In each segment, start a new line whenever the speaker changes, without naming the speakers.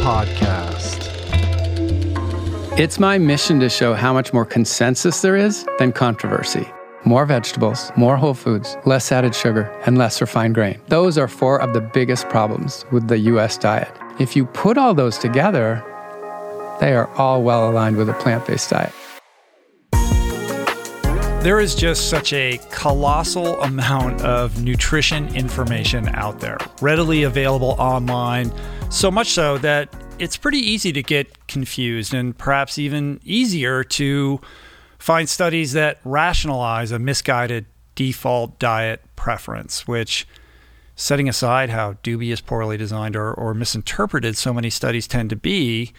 podcast.
It's my mission to show how much more consensus there is than controversy. More vegetables, more whole foods, less added sugar, and less refined grain. Those are four of the biggest problems with the US diet. If you put all those together, they are all well aligned with a plant based diet.
There is just such a colossal amount of nutrition information out there, readily available online, so much so that it's pretty easy to get confused and perhaps even easier to find studies that rationalize a misguided default diet preference, which, setting aside how dubious, poorly designed, or, or misinterpreted so many studies tend to be,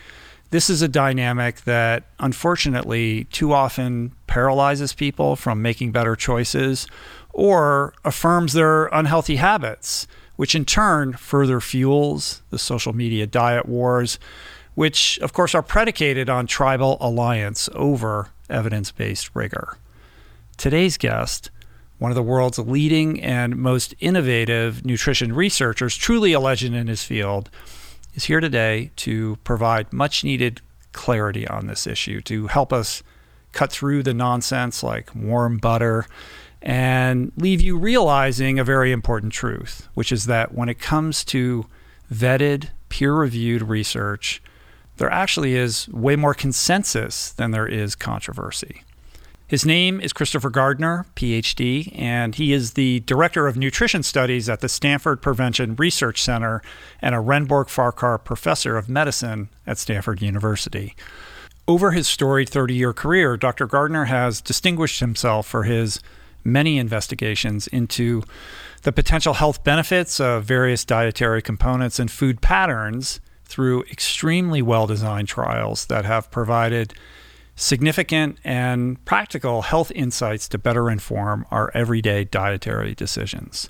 this is a dynamic that unfortunately too often paralyzes people from making better choices or affirms their unhealthy habits, which in turn further fuels the social media diet wars, which of course are predicated on tribal alliance over evidence based rigor. Today's guest, one of the world's leading and most innovative nutrition researchers, truly a legend in his field, is here today to provide much needed clarity on this issue, to help us cut through the nonsense like warm butter and leave you realizing a very important truth, which is that when it comes to vetted, peer reviewed research, there actually is way more consensus than there is controversy. His name is Christopher Gardner, PhD, and he is the Director of Nutrition Studies at the Stanford Prevention Research Center and a Rehnborg Farquhar Professor of Medicine at Stanford University. Over his storied 30 year career, Dr. Gardner has distinguished himself for his many investigations into the potential health benefits of various dietary components and food patterns through extremely well designed trials that have provided significant and practical health insights to better inform our everyday dietary decisions.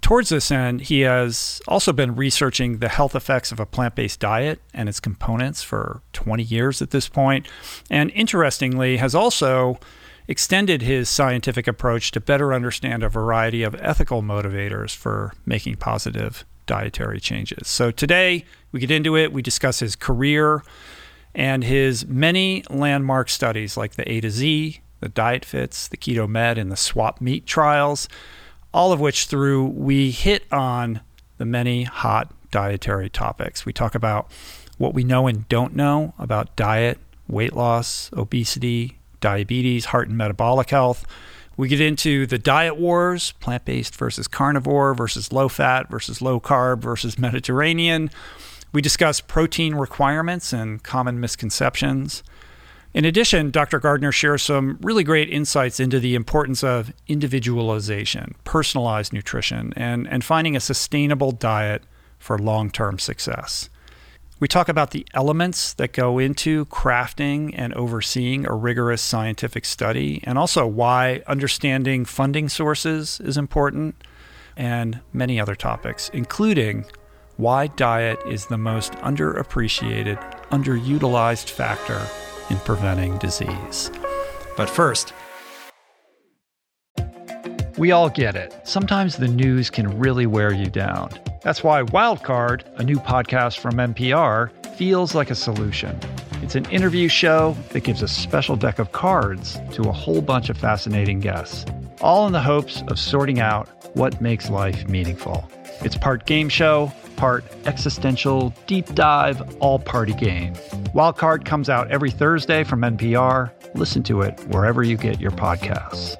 Towards this end, he has also been researching the health effects of a plant based diet and its components for 20 years at this point, and interestingly, has also extended his scientific approach to better understand a variety of ethical motivators for making positive dietary changes. So today, we get into it, we discuss his career and his many landmark studies like the A to Z, the Diet Fits, the Keto Med, and the Swap Meat trials, all of which through we hit on the many hot dietary topics. We talk about what we know and don't know about diet, weight loss, obesity, diabetes, heart and metabolic health. We get into the diet wars plant based versus carnivore versus low fat versus low carb versus Mediterranean. We discuss protein requirements and common misconceptions. In addition, Dr. Gardner shares some really great insights into the importance of individualization, personalized nutrition, and, and finding a sustainable diet for long term success. We talk about the elements that go into crafting and overseeing a rigorous scientific study, and also why understanding funding sources is important, and many other topics, including why diet is the most underappreciated, underutilized factor in preventing disease. But first, we all get it. Sometimes the news can really wear you down. That's why Wildcard, a new podcast from NPR, feels like a solution. It's an interview show that gives a special deck of cards to a whole bunch of fascinating guests, all in the hopes of sorting out what makes life meaningful. It's part game show, part existential deep dive all party game. Wildcard comes out every Thursday from NPR. Listen to it wherever you get your podcasts.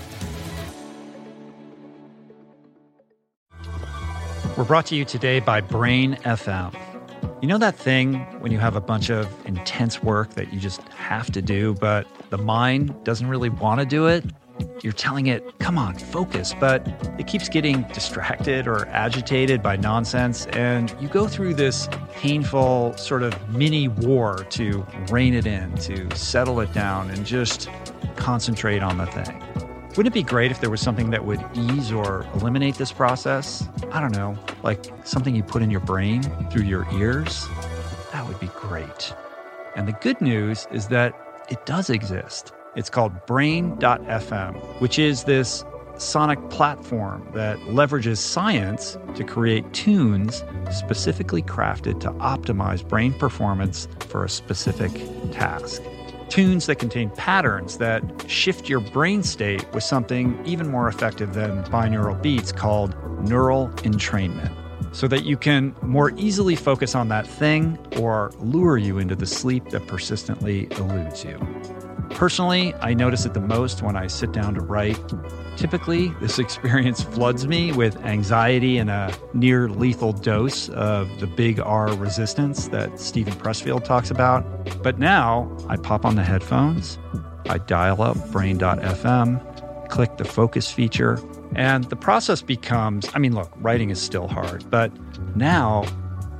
We're brought to you today by Brain FM. You know that thing when you have a bunch of intense work that you just have to do, but the mind doesn't really want to do it? You're telling it, come on, focus, but it keeps getting distracted or agitated by nonsense. And you go through this painful sort of mini war to rein it in, to settle it down, and just concentrate on the thing. Wouldn't it be great if there was something that would ease or eliminate this process? I don't know, like something you put in your brain through your ears? That would be great. And the good news is that it does exist. It's called Brain.fm, which is this sonic platform that leverages science to create tunes specifically crafted to optimize brain performance for a specific task tunes that contain patterns that shift your brain state with something even more effective than binaural beats called neural entrainment so that you can more easily focus on that thing or lure you into the sleep that persistently eludes you. Personally, I notice it the most when I sit down to write. Typically, this experience floods me with anxiety and a near lethal dose of the big R resistance that Steven Pressfield talks about. But now I pop on the headphones, I dial up brain.fm, click the focus feature, and the process becomes I mean, look, writing is still hard, but now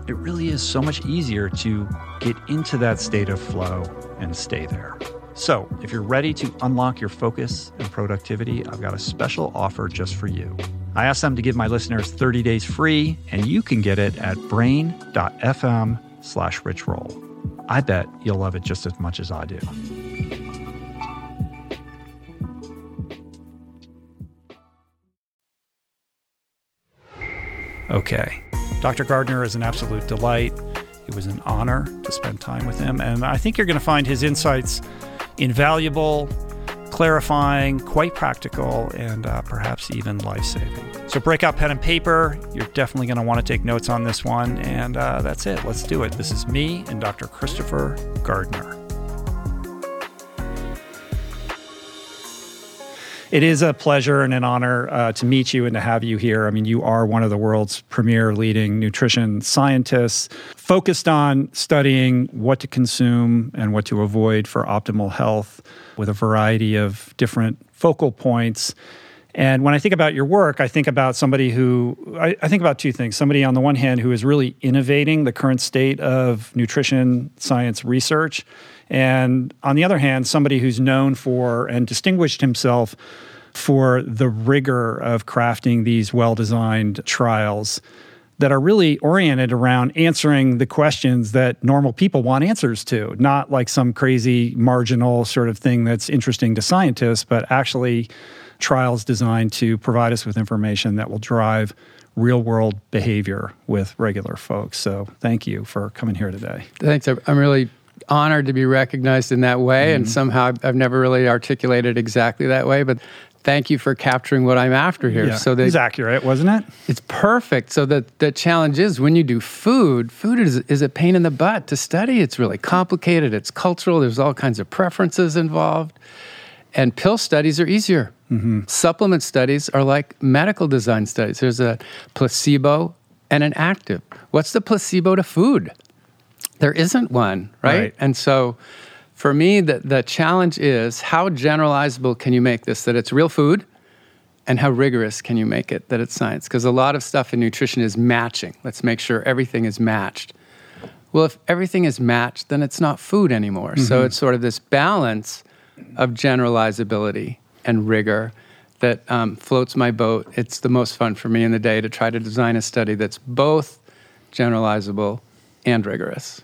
it really is so much easier to get into that state of flow and stay there. So, if you're ready to unlock your focus and productivity, I've got a special offer just for you. I asked them to give my listeners 30 days free, and you can get it at brain.fm slash richroll. I bet you'll love it just as much as I do. Okay. Dr. Gardner is an absolute delight. It was an honor to spend time with him, and I think you're going to find his insights invaluable, clarifying, quite practical, and uh, perhaps even life saving. So break out pen and paper. You're definitely going to want to take notes on this one. And uh, that's it. Let's do it. This is me and Dr. Christopher Gardner. It is a pleasure and an honor uh, to meet you and to have you here. I mean, you are one of the world's premier leading nutrition scientists focused on studying what to consume and what to avoid for optimal health with a variety of different focal points. And when I think about your work, I think about somebody who, I, I, think about two things. Somebody, on the one hand, who is really innovating the current state of nutrition science research and on the other hand, somebody who's known for and distinguished himself for the rigor of crafting these well designed trials that are really oriented around answering the questions that normal people want answers to, not like some crazy marginal sort of thing that's interesting to scientists, but actually trials designed to provide us with information that will drive real world behavior with regular folks. So thank you for coming here today.
Thanks. I'm really honored to be recognized in that way. Mm-hmm. And somehow I've never really articulated exactly that way, but thank you for capturing what I'm after here.
Yeah, so that it's accurate, wasn't it?
It's perfect. So the the challenge is when you do food, food is is a pain in the butt to study. It's really complicated. It's cultural. There's all kinds of preferences involved. And pill studies are easier. Mm-hmm. Supplement studies are like medical design studies. There's a placebo and an active. What's the placebo to food? There isn't one, right? right? And so for me, the, the challenge is how generalizable can you make this that it's real food? And how rigorous can you make it that it's science? Because a lot of stuff in nutrition is matching. Let's make sure everything is matched. Well, if everything is matched, then it's not food anymore. Mm-hmm. So it's sort of this balance of generalizability and rigor that um, floats my boat. It's the most fun for me in the day to try to design a study that's both generalizable and rigorous.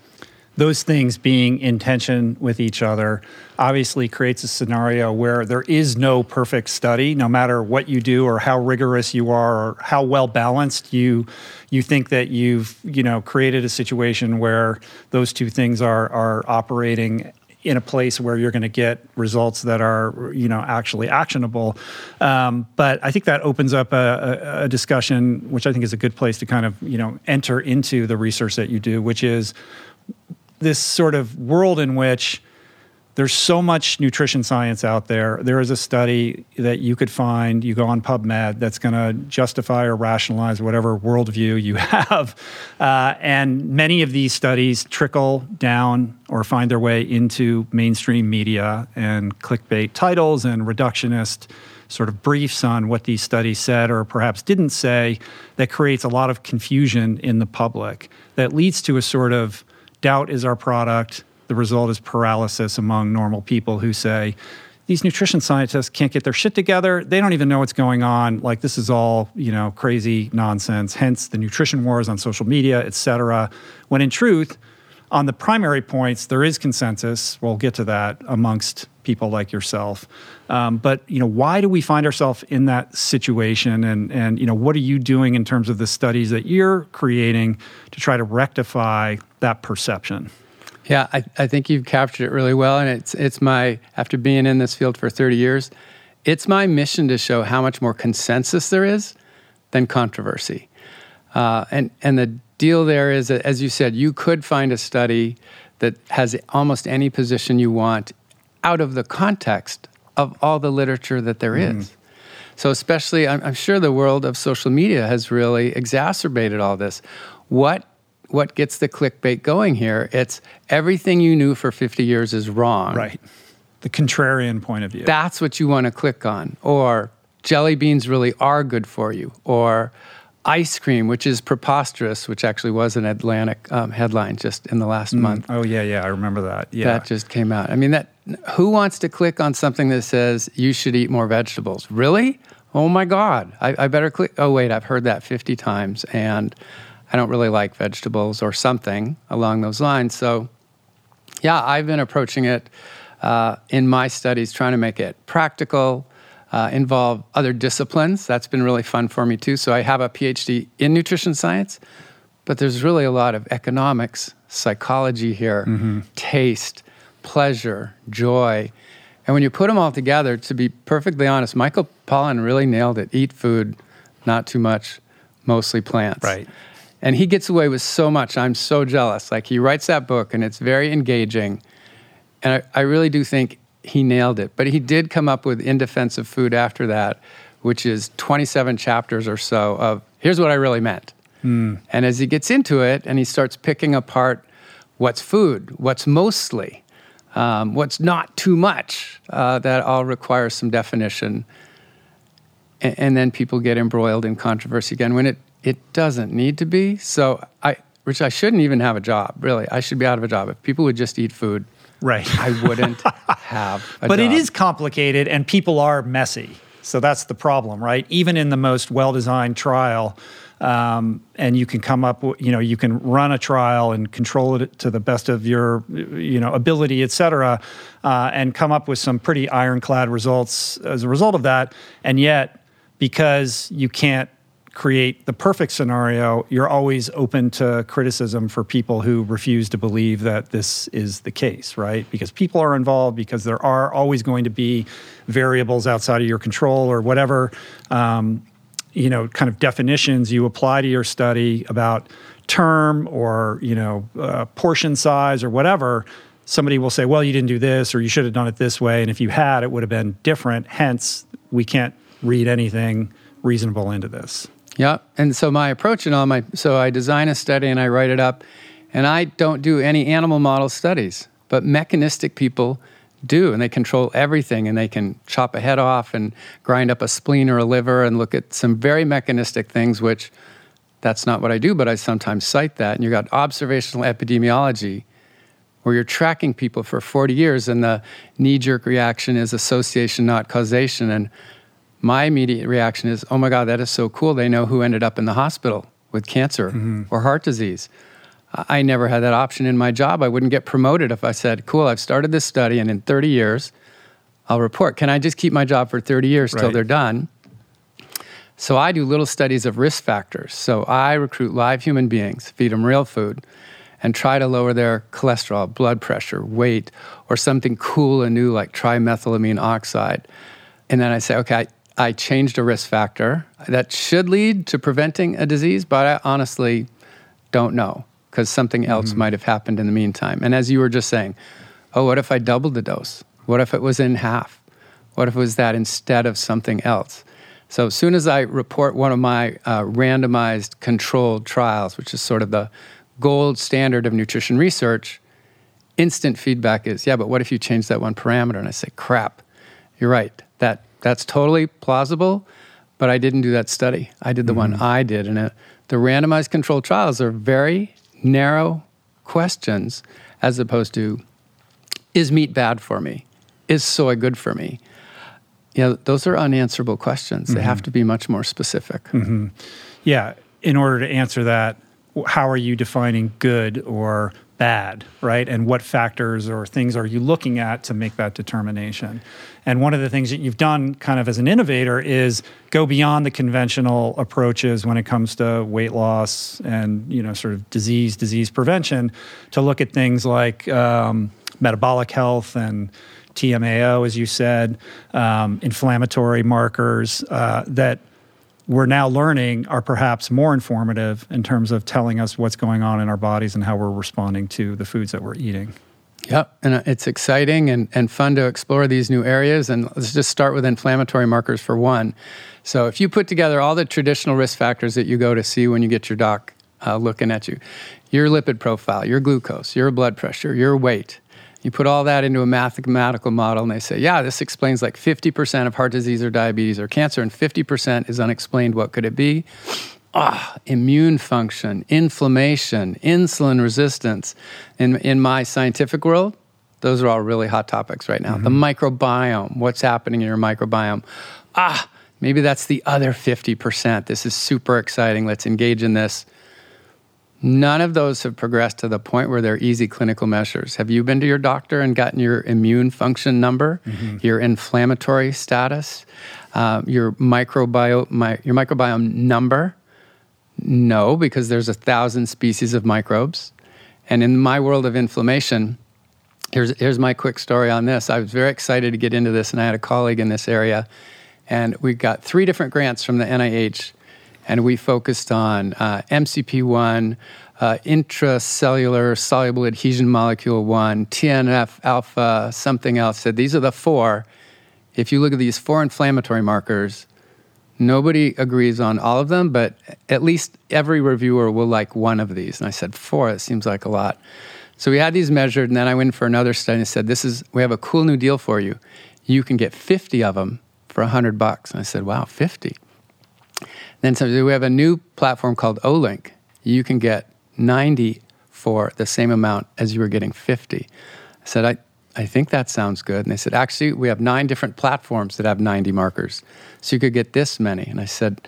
Those things being in tension with each other obviously creates a scenario where there is no perfect study no matter what you do or how rigorous you are or how well balanced you you think that you've you know created a situation where those two things are are operating in a place where you're going to get results that are you know actually actionable. Um, but I think that opens up a, a, discussion, which I think is a good place to kind of you know enter into the research that you do, which is this sort of world in which there's so much nutrition science out there. There is a study that you could find, you go on PubMed, that's going to justify or rationalize whatever worldview you have. Uh, and many of these studies trickle down or find their way into mainstream media and clickbait titles and reductionist sort of briefs on what these studies said or perhaps didn't say that creates a lot of confusion in the public that leads to a sort of doubt is our product the result is paralysis among normal people who say, these nutrition scientists can't get their shit together. They don't even know what's going on. Like this is all, you know, crazy nonsense. Hence the nutrition wars on social media, et cetera. When in truth, on the primary points, there is consensus. We'll get to that amongst people like yourself. Um, but you know, why do we find ourselves in that situation? And and you know, what are you doing in terms of the studies that you're creating to try to rectify that perception?
Yeah, I, I think you've captured it really well. And it's, it's my, after being in this field for 30 years, it's my mission to show how much more consensus there is than controversy. Uh, and, and the deal there is that, as you said, you could find a study that has almost any position you want out of the context of all the literature that there mm. is. So, especially, I'm, I'm sure the world of social media has really exacerbated all this. What what gets the clickbait going here. It's everything you knew for 50 years is wrong.
Right. The contrarian point of view.
That's what you want to click on. Or jelly beans really are good for you. Or ice cream, which is preposterous, which actually was an Atlantic um, headline just in the last mm. month.
Oh yeah, yeah, I remember that. Yeah,
that just came out. I mean, that who wants to click on something that says you should eat more vegetables? Really? Oh my God, I, I better click. Oh wait, I've heard that fifty times, and I don't really like vegetables or something along those lines. So, yeah, I've been approaching it uh, in my studies, trying to make it practical, uh, involve other disciplines. That's been really fun for me too. So, I have a PhD in nutrition science, but there's really a lot of economics, psychology here, mm-hmm. taste, pleasure, joy. And when you put them all together, to be perfectly honest, Michael Pollan really nailed it. Eat food, not too much, mostly plants.
Right.
And he gets away with so much. I'm so jealous. Like he writes that book and it's very engaging. And I, I really do think he nailed it. But he did come up with In Defense of Food after that, which is 27 chapters or so of here's what I really meant. Mm. And as he gets into it and he starts picking apart what's food, what's mostly, um, what's not too much, uh, that all requires some definition. And, and, then people get embroiled in controversy again when it it doesn't need to be. So I, Rich, I shouldn't even have a job. Really, I should be out of a job. If people would just eat food,
right,
I wouldn't have.
but
job.
it is complicated, and people are messy. So that's the problem, right? Even in the most well-designed trial, um, and you can come up, you know, you can run a trial and control it to the best of your, you know, ability, et cetera, uh, and come up with some pretty ironclad results as a result of that. And yet, because you can't create the perfect scenario, you're always open to criticism for people who refuse to believe that this is the case, right? Because people are involved, because there are always going to be variables outside of your control or whatever, um, you know, kind of definitions you apply to your study about term or, you know, uh, portion size or whatever. Somebody will say, well, you didn't do this or you should have done it this way. And if you had, it would have been different. Hence, we can't read anything reasonable into this.
Yeah. And so my approach in all my so I design a study and I write it up, and I don't do any animal model studies, but mechanistic people do, and they control everything, and they can chop a head off and grind up a spleen or a liver and look at some very mechanistic things, which that's not what I do, but I sometimes cite that. And you've got observational epidemiology, where you're tracking people for 40 years, and the knee jerk reaction is association, not causation. And my immediate reaction is, oh my God, that is so cool. They know who ended up in the hospital with cancer mm-hmm. or heart disease. I never had that option in my job. I wouldn't get promoted if I said, "Cool, I've started this study, and in 30 years, I'll report." Can I just keep my job for 30 years till they're done? So I do little studies of risk factors. So I recruit live human beings, feed them real food, and try to lower their cholesterol, blood pressure, weight, or something cool and new like trimethylamine oxide. And then I say, okay, I, changed a risk factor that should lead to preventing a disease, but I honestly don't know because something else might have happened in the meantime. And as you were just saying, oh, what if I doubled the dose? What if it was in half? What if it was that instead of something else? So as soon as I report one of my uh, randomized controlled trials, which is sort of the gold standard of nutrition research, instant feedback is, yeah, but what if you change that one parameter? And I say, crap, you're right. That that's totally plausible, but I didn't do that study. I did the one I did, and uh, the randomized controlled trials are very narrow questions, as opposed to, is meat bad for me? Is soy good for me? Yeah, those are unanswerable questions. They have to be much more specific.
Yeah. In order to answer that, how are you defining good or bad, right? And what factors or things are you looking at to make that determination? And one of the things that you've done kind of as an innovator is go beyond the conventional approaches when it comes to weight loss and, you know, sort of disease, disease prevention to look at things like um, metabolic health and TMAO, as you said, um, inflammatory markers uh, that we're now learning are perhaps more informative in terms of telling us what's going on in our bodies and how we're responding to the foods that we're eating.
Yep, and uh, it's exciting and, and fun to explore these new areas. And let's just start with inflammatory markers for one. So, if you put together all the traditional risk factors that you go to see when you get your doc uh, looking at you, your lipid profile, your glucose, your blood pressure, your weight, you put all that into a mathematical model, and they say, yeah, this explains like 50% of heart disease or diabetes or cancer, and 50% is unexplained. What could it be? ah, immune function, inflammation, insulin resistance. In, in my scientific world, those are all really hot topics right now. The microbiome, what's happening in your microbiome. Ah, maybe that's the other 50%. This is super exciting. Let's engage in this. None of those have progressed to the point where they're easy clinical measures. Have you been to your doctor and gotten your immune function number, your inflammatory status, uh, your microbiome, my, your microbiome number? No, because there's a thousand species of microbes. And in my world of inflammation, here's, here's my quick story on this. I was very excited to get into this, and I had a colleague in this area. And we got three different grants from the NIH, and we focused on uh, MCP1, uh, intercellular soluble adhesion molecule 1, TNF alpha, something else. Said these are the four. If you look at these four inflammatory markers, Nobody agrees on all of them, but at least every reviewer will like one of these. And I said, four, it seems like a lot. So we had these measured, and then I went for another study and said, This is, we have a cool new deal for you. You can get 50 of them for 100 bucks. And I said, Wow, 50. Then so we have a new platform called Olink. You can get 90 for the same amount as you were getting 50. I said, I, I think that sounds good. And they said, actually, we have nine different platforms that have 90 markers. So you could get this many. And I said,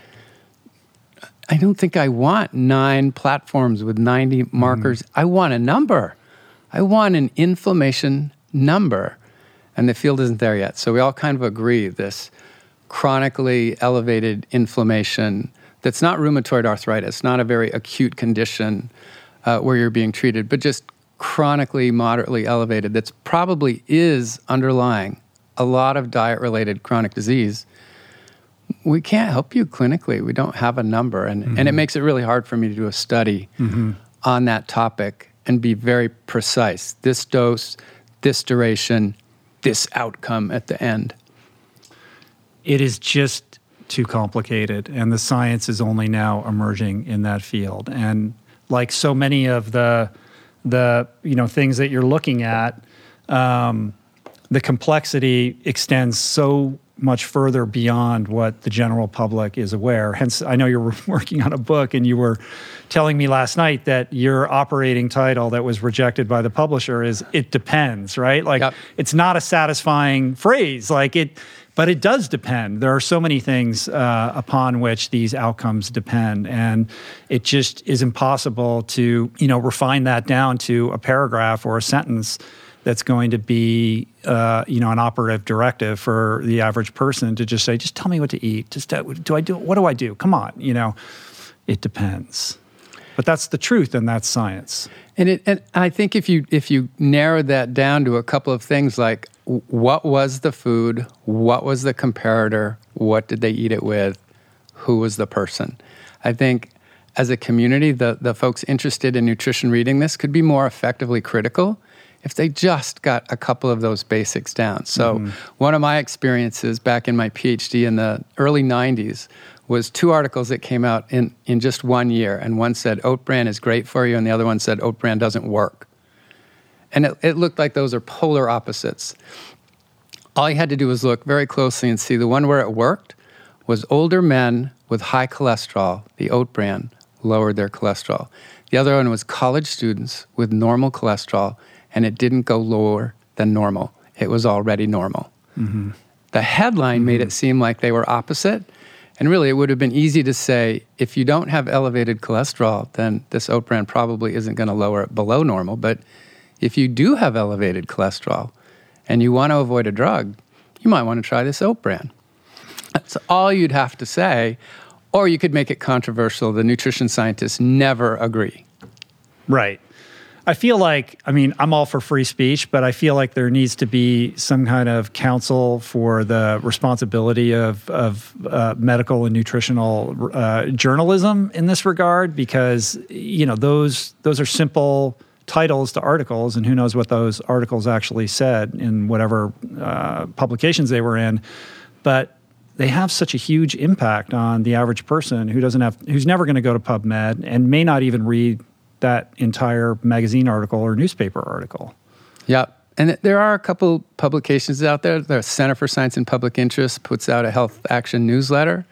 I don't think I want nine platforms with 90 mm-hmm. markers. I want a number. I want an inflammation number. And the field isn't there yet. So we all kind of agree this chronically elevated inflammation that's not rheumatoid arthritis, not a very acute condition uh, where you're being treated, but just chronically moderately elevated that's probably is underlying a lot of diet related chronic disease. We can't help you clinically. We don't have a number and, and it makes it really hard for me to do a study on that topic and be very precise. This dose this duration this outcome at the end
It is just too complicated, and the science is only now emerging in that field. And like so many of the the you know things that you're looking at, um, the complexity extends so much further beyond what the general public is aware. Hence, I know you're working on a book, and you were telling me last night that your operating title that was rejected by the publisher is "It depends," right? Like
Yep.
it's not a satisfying phrase. Like it, but it does depend. There are so many things uh, upon which these outcomes depend, and it just is impossible to you know refine that down to a paragraph or a sentence that's going to be uh, you know an operative directive for the average person to just say just tell me what to eat. Just uh, do i do what do i do? Come on you know? It depends but that's the truth and that's science.
And, it, and i think if you if you narrow that down to a couple of things like what was the food? What was the comparator? What did they eat it with? Who was the person? I think as a community the, the folks interested in nutrition reading this could be more effectively critical if they just got a couple of those basics down. So, mm-hmm. one of my experiences back in my PhD in the early 90s was two articles that came out in, in just one year. And one said, Oat bran is great for you, and the other one said, Oat bran doesn't work. And it, it looked like those are polar opposites. All you had to do was look very closely and see the one where it worked was older men with high cholesterol, the oat bran, lowered their cholesterol. The other one was college students with normal cholesterol and it didn't go lower than normal. It was already normal. Mm-hmm. The headline mm-hmm. made it mm-hmm. seem like they were opposite. And really, it would have been easy to say if you don't have elevated cholesterol, then this oat bran probably isn't going to lower it below normal. But if you do have elevated cholesterol and you want to avoid a drug, you might want to try this oat bran. That's all you'd have to say. Or you could make it controversial. The nutrition scientists never agree.
Right. I feel like, I mean, I'm all for free speech, but I feel like there needs to be some kind of counsel for the responsibility of, of uh, medical and nutritional uh, journalism in this regard, because you know those those are simple titles to articles, and who knows what those articles actually said in whatever uh, publications they were in, but they have such a huge impact on the average person who doesn't have who's never going to go to PubMed and may not even read that entire magazine article or newspaper article.
Yep. And there are a couple publications out there. The Center for Science and Public Interest puts out a health action newsletter.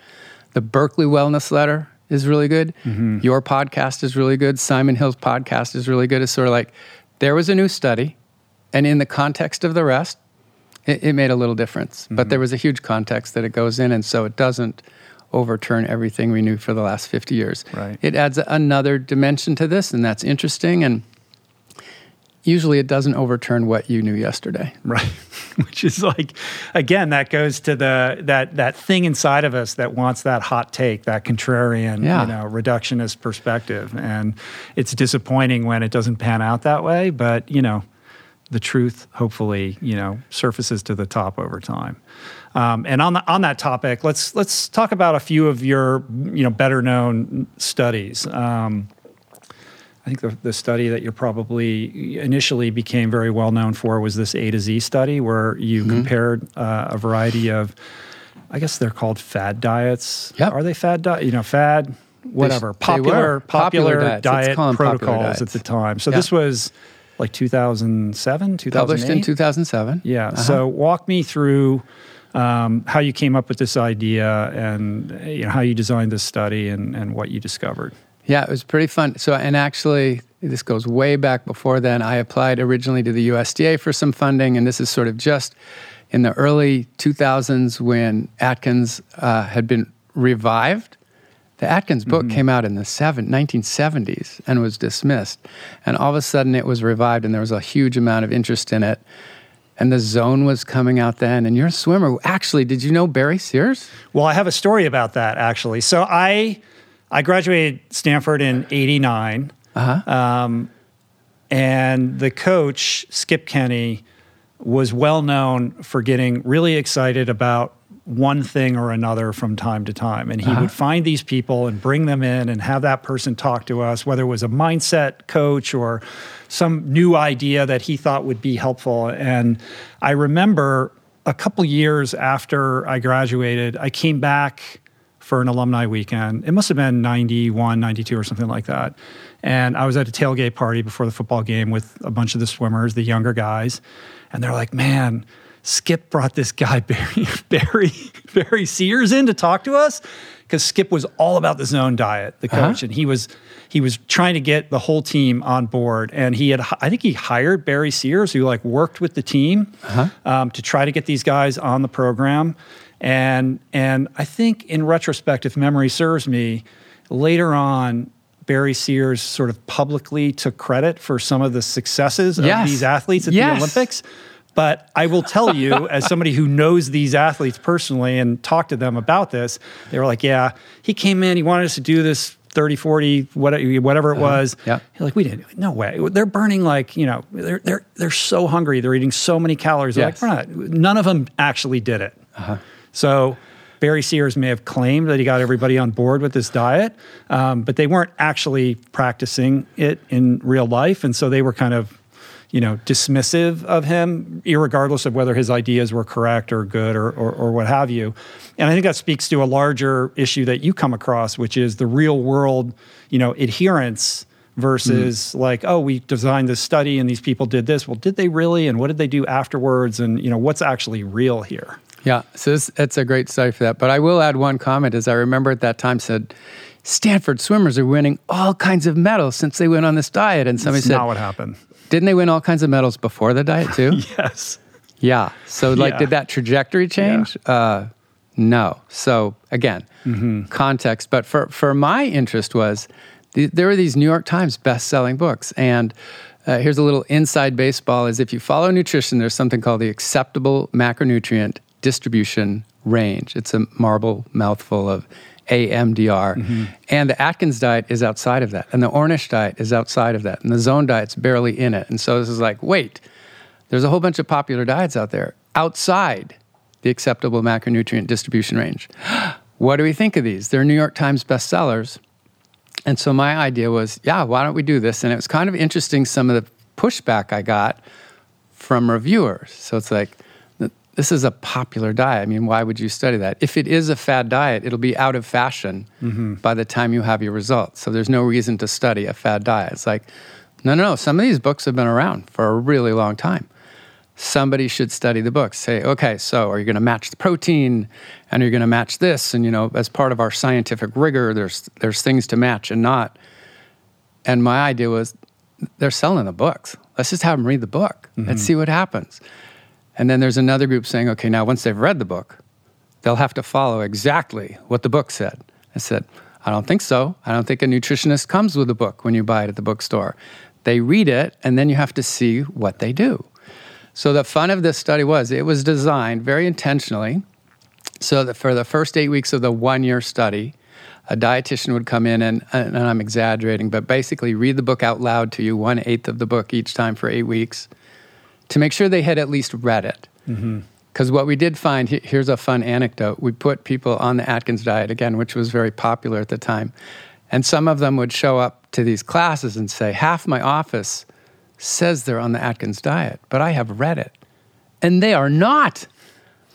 The Berkeley Wellness Letter is really good. Mm-hmm. Your podcast is really good. Simon Hill's podcast is really good. It's sort of like there was a new study, and in the context of the rest, it, it made a little difference. Mm-hmm. But there was a huge context that it goes in, and so it doesn't overturn everything we knew for the last 50 years.
Right.
It adds another dimension to this, and that's interesting. And usually it doesn't overturn what you knew yesterday.
Right. Which is like, again, that goes to the that that thing inside of us that wants that hot take, that contrarian, yeah. you know, reductionist perspective. And it's disappointing when it doesn't pan out that way, but you know, the truth hopefully, you know, surfaces to the top over time. Um, and on the, on that topic, let's let's talk about a few of your you know better known studies. Um, I think the, the study that you probably initially became very well known for was this A to Z study, where you mm-hmm. compared uh, a variety of, I guess they're called fad diets.
Yep.
Are they fad diet? You know, fad whatever they, popular they popular, popular diet protocols at the time. So this was like 2007, 2008?
Published in 2007.
Yeah. Uh-huh. So walk me through um, how you came up with this idea and you know, how you designed this study and, and what you discovered.
Yeah, it was pretty fun. So, and actually, this goes way back before then. I applied originally to the USDA for some funding, and this is sort of just in the early 2000s when Atkins uh, had been revived. The Atkins book mm-hmm. came out in the seven, 1970s and was dismissed. And all of a sudden, it was revived, and there was a huge amount of interest in it and the zone was coming out then. And you're a swimmer. Actually did you know barry sears?
Well i have a story about that actually. So i i graduated stanford in 89 uh-huh. um, and the coach skip Kenney was well known for getting really excited about one thing or another from time to time. And he uh-huh. would find these people and bring them in and have that person talk to us, whether it was a mindset coach or some new idea that he thought would be helpful. And I remember a couple years after I graduated, I came back for an alumni weekend. It must have been 91, 92 or something like that. And I was at a tailgate party before the football game with a bunch of the swimmers, the younger guys. And they're like, man, Skip brought this guy Barry Barry Barry Sears in to talk to us because Skip was all about the zone diet, the
Uh-huh.
coach, and he was he was trying to get the whole team on board. And he had I think he hired Barry Sears, who like worked with the team
Uh-huh.
um, to try to get these guys on the program. And and I think in retrospect, if memory serves me, later on. Barry Sears sort of publicly took credit for some of the successes
Yes.
of these athletes at
Yes.
the Olympics. But I will tell you, as somebody who knows these athletes personally and talked to them about this, they were like, yeah, he came in, he wanted us to do this 30, 40, whatever, whatever it was.
yeah.
He's like, we didn't, no way. They're burning like, you know, they're, they're, they're so hungry. They're eating so many calories.
Yes.
like, we're not, none of them actually did it. So Barry Sears may have claimed that he got everybody on board with this diet, um, but they weren't actually practicing it in real life. And so they were kind of, you know, dismissive of him, irregardless of whether his ideas were correct or good or, or, or what have you. And I think that speaks to a larger issue that you come across, which is the real world, you know, adherence versus mm. like, oh, we designed this study and these people did this. Well, did they really? And what did they do afterwards? And, you know, what's actually real here?
Yeah, so this, it's a great study for that. But I will add one comment, as I remember at that time said, Stanford swimmers are winning all kinds of medals since they went on this diet. And somebody
That's
said,
not what happened.
didn't they win all kinds of medals before the diet too?
Yes.
yeah. So like,
Yeah.
did that trajectory change? Uh, no. So again,
Mm-hmm.
context. But for for my interest was th- there were these New York Times best-selling books, and uh, here's a little inside baseball: is if you follow nutrition, there's something called the acceptable macronutrient distribution range. It's a marble mouthful of AMDR,
Mm-hmm.
and the Atkins diet is outside of that, and the Ornish diet is outside of that, and the Zone diet's barely in it. And so this is like, wait, there's a whole bunch of popular diets out there outside the acceptable macronutrient distribution range. what do we think of these? They're New York Times bestsellers. And so my idea was, yeah, why don't we do this? And it was kind of interesting some of the pushback I got from reviewers. So it's like, this is a popular diet. I mean, why would you study that? If it is a fad diet, it'll be out of fashion mm-hmm. by the time you have your results. So there's no reason to study a fad diet. It's like, no, no, no. Some of these books have been around for a really long time. Somebody should study the books. Say, okay, so are you going to match the protein, and you're you going to match this? And you know, as part of our scientific rigor, there's there's things to match and not. And my idea was, they're selling the books. Let's just have them read the book and mm-hmm. see what happens. And then there's another group saying, okay, now once they've read the book, they'll have to follow exactly what the book said. I said, I don't think so. I don't think a nutritionist comes with a book when you buy it at the bookstore. They read it, and then you have to see what they do. So the fun of this study was it was designed very intentionally so that for the first eight weeks of the one year study, a dietitian would come in and, and I'm exaggerating, but basically read the book out loud to you, one eighth of the book each time for eight weeks, to make sure they had at least read it. Mm-hmm. Because what we did find, here's a fun anecdote. We put people on the Atkins diet again, which was very popular at the time. And some of them would show up to these classes and say, half my office says they're on the Atkins diet, but I have read it. And they are not.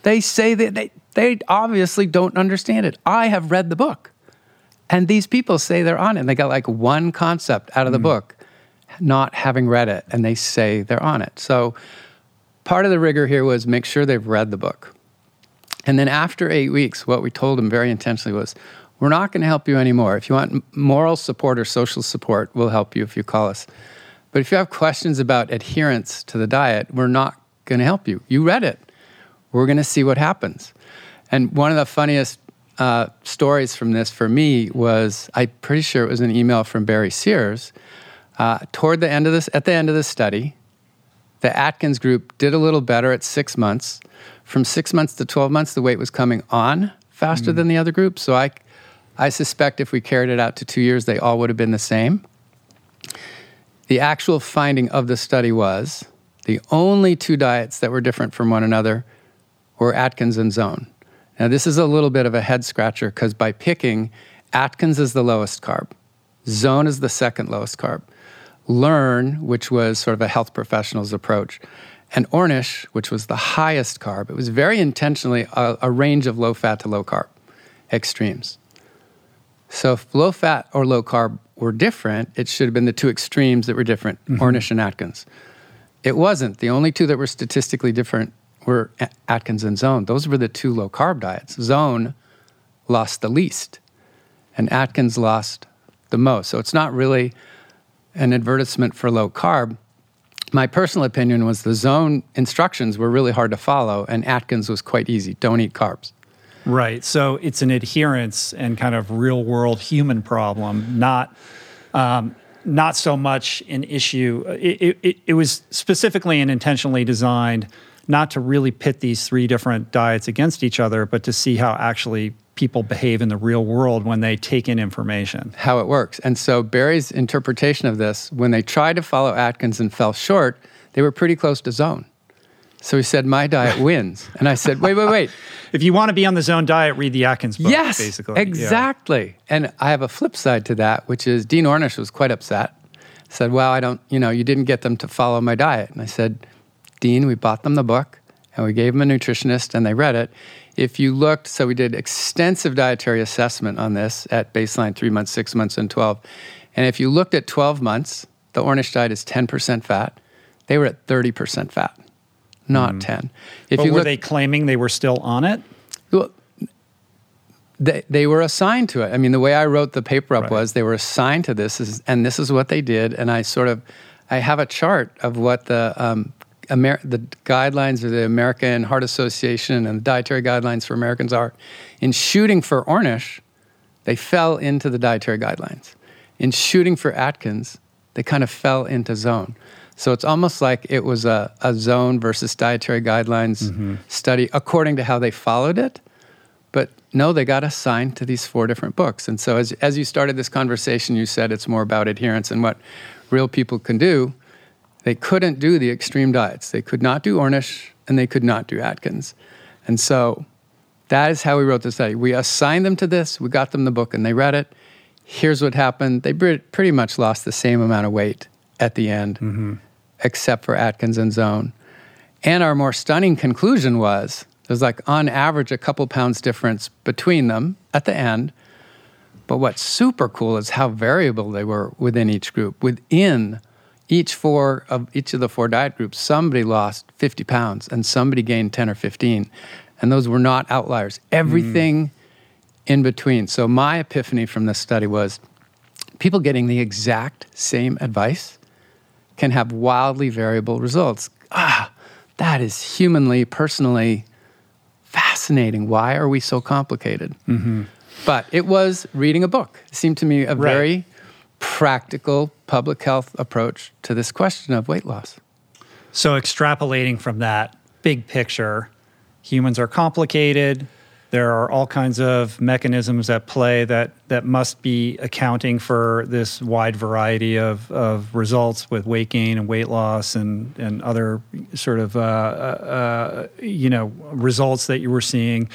They say that they, they obviously don't understand it. I have read the book. And these people say they're on it. And they got like one concept out of the mm-hmm. book, not having read it. And they say they're on it. So part of the rigor here was make sure they've read the book. And then after eight weeks, what we told them very intentionally was, we're not going to help you anymore. If you want moral support or social support, we'll help you if you call us. But if you have questions about adherence to the diet, we're not going to help you. You read it. We're going to see what happens. And one of the funniest uh, stories from this for me was I'm pretty sure it was an email from Barry Sears. Uh, toward the end of this, at the end of the study, the Atkins group did a little better at six months. From six months to 12 months, the weight was coming on faster than the other group. So I, I suspect if we carried it out to two years, they all would have been the same. The actual finding of the study was the only two diets that were different from one another were Atkins and Zone. Now, this is a little bit of a head scratcher because by picking, Atkins is the lowest carb, Zone is the second lowest carb, Learn, which was sort of a health professional's approach, and Ornish, which was the highest carb. It was very intentionally a, a range of low fat to low carb extremes. So if low fat or low carb were different, it should have been the two extremes that were different, mm-hmm. Ornish and Atkins. It wasn't. The only two that were statistically different were Atkins and Zone. Those were the two low carb diets. Zone lost the least, and Atkins lost the most. So it's not really an advertisement for low carb. My personal opinion was the zone instructions were really hard to follow, and Atkins was quite easy. Don't eat carbs.
Right. So it's an adherence and kind of real world human problem, not. Um, not so much an issue. It, it, it was specifically and intentionally designed not to really pit these three different diets against each other, but to see how actually people behave in the real world when they take in information.
How it works. And so Barry's interpretation of this, when they tried to follow Atkins and fell short, they were pretty close to zone. So he said, My diet wins. And I said, Wait, wait, wait.
if you want to be on the zone diet, read the Atkins book,
yes,
basically.
Exactly. Yeah. And I have a flip side to that, which is Dean Ornish was quite upset. Said, Well, I don't, you know, you didn't get them to follow my diet. And I said, Dean, we bought them the book and we gave them a nutritionist and they read it. If you looked, so we did extensive dietary assessment on this at baseline three months, six months, and 12. And if you looked at 12 months, the Ornish diet is 10% fat. They were at 30% fat, not mm. 10.
If but you were look, they claiming they were still on it?
Well, they, they were assigned to it. I mean, the way I wrote the paper up right. was they were assigned to this, and this is what they did. And I sort of, I have a chart of what the um, Amer- the guidelines of the American Heart Association and the dietary guidelines for Americans are. In shooting for Ornish, they fell into the dietary guidelines. In shooting for Atkins, they kind of fell into zone. So it's almost like it was a, a zone versus dietary guidelines mm-hmm. study according to how they followed it. But no, they got assigned to these four different books. And so as, as you started this conversation, you said it's more about adherence and what real people can do. They couldn't do the extreme diets. They could not do Ornish and they could not do Atkins. And so that is how we wrote the study. We assigned them to this, we got them the book, and they read it. Here's what happened. They pretty much lost the same amount of weight at the end, mm-hmm. except for Atkins and Zone. And our more stunning conclusion was there's like on average a couple pounds difference between them at the end. But what's super cool is how variable they were within each group. Within each four of each of the four diet groups, somebody lost 50 pounds and somebody gained 10 or 15. And those were not outliers. Everything mm. in between. So my epiphany from this study was people getting the exact same advice can have wildly variable results. Ah, that is humanly, personally fascinating. Why are we so complicated? Mm-hmm. But it was reading a book. It seemed to me a right. very practical public health approach to this question of weight loss.
So, extrapolating from that big picture, humans are complicated. There are all kinds of mechanisms at play that, that must be accounting for this wide variety of, of results with weight gain and weight loss and, and other sort of uh, uh, uh you know results that you were seeing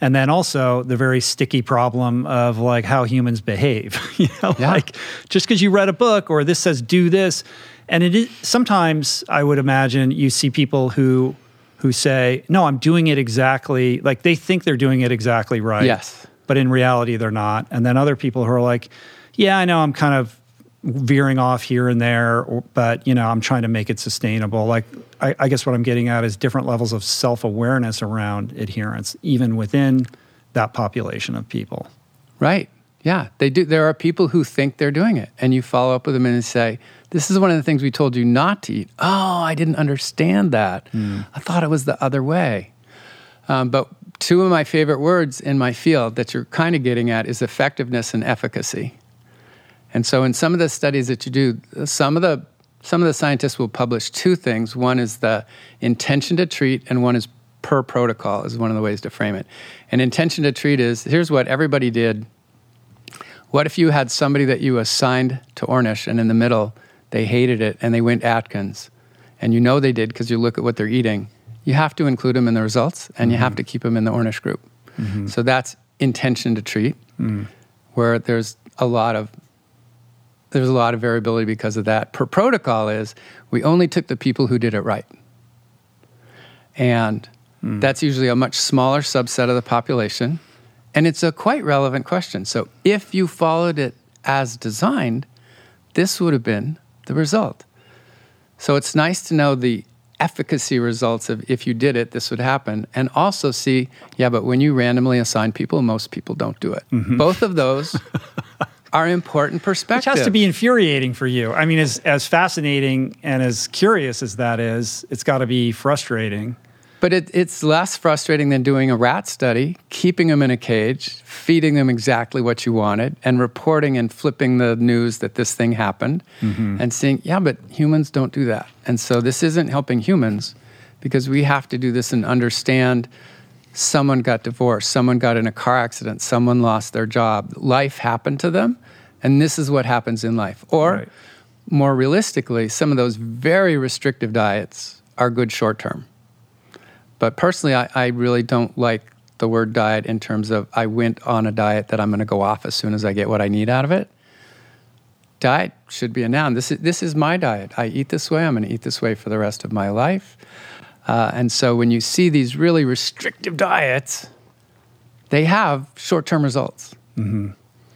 and then also the very sticky problem of like how humans behave. you know, yeah. like just because you read a book or this says do this, and it is sometimes I would imagine you see people who who say, "No, I'm doing it exactly like they think they're doing it exactly right."
Yes,
but in reality they're not. And then other people who are like, "Yeah, I know I'm kind of veering off here and there, or, but you know, I'm trying to make it sustainable. Like, I, I guess what I'm getting at is different levels of self awareness around adherence, even within that population of people.
Right. Yeah, they do. There are people who think they're doing it, and you follow up with them and say, "This is one of the things we told you not to eat." Oh, I didn't understand that. Mm. I thought it was the other way. Um, but two of my favorite words in my field that you're kind of getting at is effectiveness and efficacy. And so, in some of the studies that you do, some of the some of the scientists will publish two things. One is the intention to treat, and one is per protocol. Is one of the ways to frame it. And intention to treat is here's what everybody did. What if you had somebody that you assigned to Ornish, and in the middle they hated it and they went Atkins, and you know they did because you look at what they're eating. You have to include them in the results, and mm-hmm. you have to keep them in the Ornish group. Mm-hmm. So that's intention to treat, mm. where there's a lot of there's a lot of variability because of that. Per protocol is we only took the people who did it right. And mm. that's usually a much smaller subset of the population. And it's a quite relevant question. So if you followed it as designed, this would have been the result. So it's nice to know the efficacy results of if you did it, this would happen. And also see, yeah, but when you randomly assign people, most people don't do it. Mm-hmm. Both of those are important perspectives.
Which has to be infuriating for you. I mean, as, as fascinating and as curious as that is, it's got to be frustrating.
But it, it's less frustrating than doing a rat study, keeping them in a cage, feeding them exactly what you wanted, and reporting and flipping the news that this thing happened, mm-hmm. and seeing, yeah, but humans don't do that. And so this isn't helping humans because we have to do this and understand someone got divorced, someone got in a car accident, someone lost their job, life happened to them, and this is what happens in life. Or right. more realistically, some of those very restrictive diets are good short term. But personally, I, I really don't like the word diet in terms of I went on a diet that I'm going to go off as soon as I get what I need out of it. Diet should be a noun. This is, this is my diet. I eat this way. I'm going to eat this way for the rest of my life. Uh, and so when you see these really restrictive diets, they have short term results. Mm-hmm.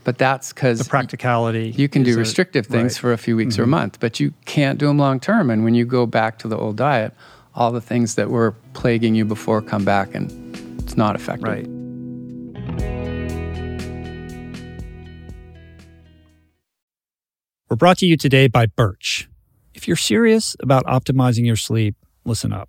But that's because
the practicality.
You can do restrictive things right. for a few weeks mm-hmm. or a mm-hmm. month, but you can't do them long term. And when you go back to the old diet, all the things that were plaguing you before come back and it's not effective.
Right. We're brought to you today by Birch. If you're serious about optimizing your sleep, listen up.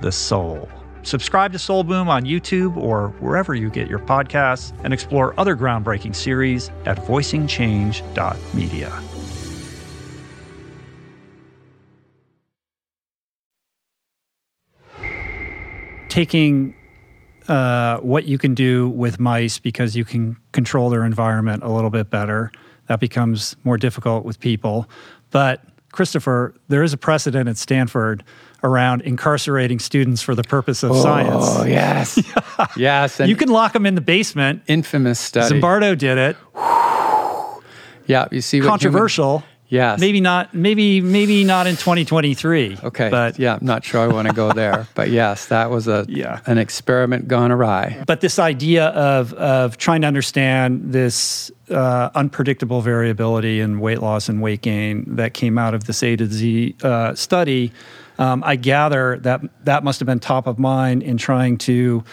the soul. Subscribe to Soul Boom on YouTube or wherever you get your podcasts and explore other groundbreaking series at voicingchange.media. Taking uh, what you can do with mice because you can control their environment a little bit better. That becomes more difficult with people. But Christopher, there is a precedent at Stanford around incarcerating students for the purpose of
oh,
science.
Oh, yes. yes.
you can lock them in the basement.
Infamous study.
Zimbardo did it.
yeah, you see
Controversial.
Human, yes.
Maybe not maybe maybe not in 2023.
Okay.
But
yeah, I'm not sure I want to go there. but yes, that was a
yeah.
an experiment gone awry.
But this idea of of trying to understand this uh, unpredictable variability in weight loss and weight gain that came out of this A to Z uh, study um, I gather that that must have been top of mind in trying to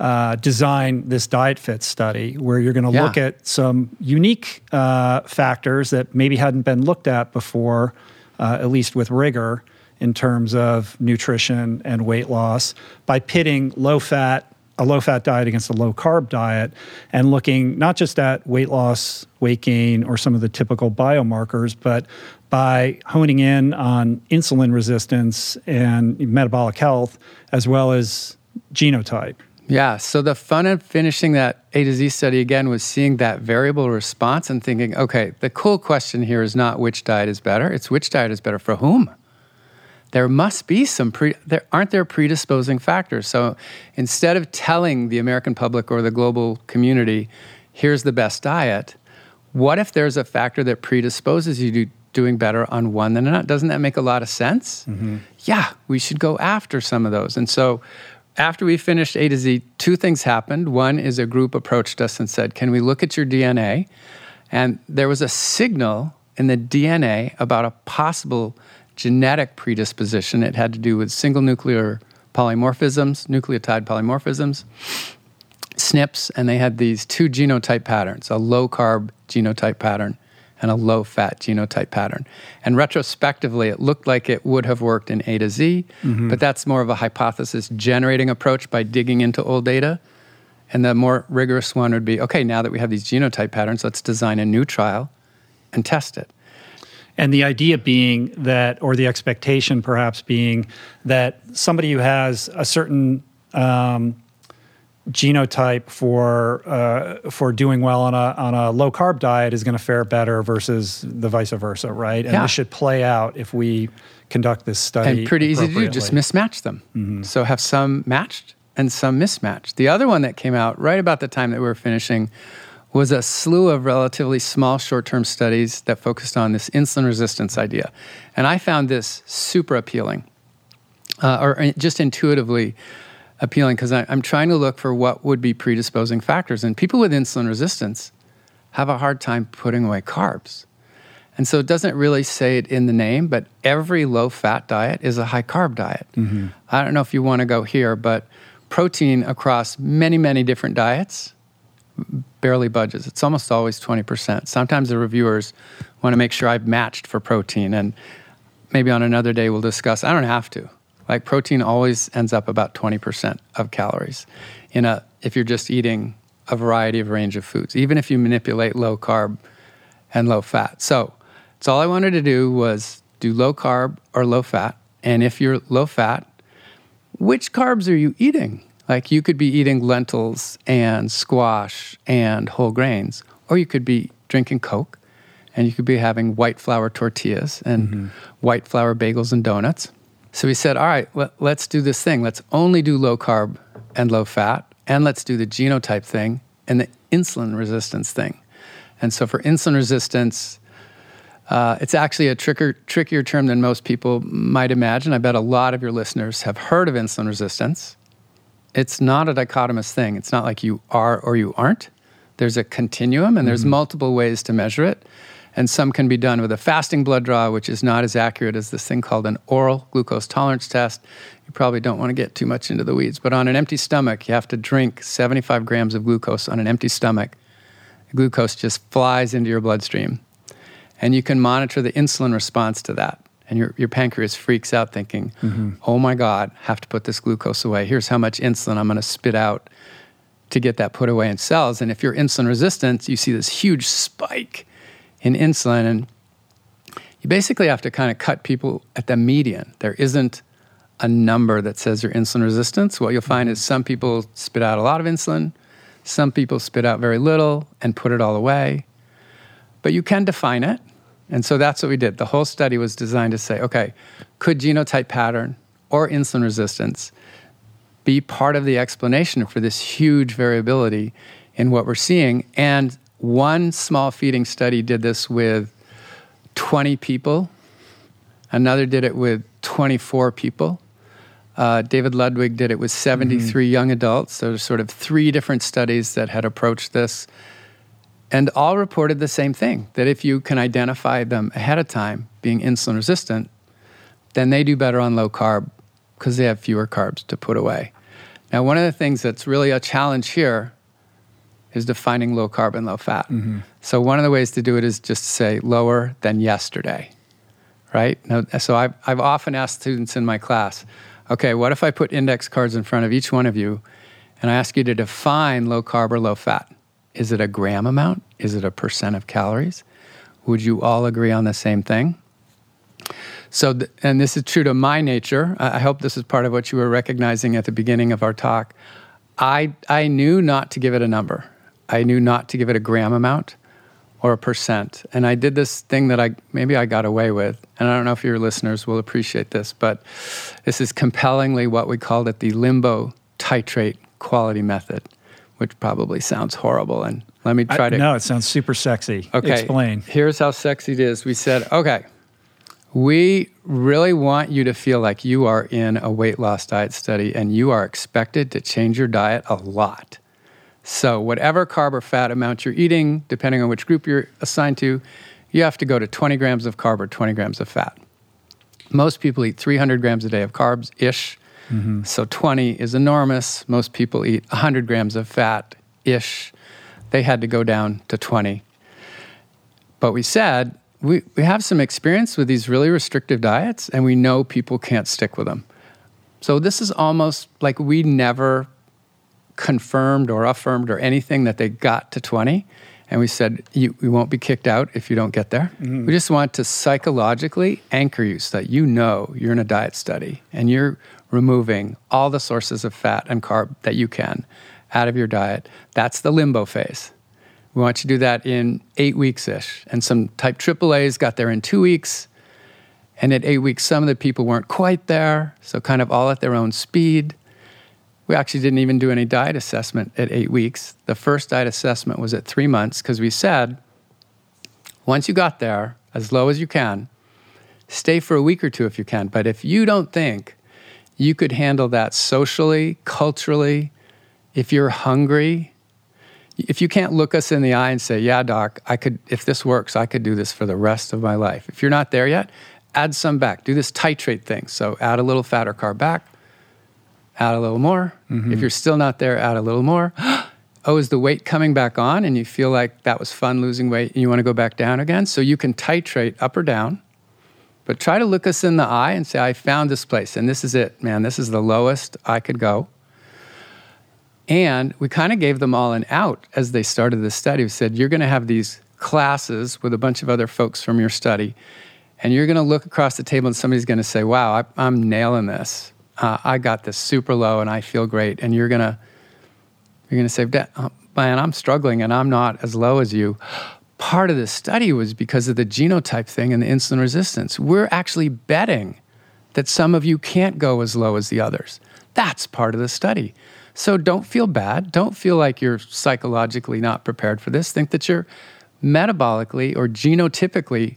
uh, design this diet fit study, where you're going to yeah. look at some unique uh, factors that maybe hadn't been looked at before, uh, at least with rigor, in terms of nutrition and weight loss, by pitting low fat a low fat diet against a low carb diet and looking not just at weight loss, weight gain, or some of the typical biomarkers, but by honing in on insulin resistance and metabolic health, as well as genotype.
Yeah. So the fun of finishing that A to Z study again was seeing that variable response and thinking, okay, the cool question here is not which diet is better, it's which diet is better for whom. There must be some pre, there aren't there predisposing factors. So instead of telling the American public or the global community, here's the best diet, what if there's a factor that predisposes you to doing better on one than another. Doesn't that make a lot of sense? Mm-hmm. Yeah, we should go after some of those. And so after we finished A to Z, two things happened. One is a group approached us and said, Can we look at your DNA? And there was a signal in the DNA about a possible genetic predisposition. It had to do with single nuclear polymorphisms, nucleotide polymorphisms, SNPs, and they had these two genotype patterns a low carb genotype pattern and a low fat genotype pattern. And retrospectively, it looked like it would have worked in A to Z, mm-hmm. but that's more of a hypothesis generating approach by digging into old data. And the more rigorous one would be okay, now that we have these genotype patterns, let's design a new trial and test it.
And the idea being that, or the expectation perhaps being that somebody who has a certain um, genotype for uh, for doing well on a on a low carb diet is going to fare better versus the vice versa, right? And
yeah.
this should play out if we conduct this study.
And pretty easy to do, just mismatch them. Mm-hmm. So have some matched and some mismatched. The other one that came out right about the time that we were finishing was a slew of relatively small short-term studies that focused on this insulin resistance idea, and I found this super appealing, uh, or uh, just intuitively appealing because I'm trying to look for what would be predisposing factors. And people with insulin resistance have a hard time putting away carbs. And so it doesn't really say it in the name, but every low fat diet is a high carb diet. Mm-hmm. I don't know if you want to go here, but protein across many, many different diets barely budges. It's almost always 20%. Sometimes the reviewers want to make sure I've matched for protein. And maybe on another day we'll discuss. I don't have to. Like protein always ends up about 20% of calories in a if you're just eating a variety of range of foods, even if you manipulate low carb and low fat. So, it's all I wanted to do was do low carb or low fat. And if you're low fat, which carbs are you eating? Like you could be eating lentils and squash and whole grains, or you could be drinking Coke and you could be having white flour tortillas and mm-hmm. white flour bagels and donuts. So we said, all right, let, let's do this thing. Let's only do low carb and low fat, and let's do the genotype thing and the insulin resistance thing. And so for insulin resistance, uh, it's actually a tricker, trickier term than most people might imagine. I bet a lot of your listeners have heard of insulin resistance. It's not a dichotomous thing. It's not like you are or you aren't. There's a continuum, and there's mm-hmm. multiple ways to measure it. And some can be done with a fasting blood draw, which is not as accurate as this thing called an oral glucose tolerance test. You probably don't want to get too much into the weeds, but on an empty stomach, you have to drink 75 grams of glucose on an empty stomach. The glucose just flies into your bloodstream. And you can monitor the insulin response to that. And your, your pancreas freaks out thinking, mm-hmm. oh my God, have to put this glucose away. Here's how much insulin I'm going to spit out to get that put away in cells. And if you're insulin resistant, you see this huge spike in insulin. And you basically have to kind of cut people at the median. There isn't a number that says your insulin resistance. What you'll find is mm-hmm. some people spit out a lot of insulin, some people spit out very little and put it all away. But you can define it. And so that's what we did. The whole study was designed to say, okay, could genotype pattern or insulin resistance be part of the explanation for this huge variability in what we're seeing? And one small feeding study did this with 20 people, another did it with 24 people. Uh, David Ludwig did it with 73 mm-hmm. young adults. So there's sort of three different studies that had approached this and all reported the same thing that if you can identify them ahead of time being insulin resistant, then they do better on low carb because they have fewer carbs to put away. Now, one of the things that's really a challenge here is defining low carbon, low fat. Mm-hmm. So, one of the ways to do it is just to say lower than yesterday, right? Now, so, I've, I've often asked students in my class, okay, what if I put index cards in front of each one of you and I ask you to define low carb or low fat? Is it a gram amount? Is it a percent of calories? Would you all agree on the same thing? So, th- and this is true to my nature. I hope this is part of what you were recognizing at the beginning of our talk. I, I knew not to give it a number. I knew not to give it a gram amount or a percent. And I did this thing that I maybe I got away with. And I don't know if your listeners will appreciate this, but this is compellingly what we called it the limbo titrate quality method which probably sounds horrible. And let me try
I,
to.
No, it sounds super sexy. Okay. Explain.
Here's how sexy it is. We said, okay, we really want you to feel like you are in a weight loss diet study and you are expected to change your diet a lot. So, whatever carb or fat amount you're eating, depending on which group you're assigned to, you have to go to 20 grams of carb or 20 grams of fat. Most people eat 300 grams a day of carbs ish. Mm-hmm. So 20 is enormous. Most people eat 100 grams of fat ish. They had to go down to 20. But we said we, we have some experience with these really restrictive diets, and we know people can't stick with them. So this is almost like we never confirmed or affirmed or anything that they got to 20. And we said, you, we won't be kicked out if you don't get there. Mm-hmm. We just want to psychologically anchor you so that you know you're in a diet study and you're removing all the sources of fat and carb that you can out of your diet. That's the limbo phase. We want you to do that in eight weeks ish. And some type AAAs got there in two weeks. And at eight weeks, some of the people weren't quite there, so kind of all at their own speed. We actually didn't even do any diet assessment at eight weeks. The first diet assessment was at three months because we said once you got there, as low as you can, stay for a week or two if you can. But if you don't think you could handle that socially, culturally. If you're hungry, if you can't look us in the eye and say, "Yeah, doc, I could if this works, I could do this for the rest of my life." If you're not there yet, add some back. Do this titrate thing. So add a little fat or carb back, add a little more. Mm-hmm. If you're still not there, add a little more. oh, is the weight coming back on and you feel like that was fun losing weight and you want to go back down again? So you can titrate up or down but try to look us in the eye and say, I found this place, and this is it, man. This is the lowest I could go. And we kind of gave them all an out as they started the study. We said, You're going to have these classes with a bunch of other folks from your study, and you're going to look across the table and somebody's going to say, Wow, I, am nailing this. Uh, I got this super low and I feel great. And you're to, you're to say, uh, Man, I'm struggling and I'm not as low as you part of the study was because of the genotype thing and the insulin resistance. We're actually betting that some of you can't go as low as the others. That's part of the study. So don't feel bad. Don't feel like you're psychologically not prepared for this. Think that you're metabolically or genotypically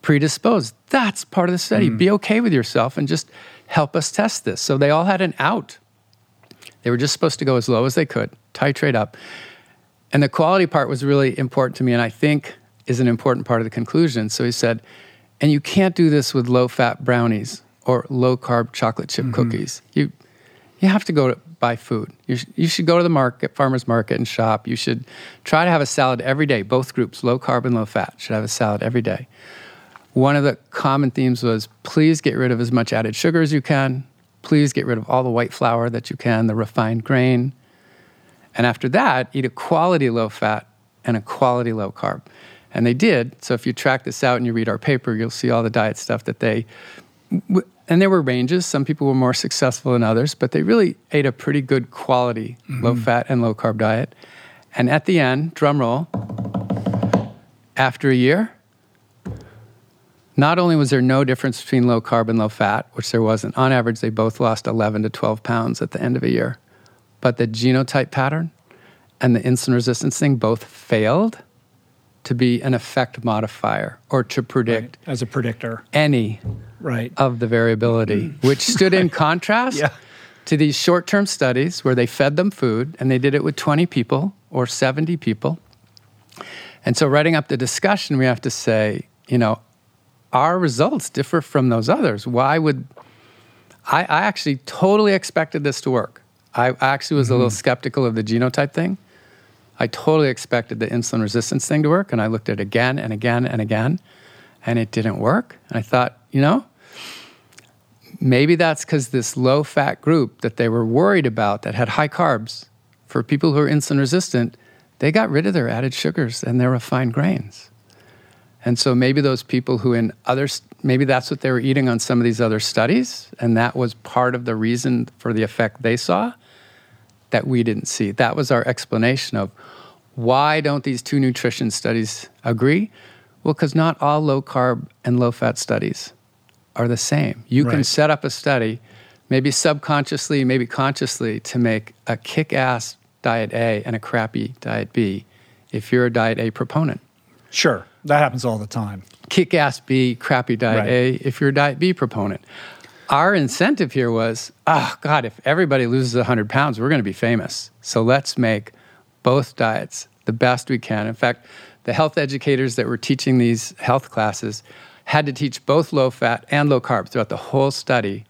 predisposed. That's part of the study. Mm. Be okay with yourself and just help us test this. So they all had an out. They were just supposed to go as low as they could, titrate up. And the quality part was really important to me. And I think is an important part of the conclusion. So he said, and you can't do this with low fat brownies or low carb chocolate chip mm-hmm. cookies. You you have to go to buy food. You, sh- you should go to the market, farmer's market, and shop. You should try to have a salad every day. Both groups, low carb and low fat, should have a salad every day. One of the common themes was please get rid of as much added sugar as you can. Please get rid of all the white flour that you can, the refined grain. And after that, eat a quality low fat and a quality low carb. And they did. So if you track this out and you read our paper, you'll see all the diet stuff that they, and there were ranges. Some people were more successful than others, but they really ate a pretty good quality mm-hmm. low fat and low carb diet. And at the end, drum roll, after a year, not only was there no difference between low carb and low fat, which there wasn't, on average, they both lost 11 to 12 pounds at the end of a year, but the genotype pattern and the insulin resistance thing both failed to be an effect modifier or to predict
right. as a predictor
any
right.
of the variability, which stood in contrast yeah. to these short term studies where they fed them food and they did it with 20 people or 70 people. And so, writing up the discussion, we have to say, you know, our results differ from those others. Why would I, I actually totally expected this to work? I actually was mm-hmm. a little mm-hmm. skeptical of the genotype thing. I totally expected the insulin resistance thing to work, and I looked at it again and again and again, and it didn't work. And I thought, you know, maybe that's because this low fat group that they were worried about that had high carbs, for people who are insulin resistant, they got rid of their added sugars and their refined grains. And so maybe those people who in other maybe that's what they were eating on some of these other studies, and that was part of the reason for the effect they saw that we didn't see. That was our explanation of why don't these two nutrition studies agree? Well, because not all low carb and low fat studies are the same. You right. can set up a study, maybe subconsciously, maybe consciously, to make a kick ass diet A and a crappy diet B if you're a diet A proponent.
Sure, that happens all the time.
Kick ass B, crappy diet right. A if you're a diet B proponent our incentive here was, oh God, if everybody loses 100 pounds, we're going to be famous. So let's make both diets the best we can. In fact, the health educators that were teaching these health classes had to teach both low fat and low carb throughout the whole study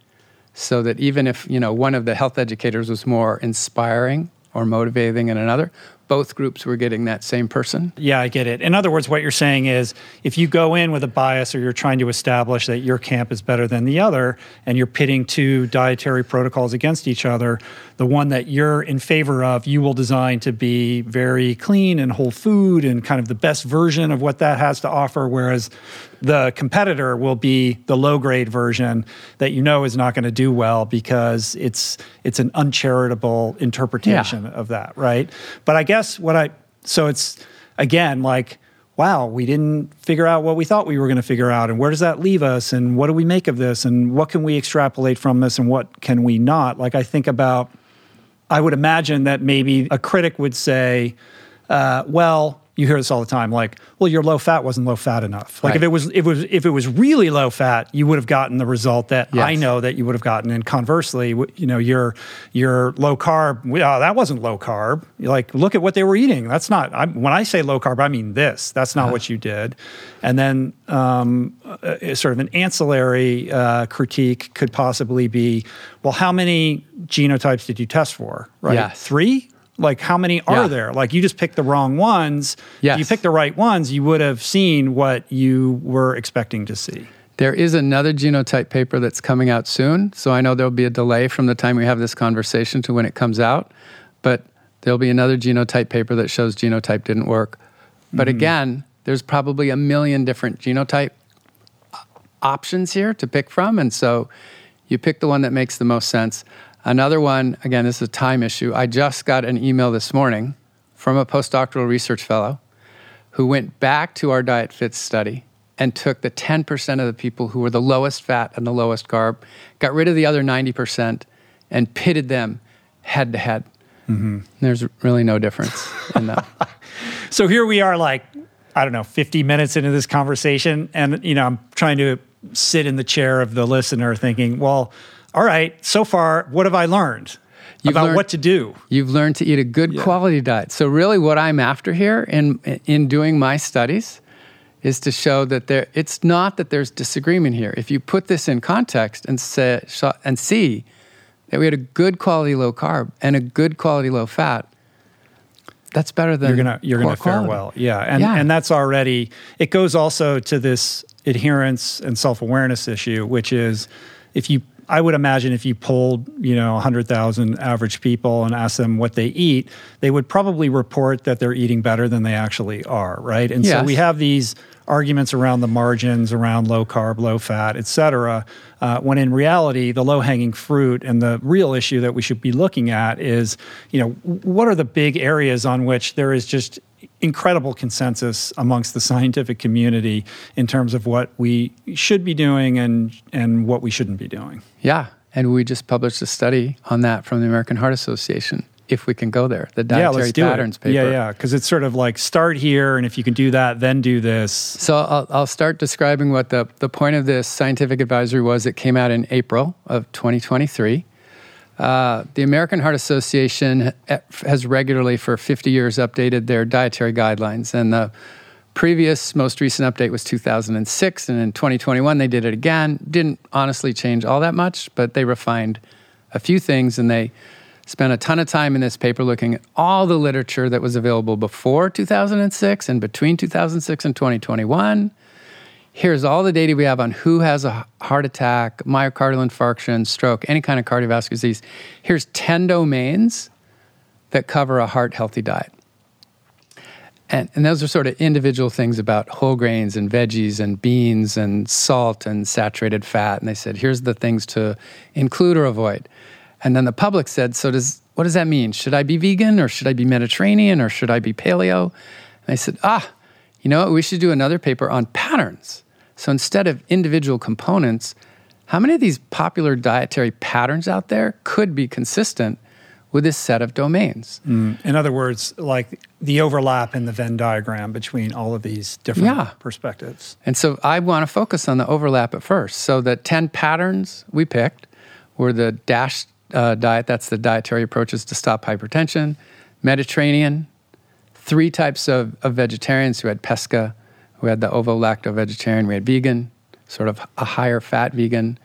so that even if you know one of the health educators was more inspiring or motivating than another both groups were getting that same person?
Yeah, I get it. In other words, what you're saying is if you go in with a bias or you're trying to establish that your camp is better than the other and you're pitting two dietary protocols against each other, the one that you're in favor of, you will design to be very clean and whole food and kind of the best version of what that has to offer. Whereas the competitor will be the low grade version that you know is not going to do well because it's it's an uncharitable interpretation yeah. of that, right? But I guess what I so it's again like wow, we didn't figure out what we thought we were going to figure out. And where does that leave us? And what do we make of this? And what can we extrapolate from this? And what can we not? Like, I think about, I would imagine that maybe a critic would say, uh, well, you hear this all the time like well your low fat wasn't low fat enough. Like right. if it was if it was if it was really low fat you would have gotten the result that yes. i know that you would have gotten. And conversely you know your your low carb oh, that wasn't low carb. Like look at what they were eating. That's not I, when i say low carb i mean this. That's not uh-huh. what you did. And then um, uh, sort of an ancillary uh, critique could possibly be well how many genotypes did you test for? Right?
Yes.
three like how many are yeah. there like you just picked the wrong ones
yes.
if you picked the right ones you would have seen what you were expecting to see
there is another genotype paper that's coming out soon so i know there'll be a delay from the time we have this conversation to when it comes out but there'll be another genotype paper that shows genotype didn't work but mm-hmm. again there's probably a million different genotype options here to pick from and so you pick the one that makes the most sense Another one, again, this is a time issue. I just got an email this morning from a postdoctoral research fellow who went back to our Diet Fits study and took the 10% of the people who were the lowest fat and the lowest carb, got rid of the other 90%, and pitted them head to head. Mm-hmm. There's really no difference in them.
so here we are, like, I don't know, 50 minutes into this conversation, and, you know, I'm trying to sit in the chair of the listener thinking, well, all right, so far, what have I learned? You've about learned, what to do.
You've learned to eat a good yeah. quality diet. So really what I'm after here in in doing my studies is to show that there it's not that there's disagreement here. If you put this in context and say and see that we had a good quality low carb and a good quality low fat, that's better than
you're gonna you're gonna fare
quality.
well. Yeah, and
Yeah.
and that's already it goes also to this adherence and self awareness issue, which is if you I would imagine if you polled you know 100,000 average people and asked them what they eat, they would probably report that they're eating better than they actually are, right? And so we have these arguments around the margins, around low carb, low fat, et cetera, uh, when in reality, the low hanging fruit and the real issue that we should be looking at is, you know, what are the big areas on which there is just incredible consensus amongst the scientific community in terms of what we should be doing and and what we shouldn't be doing.
Yeah, and we just published a study on that from the American Heart Association. If we can go there, the dietary
yeah,
patterns
it.
paper.
Yeah, yeah, because it's sort of like start here, and if you can do that, then do this.
So I'll, I'll start describing what the, the point of this scientific advisory was. It came out in April of 2023. Uh, the American Heart Association has regularly, for 50 years, updated their dietary guidelines. And the previous, most recent update was 2006. And in 2021, they did it again. Didn't honestly change all that much, but they refined a few things and they spent a ton of time in this paper looking at all the literature that was available before 2006 and between 2006 and 2021 here's all the data we have on who has a heart attack, myocardial infarction, stroke, any kind of cardiovascular disease. Here's 10 domains that cover a heart healthy diet. And, and those are sort of individual things about whole grains and veggies and beans and salt and saturated fat. And they said, here's the things to include or avoid. And then the public said, so does what does that mean? Should I be vegan or should I be Mediterranean or should I be paleo? And I said, ah, you know what? We should do another paper on patterns. So instead of individual components, how many of these popular dietary patterns out there could be consistent with this set of domains?
In other words, like the overlap in the Venn diagram between all of these different
Yeah.
perspectives.
And so I want to focus on the overlap at first. So the 10 patterns we picked were the DASH uh, diet, that's the dietary approaches to stop hypertension, Mediterranean, three types of, of vegetarians who had pesca, who had the ovo lacto vegetarian, we had vegan, sort of a higher fat vegan.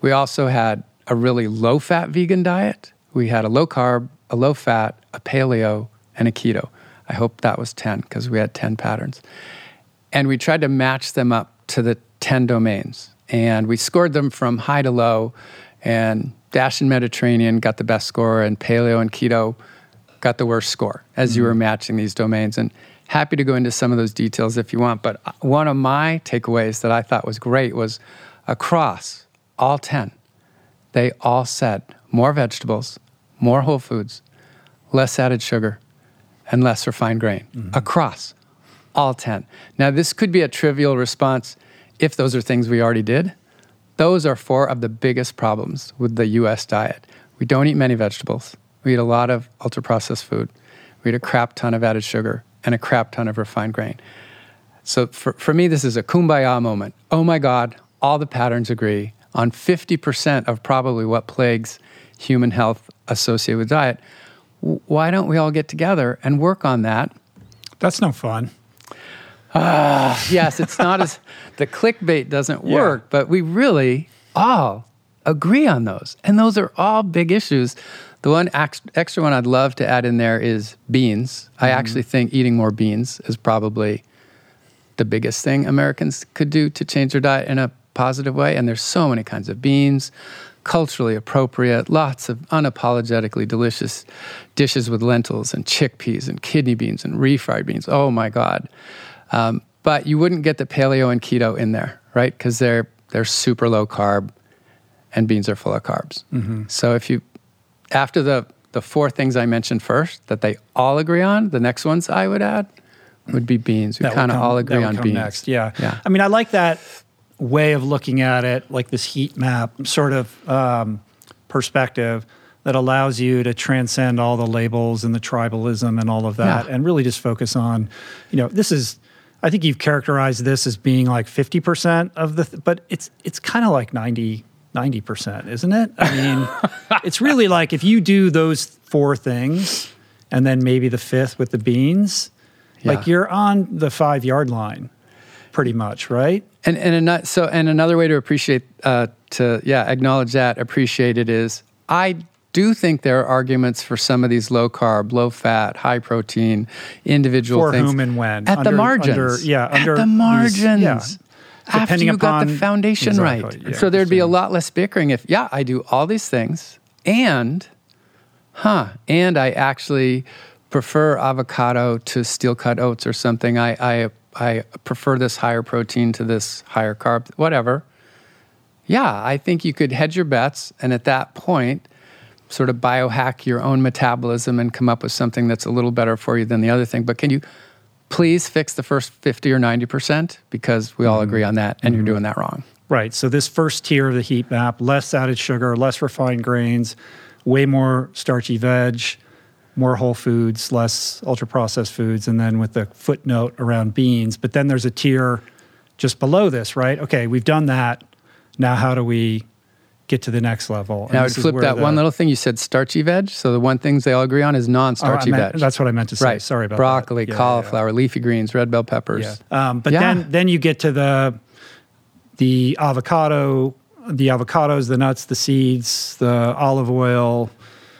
We also had a really low fat vegan diet. We had a low carb, a low fat, a paleo, and a keto. I hope that was 10 because we had 10 patterns. And we tried to match them up to the 10 domains. And we scored them from high to low. And Dash and Mediterranean got the best score, and Paleo and Keto got the worst score as you mm-hmm. were matching these domains. And happy to go into some of those details if you want. But uh, one of my takeaways that I thought was great was across all 10, they all said more vegetables, more whole foods, less added sugar, and less refined grain across all 10. Now, this could be a trivial response if those are things we already did. Those are four of the biggest problems with the US diet. We don't eat many vegetables. We eat a lot of ultra processed food. We eat a crap ton of added sugar and a crap ton of refined grain. So for, for me, this is a kumbaya moment. Oh my God, all the patterns agree on 50% of probably what plagues human health associated with diet. Why don't we all get together and work on that
That's no fun.
Ah, yes, it's not as the clickbait doesn't
Yeah.
work, but we really all agree on those. And those are all big issues. The one ex- extra one I'd love to add in there is beans. I actually think eating more beans is probably the biggest thing Americans could do to change their diet in a positive way. And there's so many kinds of beans, culturally appropriate, lots of unapologetically delicious dishes with lentils and chickpeas and kidney beans and refried beans. Oh my God. Um, but you wouldn't get the paleo and keto in there, right? Because they're they're super low carb, and beans are full of carbs. So if you after the the four things I mentioned first that they all agree on, the next ones I would add would be beans. We kind of all agree on
come
beans.
Next. Yeah.
Yeah.
I mean, I like that way of looking at it, like this heat map sort of um, perspective that allows you to transcend all the labels and the tribalism and all of that
Yeah.
and really just focus on, you know, this is. I think you've characterized this as being like 50% of the, th- but it's it's kind of like 90, 90%, isn't it? I mean, it's really like if you do those four things and then maybe the fifth with the beans, like you're on the five yard line. pretty much, right?
And and a, so and another way to appreciate uh, to yeah acknowledge that appreciate it is I do think there are arguments for some of these low carb, low fat, high protein individual
for
things
whom and when
at
under,
the margins.
Under, yeah,
at
under
the
these-
margins.
yeah.
After
Depending
you got the foundation
Exactly,
right,
yeah,
so there'd be a lot less bickering if yeah I do all these things and huh and I actually prefer avocado to steel cut oats or something. I I I prefer this higher protein to this higher carb, whatever. Yeah, I think you could hedge your bets and at that point sort of biohack your own metabolism and come up with something that's a little better for you than the other thing. But can you please fix the first 50 or 90% because we all agree mm-hmm. on that and you're mm-hmm. doing that wrong.
Right. So this first tier of the heat map, less added sugar, less refined grains, way more starchy veg, more whole foods, less ultra processed foods, and then with the footnote around beans. But then there's a tier just below this, right? Okay, we've done that. Now how do we get to the next level? And
Now I would flip that
the-
one little thing you said starchy veg. So the one things they all agree on is
Oh,
non-starchy
meant-
veg.
That's what I meant to say.
right.
Sorry about
broccoli,
that. Yeah, yeah, yeah.
cauliflower, leafy greens, red bell peppers.
Yeah. Um, but then then you get to the the avocado, the avocados, the nuts, the seeds, the olive oil,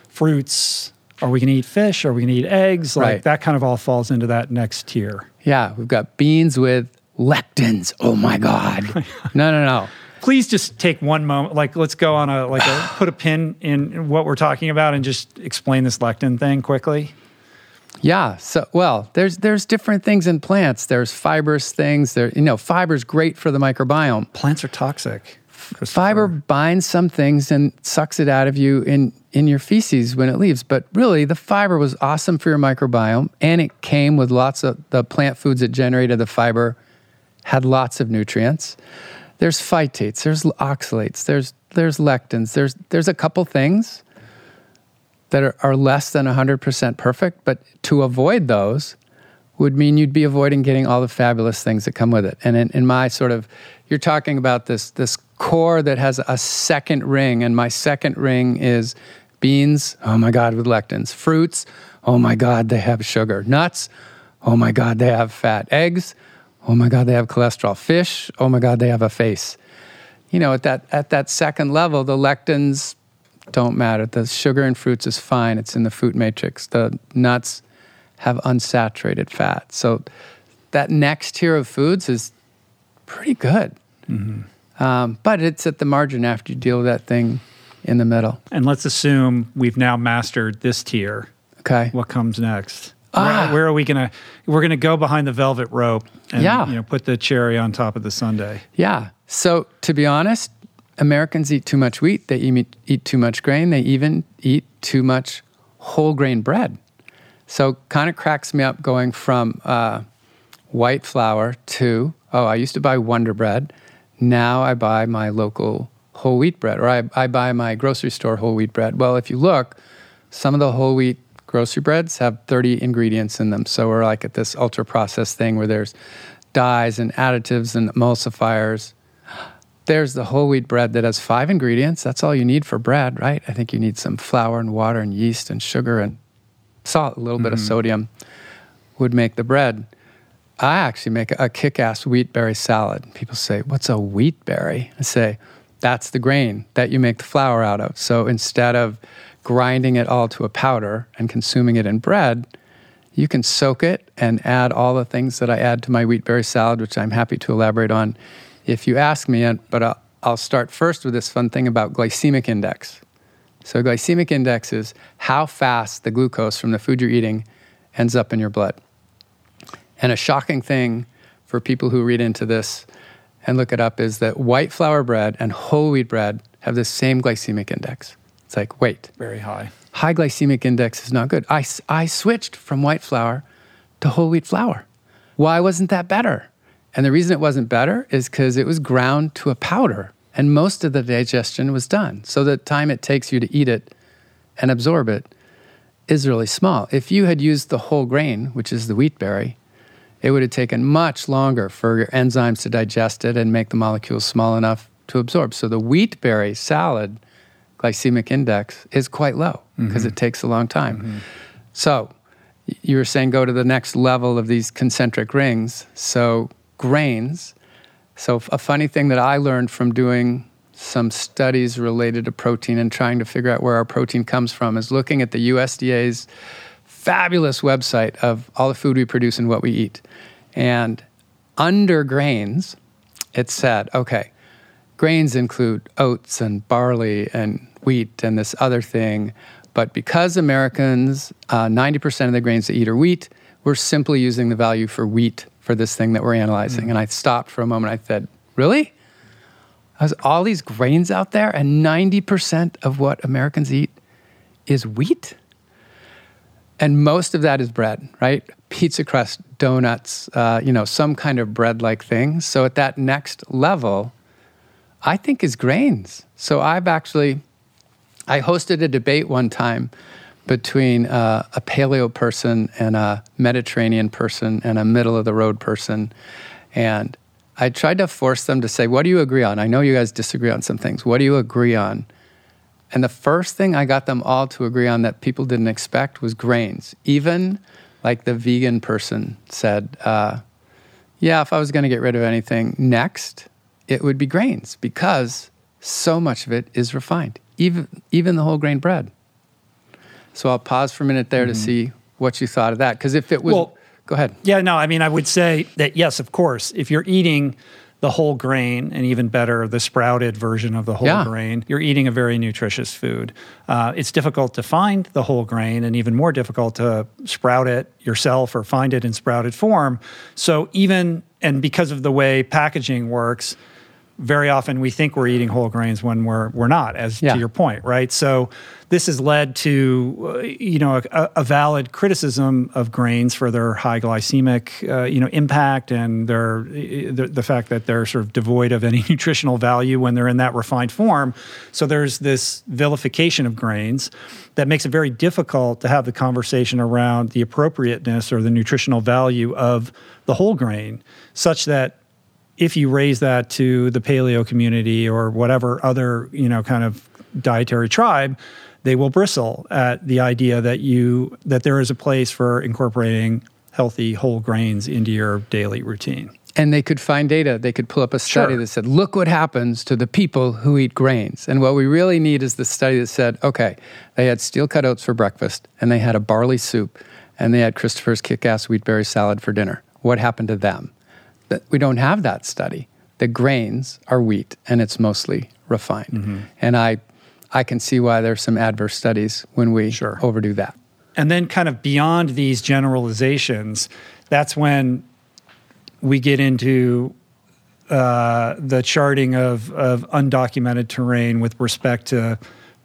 fruits. Are we going to eat fish? Are we going to eat eggs? Like
Right.
that kind of all falls into that next tier.
Yeah, we've got beans with lectins. Oh my god. no, no, no.
Please just take one moment. Like let's go on a like a, put a pin in what we're talking about and just explain this lectin thing quickly.
Yeah. So, well, there's there's different things in plants. There's fibrous things. There, you know, fiber's great for the microbiome.
Plants are toxic.
Fiber binds some things and sucks it out of you in in your feces when it leaves. But really, the fiber was awesome for your microbiome, and it came with lots of the plant foods that generated the fiber had lots of nutrients. There's phytates. There's oxalates. There's there's lectins. There's there's a couple things that are, are less than 100% perfect, but to avoid those would mean you'd be avoiding getting all the fabulous things that come with it. And in, in my sort of, you're talking about this, this core that has a second ring, and my second ring is beans, oh my God, with lectins. Fruits, oh my God, they have sugar. Nuts, oh my God, they have fat. Eggs, oh my God, they have cholesterol. Fish, oh my God, they have a face. You know, at that, at that second level, the lectins, don't matter. The sugar in fruits is fine. It's in the food matrix. The nuts have unsaturated fat. So that next tier of foods is pretty good. Um, but it's at the margin after you deal with that thing in the middle.
And let's assume we've now mastered this tier.
Okay.
What comes next?
Ah.
Where, where are we gonna? We're gonna go behind the velvet rope and
Yeah.
you know put the cherry on top of the sundae.
Yeah. So to be honest, Americans eat too much wheat. They eat, eat too much grain. They even eat too much whole grain bread. So kind of cracks me up going from uh, white flour to oh, I used to buy Wonder Bread. Now I buy my local whole wheat bread, or I, I buy my grocery store whole wheat bread. Well, if you look, some of the whole wheat grocery breads have 30 ingredients in them. So we're like at this ultra processed thing where there's dyes and additives and emulsifiers. There's the whole wheat bread that has five ingredients. That's all you need for bread, right? I think you need some flour and water and yeast and sugar and salt, a little bit of mm-hmm. sodium would make the bread. I actually make a kick ass wheat berry salad. People say, What's a wheat berry? I say, That's the grain that you make the flour out of. So instead of grinding it all to a powder and consuming it in bread, you can soak it and add all the things that I add to my wheat berry salad, which I'm happy to elaborate on if you ask me. But I'll, start first with this fun thing about glycemic index. So, glycemic index is how fast the glucose from the food you're eating ends up in your blood. And a shocking thing for people who read into this and look it up is that white flour bread and whole wheat bread have the same glycemic index. It's like, wait,
Very high.
high glycemic index is not good. I, I switched from white flour to whole wheat flour. Why wasn't that better? And the reason it wasn't better is because it was ground to a powder and most of the digestion was done. So the time it takes you to eat it and absorb it is really small. If you had used the whole grain, which is the wheat berry, it would have taken much longer for your enzymes to digest it and make the molecules small enough to absorb. So the wheat berry salad glycemic index is quite low because it mm-hmm. takes a long time. Mm-hmm. So you were saying go to the next level of these concentric rings. So grains. So, a funny thing that I learned from doing some studies related to protein and trying to figure out where our protein comes from is looking at the USDA's fabulous website of all the food we produce and what we eat. And under grains, it said, okay, grains include oats and barley and wheat and this other thing. But because Americans, uh, 90% of the grains they eat are wheat, we're simply using the value for wheat for this thing that we're analyzing. Mm. And I stopped for a moment. I said, really? There's all these grains out there, and 90% of what Americans eat is wheat? And most of that is bread, right? Pizza crust, donuts, uh, you know, some kind of bread like thing. So at that next level, I think is grains. So I've actually, I hosted a debate one time between uh, a paleo person and a Mediterranean person and a middle of the road person. And I tried to force them to say, What do you agree on? I know you guys disagree on some things. What do you agree on? And the first thing I got them all to agree on that people didn't expect was grains. Even like the vegan person said, uh, Yeah, if I was going to get rid of anything next, it would be grains because so much of it is refined, even, even the whole grain bread. So I'll pause for a minute there mm-hmm. to see what you thought of that. Because if it was. Well, Go ahead.
Yeah, no, I mean, I would say that yes, of course, if you're eating the whole grain, and even better, the sprouted version of the whole yeah. grain, you're eating a very nutritious food. Uh, it's difficult to find the whole grain, and even more difficult to sprout it yourself or find it in sprouted form. So, even, and because of the way packaging works, very often we think we're eating whole grains when we're we're not as yeah. to your point right so this has led to uh, you know a, a, valid criticism of grains for their high glycemic uh, you know impact and their the, the, fact that they're sort of devoid of any nutritional value when they're in that refined form so there's this vilification of grains that makes it very difficult to have the conversation around the appropriateness or the nutritional value of the whole grain such that if you raise that to the paleo community or whatever other you know kind of dietary tribe they will bristle at the idea that you that there is a place for incorporating healthy whole grains into your daily routine.
And they could find data. They could pull up a study sure. that said look what happens to the people who eat grains. And what we really need is the study that said okay they had steel cut oats for breakfast and they had a barley soup and they had christopher's kick-ass wheat berry salad for dinner. What happened to them that we don't have that study. The grains are wheat and it's mostly refined. Mm-hmm. And I I can see why there's some adverse studies when we sure. overdo that.
And then kind of beyond these generalizations, that's when we get into uh, the charting of, of undocumented terrain with respect to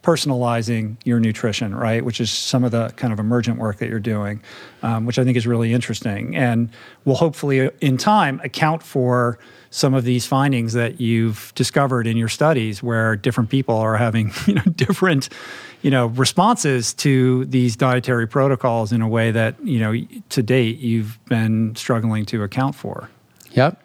personalizing your nutrition, right? Which is some of the kind of emergent work that you're doing, um, which I think is really interesting, and will hopefully, uh, in time, account for some of these findings that you've discovered in your studies, where different people are having you know different you know responses to these dietary protocols in a way that you know to date you've been struggling to account for.
Yep.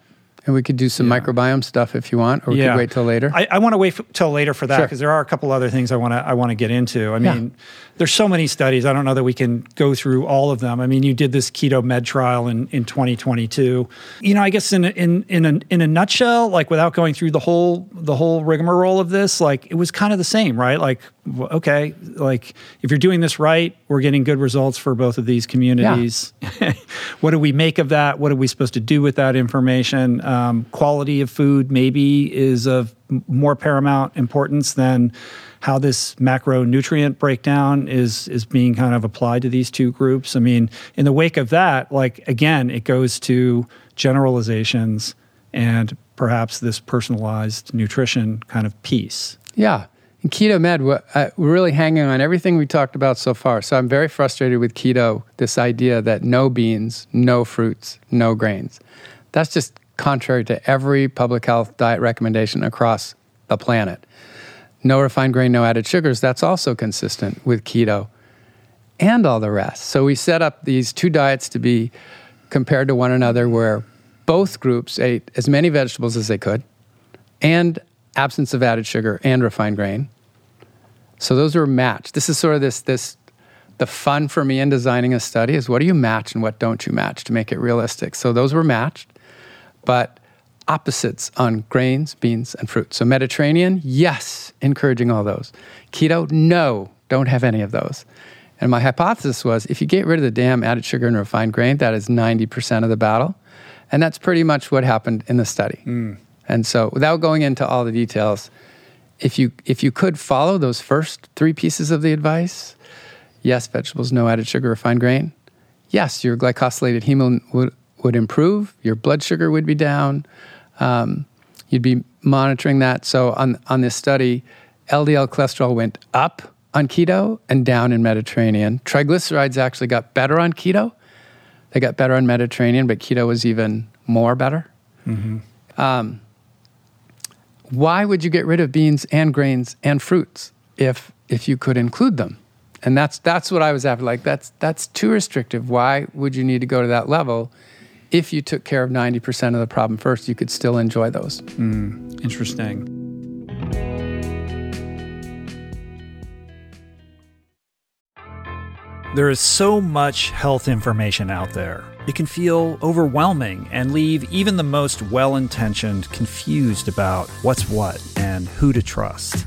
And we could do some yeah. microbiome stuff if you want, or we yeah. could wait till later.
I, I want to wait f- till later for that because sure. there are a couple other things I want to I want to get into. I mean, there's so many studies. I don't know that we can go through all of them. I mean, you did this keto med trial in, in 2022. You know, I guess in in in a, in a nutshell, like without going through the whole the whole rigmarole of this, like it was kind of the same, right? Like, okay, like if you're doing this right, we're getting good results for both of these communities. Yeah. what do we make of that? What are we supposed to do with that information? Um, Um, quality of food maybe is of more paramount importance than how this macronutrient breakdown is is being kind of applied to these two groups. I mean, in the wake of that, like again, it goes to generalizations and perhaps this personalized nutrition kind of piece.
Yeah. In keto med, uh, we're really hanging on everything we talked about so far. So I'm very frustrated with keto, this idea that no beans, no fruits, no grains. That's just contrary to every public health diet recommendation across the planet no refined grain, no added sugars, that's also consistent with keto and all the rest. So we set up these two diets to be compared to one another where both groups ate as many vegetables as they could and absence of added sugar and refined grain. So those were matched. This is sort of this this the fun for me in designing a study is what do you match and what don't you match to make it realistic. So those were matched. But opposites on grains, beans, and fruit. So Mediterranean, yes, encouraging all those. Keto, no, don't have any of those. And my hypothesis was if you get rid of the damn added sugar and refined grain, that is 90% of the battle. And that's pretty much what happened in the study. Mm. And so, without going into all the details, if you if you could follow those first three pieces of the advice, yes, vegetables, no added sugar, refined grain. Yes, your glycosylated hemoglobin would, would improve. Your blood sugar would be down. Um, you'd be monitoring that. So on on this study, LDL cholesterol went up on keto and down in Mediterranean. Triglycerides actually got better on keto. They got better on Mediterranean, but keto was even more better. Mm-hmm. Um, why would you get rid of beans and grains and fruits if if you could include them? And that's that's what I was after. Like that's that's too restrictive. Why would you need to go to that level? If you took care of ninety percent of the problem first, you could still enjoy those.
Mm, interesting. There is so much health information out there. It can feel overwhelming and leave even the most well intentioned confused about what's what and who to trust.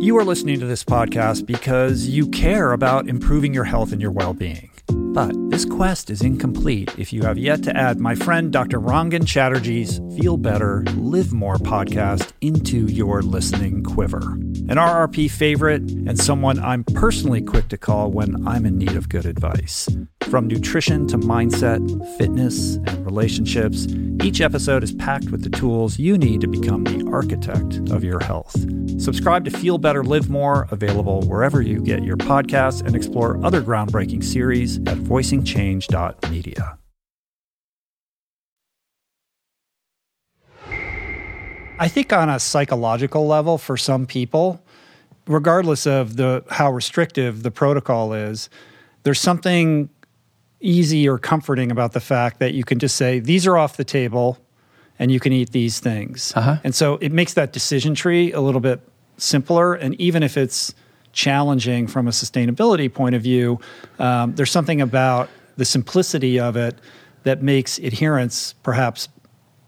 You are listening to this podcast because you care about improving your health and your well being. But this quest is incomplete if you have yet to add my friend Dr. Rangan Chatterjee's Feel Better, Live More podcast into your listening quiver. An RRP favorite and someone I'm personally quick to call when I'm in need of good advice. From nutrition to mindset, fitness, and relationships, each episode is packed with the tools you need to become the architect of your health. Subscribe to Feel Better, Live More, available wherever you get your podcasts, and explore other groundbreaking series at voicingchange.media. I think on a psychological level, for some people, regardless of the how restrictive the protocol is, there's something easy or comforting about the fact that you can just say, these are off the table and you can eat these things. Uh-huh. And so it makes that decision tree a little bit simpler. And even if it's challenging from a sustainability point of view, um, there's something about the simplicity of it that makes adherence perhaps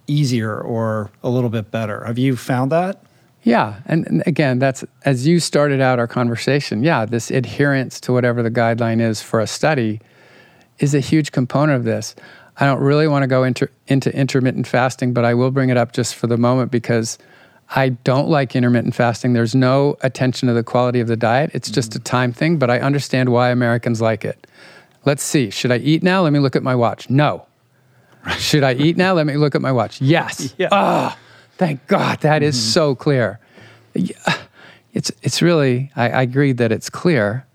easier or a little bit better. Have you found that?
Yeah, and, and, again, that's as you started out our conversation. Yeah, this adherence to whatever the guideline is for a study is a huge component of this. I don't really want to go into, into intermittent fasting, but I will bring it up just for the moment because I don't like intermittent fasting. There's no attention to the quality of the diet. It's just mm-hmm. a time thing, but I understand why Americans like it. Let's see. Should I eat now? Let me look at my watch. No. Should I eat now? Let me look at my watch. Yes. Yeah. Oh, thank God. That is mm-hmm. so clear. It's, it's really, I, I agree that it's clear,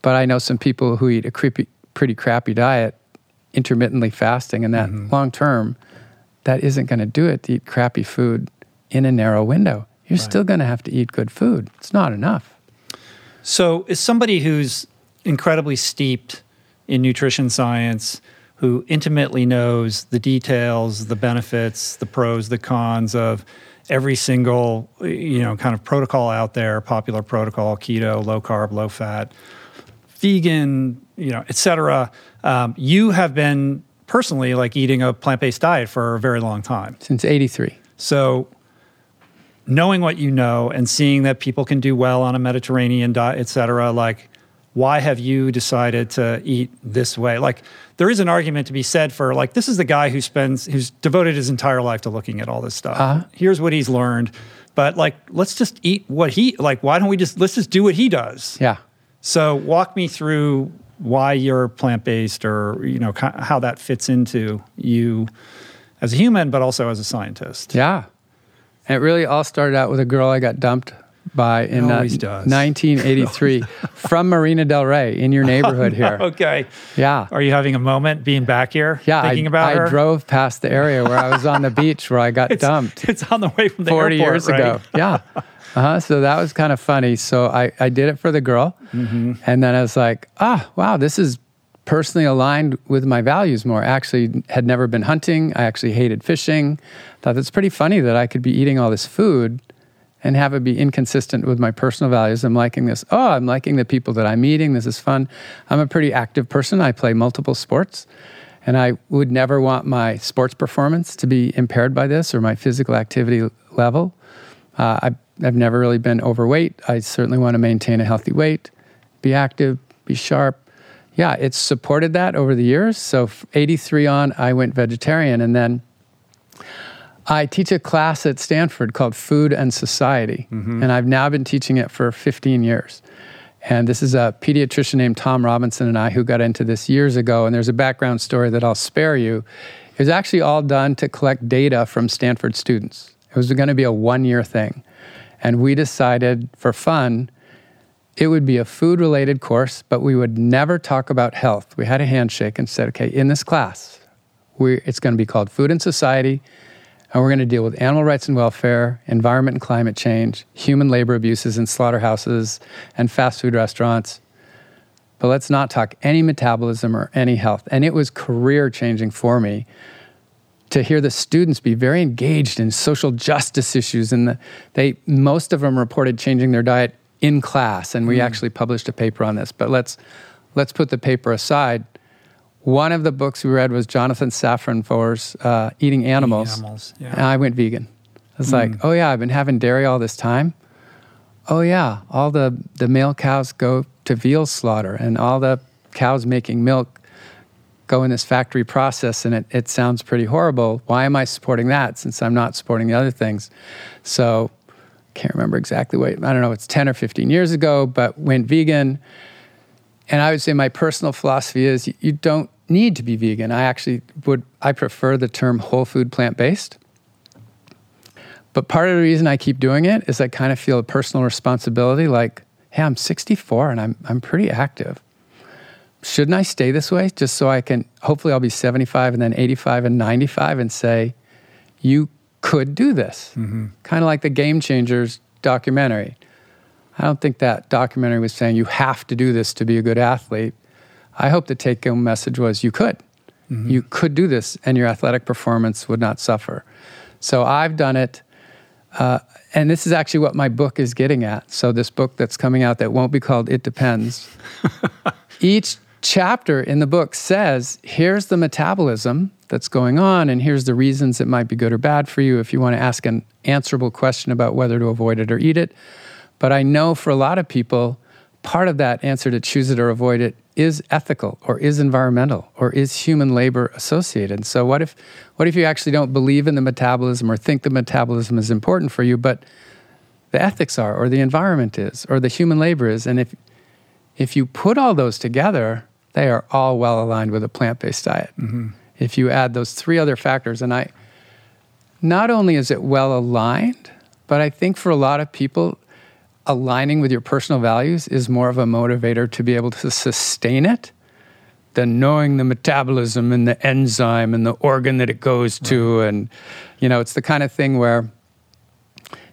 but I know some people who eat a creepy, pretty crappy diet, intermittently fasting, and that mm-hmm. long term, that isn't going to do it to eat crappy food in a narrow window. You're right. still going to have to eat good food. It's not enough.
So, as somebody who's incredibly steeped in nutrition science, who intimately knows the details, the benefits, the pros, the cons of every single you know kind of protocol out there, popular protocol, keto, low carb, low fat, vegan, you know, etc. Um, you have been personally like eating a plant-based diet for a very long time.
Since 83
so knowing what you know and seeing that people can do well on a mediterranean diet etc like why have you decided to eat this way? Like there is an argument to be said for like this is the guy who spends who's devoted his entire life to looking at all this stuff. Uh-huh. here's what he's learned. But like let's just eat what he like why don't we just let's just do what he does.
Yeah.
So walk me through why you're plant based, or you know how that fits into you as a human, but also as a scientist.
Yeah, and it really all started out with a girl I got dumped by in uh, 1983 from Marina Del Rey in your neighborhood here.
okay.
Yeah.
Are you having a moment being back here?
Yeah.
Thinking
I,
about
I
her?
drove past the area where I was on the beach where I got
it's,
dumped.
It's on the way from the
40
airport,
years
right?
ago. Yeah. Uh-huh. So that was kind of funny. So I, I did it for the girl.
Mm-hmm.
And then I was like, ah, wow, this is personally aligned with my values more. I actually had never been hunting. I actually hated fishing. Thought that's pretty funny that I could be eating all this food and have it be inconsistent with my personal values. I'm liking this. Oh, I'm liking the people that I'm meeting. This is fun. I'm a pretty active person. I play multiple sports. And I would never want my sports performance to be impaired by this or my physical activity level. Uh, I, I've never really been overweight. I certainly want to maintain a healthy weight, be active, be sharp. Yeah, it's supported that over the years. So, 83 on, I went vegetarian. And then I teach a class at Stanford called Food and Society. Mm-hmm. And I've now been teaching it for 15 years. And this is a pediatrician named Tom Robinson and I who got into this years ago. And there's a background story that I'll spare you. It was actually all done to collect data from Stanford students. It was going to be a one year thing. And we decided for fun, it would be a food related course, but we would never talk about health. We had a handshake and said, okay, in this class, we, it's going to be called Food and Society and we're going to deal with animal rights and welfare, environment and climate change, human labor abuses in slaughterhouses and fast food restaurants. But let's not talk any metabolism or any health. And it was career changing for me to hear the students be very engaged in social justice issues. And the, they, most of them reported changing their diet in class. And we mm. actually published a paper on this. But let's, let's put the paper aside one of the books we read was Jonathan Safran Foer's uh, Eating Animals.
Eating animals yeah.
And I went vegan. It's mm. like, oh yeah, I've been having dairy all this time. Oh yeah, all the, the male cows go to veal slaughter and all the cows making milk go in this factory process and it, it sounds pretty horrible. Why am I supporting that since I'm not supporting the other things? So I can't remember exactly what, I don't know, it's 10 or 15 years ago, but went vegan. And I would say my personal philosophy is you don't need to be vegan. I actually would I prefer the term whole food plant based. But part of the reason I keep doing it is I kind of feel a personal responsibility like, hey, I'm 64 and I'm I'm pretty active. Shouldn't I stay this way just so I can hopefully I'll be 75 and then 85 and 95 and say you could do this. Mm-hmm. Kind of like the Game Changers documentary. I don't think that documentary was saying you have to do this to be a good athlete. I hope the take home message was you could. Mm-hmm. You could do this and your athletic performance would not suffer. So I've done it. Uh, and this is actually what my book is getting at. So, this book that's coming out that won't be called It Depends. Each chapter in the book says here's the metabolism that's going on, and here's the reasons it might be good or bad for you if you want to ask an answerable question about whether to avoid it or eat it. But I know for a lot of people, part of that answer to choose it or avoid it is ethical or is environmental or is human labor associated. So what if what if you actually don't believe in the metabolism or think the metabolism is important for you, but the ethics are or the environment is or the human labor is and if if you put all those together, they are all well aligned with a plant-based diet. Mm-hmm. If you add those three other factors and I not only is it well aligned, but I think for a lot of people aligning with your personal values is more of a motivator to be able to sustain it than knowing the metabolism and the enzyme and the organ that it goes to. Right. And, you know, it's the kind of thing where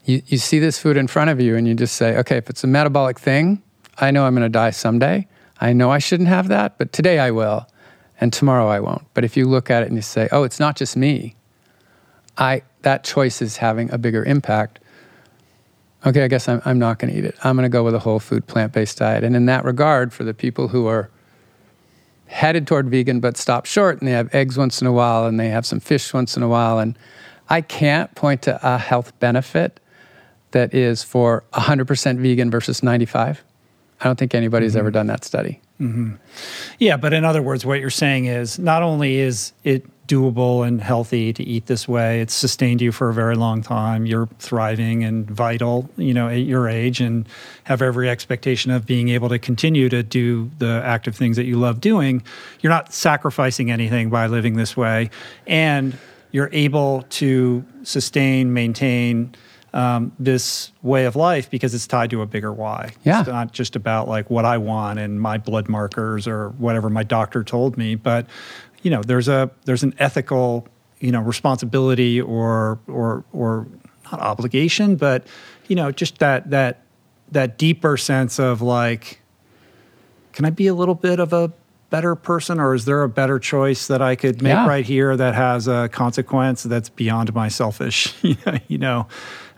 you, you see this food in front of you and you just say, okay, if it's a metabolic thing, I know I'm going to die someday. I know I shouldn't have that, but today I will, and tomorrow I won't. But if you look at it and you say, oh, it's not just me, I, that choice is having a bigger impact okay, I guess I'm, I'm not going to eat it. I'm going to go with a whole food, plant based diet. And in that regard, for the people who are headed toward vegan but stop short and they have eggs once in a while and they have some fish once in a while, and I can't point to a health benefit that is for 100% vegan versus 95. I don't think anybody's mm-hmm. ever done that study.
Mm-hmm. Yeah, but in other words, what you're saying is not only is it doable and healthy to eat this way. It's sustained you for a very long time. You're thriving and vital, you know, at your age and have every expectation of being able to continue to do the active things that you love doing. You're not sacrificing anything by living this way. And you're able to sustain, maintain, um, this way of life because it's tied to a bigger why.
Yeah.
It's not just about like what I want and my blood markers or whatever my doctor told me, but you know, there's a there's an ethical you know responsibility or or or not obligation, but you know, just that that that deeper sense of like, can I be a little bit of a better person, or is there a better choice that I could make
Yeah.
right here that has a consequence that's beyond my selfish, you know,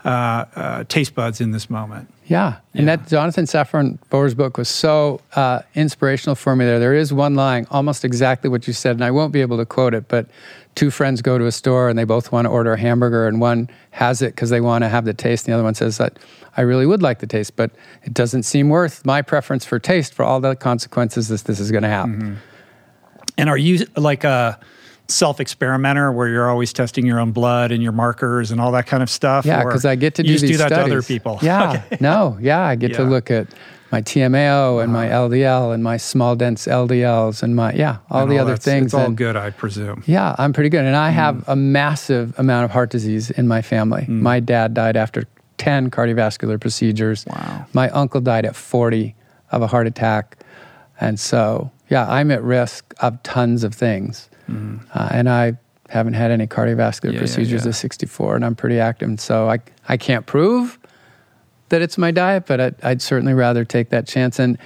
uh, uh, taste buds in this moment?
Yeah. And
Yeah.
that Jonathan Safran Foer's book was so uh, inspirational for me there. There is one line, almost exactly what you said, and I won't be able to quote it, but two friends go to a store and they both want to order a hamburger, and one has it because they want to have the taste, and the other one says that I really would like the taste, but it doesn't seem worth my preference for taste for all the consequences that this is going to have.
Mm-hmm. And are you like a self experimenter where you're always testing your own blood and your markers and all that kind of stuff?
Yeah, because I get to
you
do
just
these
do that
studies.
to other people.
Yeah, no, yeah, I get to
Yeah. Uh-huh.
look at my TMAO and my LDL and my small dense LDLs and my yeah, all
And
the other things.
It's all
and-
good, I presume.
Yeah, I'm pretty good. And I have
Mm.
a massive amount of heart disease in my family. My dad died after 10 cardiovascular procedures.
Wow.
My uncle died at 40 of a heart attack. And so, yeah, I'm at risk of tons of things. Uh, and I haven't had any cardiovascular
Mm-hmm. Yeah, yeah,
procedures
yeah.
at 64, and I'm pretty active. And so I, I can't prove that it's my diet, but I'd, I'd certainly rather take that chance. And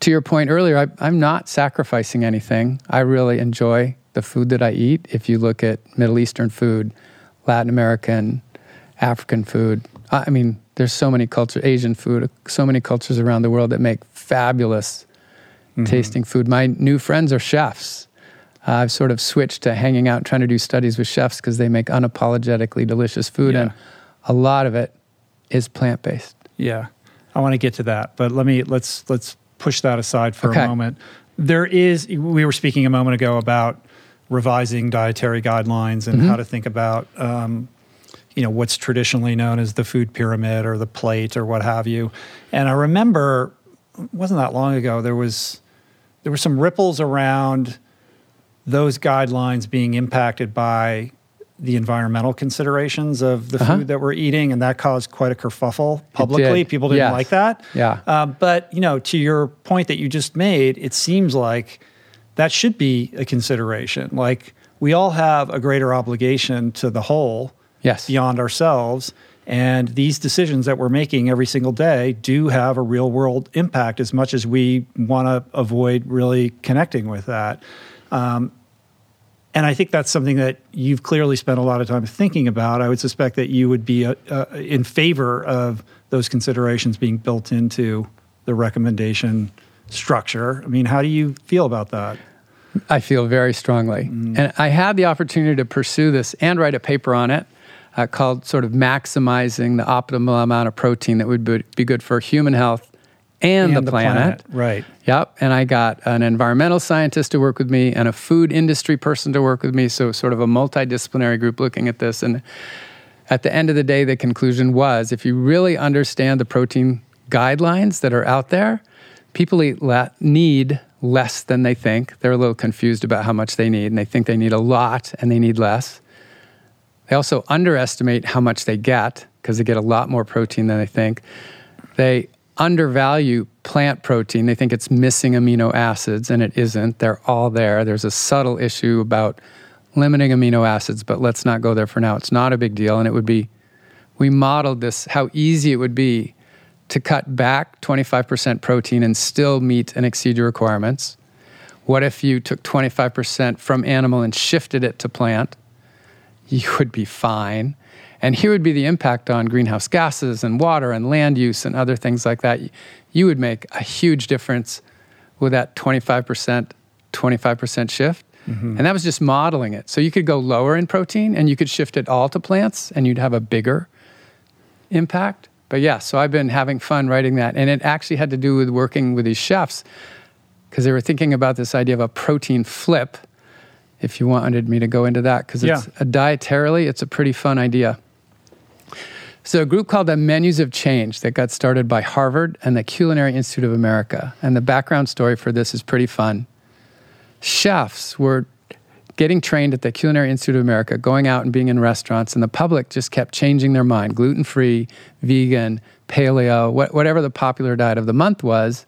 to your point earlier, I, I'm not sacrificing anything. I really enjoy the food that I eat. If you look at Middle Eastern food, Latin American, African food, I I mean, there's so many cultures, Asian food, so many cultures around the world that make fabulous tasting food. My new friends are chefs. Uh, I've sort of switched to hanging out trying to do studies with chefs because they make unapologetically delicious food,
Yeah.
and a lot of it is plant based.
Yeah, I want to get to that, but let me let's let's push that aside for
Okay.
a moment. There is we were speaking a moment ago about revising dietary guidelines and how to think about um, you know what's traditionally known as the food pyramid or the plate or what have you. And I remember it wasn't that long ago there was there were some ripples around those guidelines being impacted by the environmental considerations of the
Uh-huh.
food that we're eating, and that caused quite a kerfuffle publicly.
did.
People didn't
Yes.
like that.
Yeah.
Uh, but you know, to your point that you just made, it seems like that should be a consideration. Like we all have a greater obligation to the whole
Yes.
beyond ourselves. And these decisions that we're making every single day do have a real world impact as much as we want to avoid really connecting with that. Um, and I think that's something that you've clearly spent a lot of time thinking about. I would suspect that you would be uh, uh, in favor of those considerations being built into the recommendation structure. I mean, how do you feel about that?
I feel very strongly. And I had the opportunity to pursue this and write a paper on it uh, called sort of maximizing the optimal amount of protein that would be good for human health and, the, planet.
Right.
Yep. And I got an environmental scientist to work with me and a food industry person to work with me. So, sort of a multidisciplinary group looking at this. And at the end of the day, the conclusion was if you really understand the protein guidelines that are out there, people eat le- need less than they think. They're a little confused about how much they need, and they think they need a lot and they need less. They also underestimate how much they get because they get a lot more protein than they think. They undervalue plant protein. They think it's missing amino acids, and it isn't. They're all there. There's a subtle issue about limiting amino acids, but let's not go there for now. It's not a big deal, and it would be. We modeled this how easy it would be to cut back 25% protein and still meet and exceed your requirements. What if you took 25% from animal and shifted it to plant? You would be fine. And here would be the impact on greenhouse gases and water and land use and other things like that. You would make a huge difference with that 25%, 25% shift. Mm-hmm. And that was just modeling it. So you could go lower in protein and you could shift it all to plants and you'd have a bigger impact. But yeah, so I've been having fun writing that. And it actually had to do with working with these chefs because they were thinking about this idea of a protein flip. If you wanted me to go into that, because it's a dietarily, it's a pretty fun idea. So a group called the Menus of Change that got started by Harvard and the Culinary Institute of America. And the background story for this is pretty fun. Chefs were getting trained at the Culinary Institute of America, going out and being in restaurants, and the public just kept changing their mind gluten free, vegan, paleo, wh- whatever the popular diet of the month was.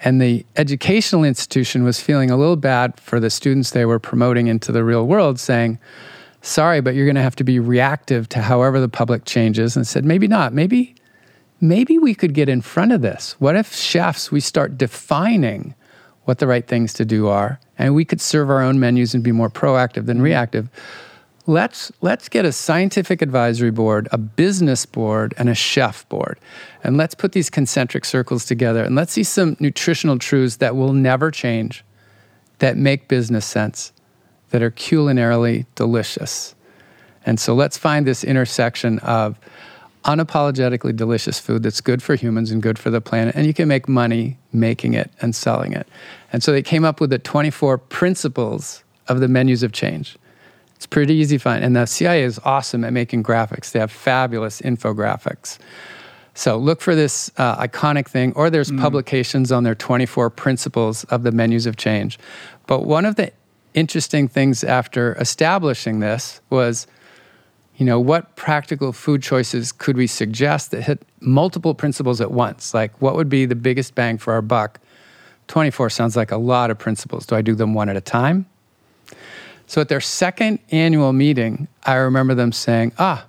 And the educational institution was feeling a little bad for the students they were promoting into the real world, saying, Sorry, but you're going to have to be reactive to however the public changes. And said, Maybe not. Maybe, maybe we could get in front of this. What if chefs, we start defining what the right things to do are, and we could serve our own menus and be more proactive than reactive? let's let's get a scientific advisory board, a business board, and a chef board. And let's put these concentric circles together and let's see some nutritional truths that will never change, that make business sense, that are culinarily delicious. And so let's find this intersection of unapologetically delicious food that's good for humans and good for the planet, and you can make money making it and selling it. And so they came up with the 24 principles of the menus of change. It's pretty easy to find. And the CIA is awesome at making graphics. They have fabulous infographics. So look for this uh, iconic thing, or there's mm. publications on their 24 principles of the menus of change. But one of the interesting things after establishing this was, you know, what practical food choices could we suggest that hit multiple principles at once? Like, what would be the biggest bang for our buck? 24 sounds like a lot of principles. Do I do them one at a time? So at their second annual meeting, I remember them saying, ah,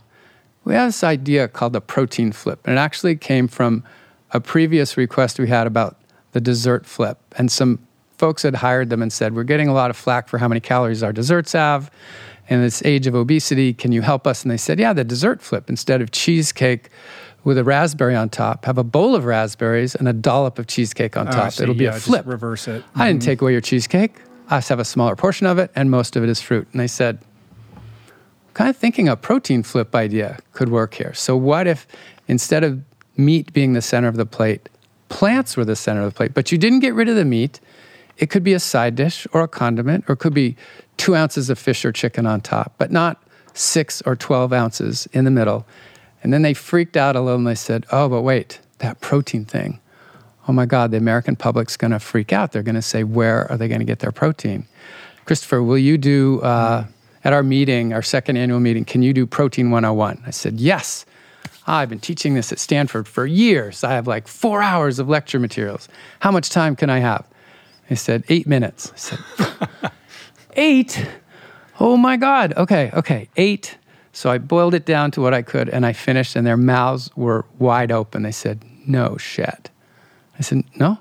we have this idea called the protein flip. And it actually came from a previous request we had about the dessert flip. And some folks had hired them and said, We're getting a lot of flack for how many calories our desserts have. In this age of obesity, can you help us? And they said, Yeah, the dessert flip. Instead of cheesecake with a raspberry on top, have a bowl of raspberries and a dollop of cheesecake on oh, top. It'll be yeah, a flip.
reverse it.
Mm-hmm. I didn't mm-hmm. take away your cheesecake us have a smaller portion of it, and most of it is fruit. And they said, kind of thinking a protein flip idea could work here. So, what if instead of meat being the center of the plate, plants were the center of the plate, but you didn't get rid of the meat? It could be a side dish or a condiment, or it could be two ounces of fish or chicken on top, but not six or 12 ounces in the middle. And then they freaked out a little and they said, oh, but wait, that protein thing oh my God, the American public's to freak out. They're to say, where are they to get their protein? Christopher, will you do, uh, at our meeting, our second annual meeting, can you do Protein 101? I said, yes. I've been teaching this at Stanford for years. I have like four hours of lecture materials. How much time can I have? He said, eight minutes. I said, eight? Oh my God. Okay, okay, eight. So I boiled it down to what I could and I finished, and their mouths were wide open. They said, no shit. I said, no,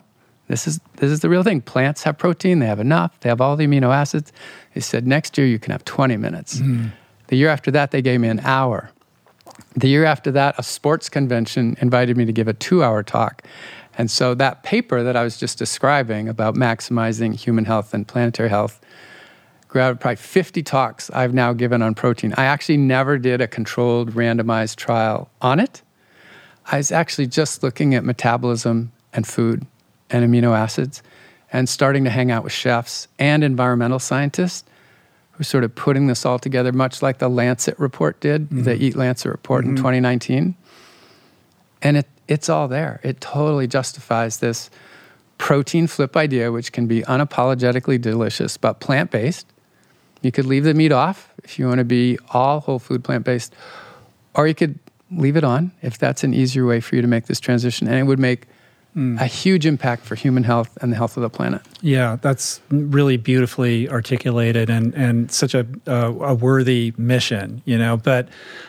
this is, this is the real thing. Plants have protein, they have enough, they have all the amino acids. They said, next year you can have 20 minutes. Mm. The year after that, they gave me an hour. The year after that, a sports convention invited me to give a two hour talk. And so that paper that I was just describing about maximizing human health and planetary health grabbed probably 50 talks I've now given on protein. I actually never did a controlled randomized trial on it. I was actually just looking at metabolism and food and amino acids and starting to hang out with chefs and environmental scientists who sort of putting this all together, much like the Lancet report did, mm-hmm. the Eat Lancet report mm-hmm. in 2019. And it, it's all there. It totally justifies this protein flip idea, which can be unapologetically delicious, but plant based. You could leave the meat off if you want to be all whole food plant based, or you could leave it on if that's an easier way for you to make this transition. And it would make mm. a huge impact for human health and the health of the planet.
Yeah, that's really beautifully articulated and, and such a, a, a worthy mission, you know. But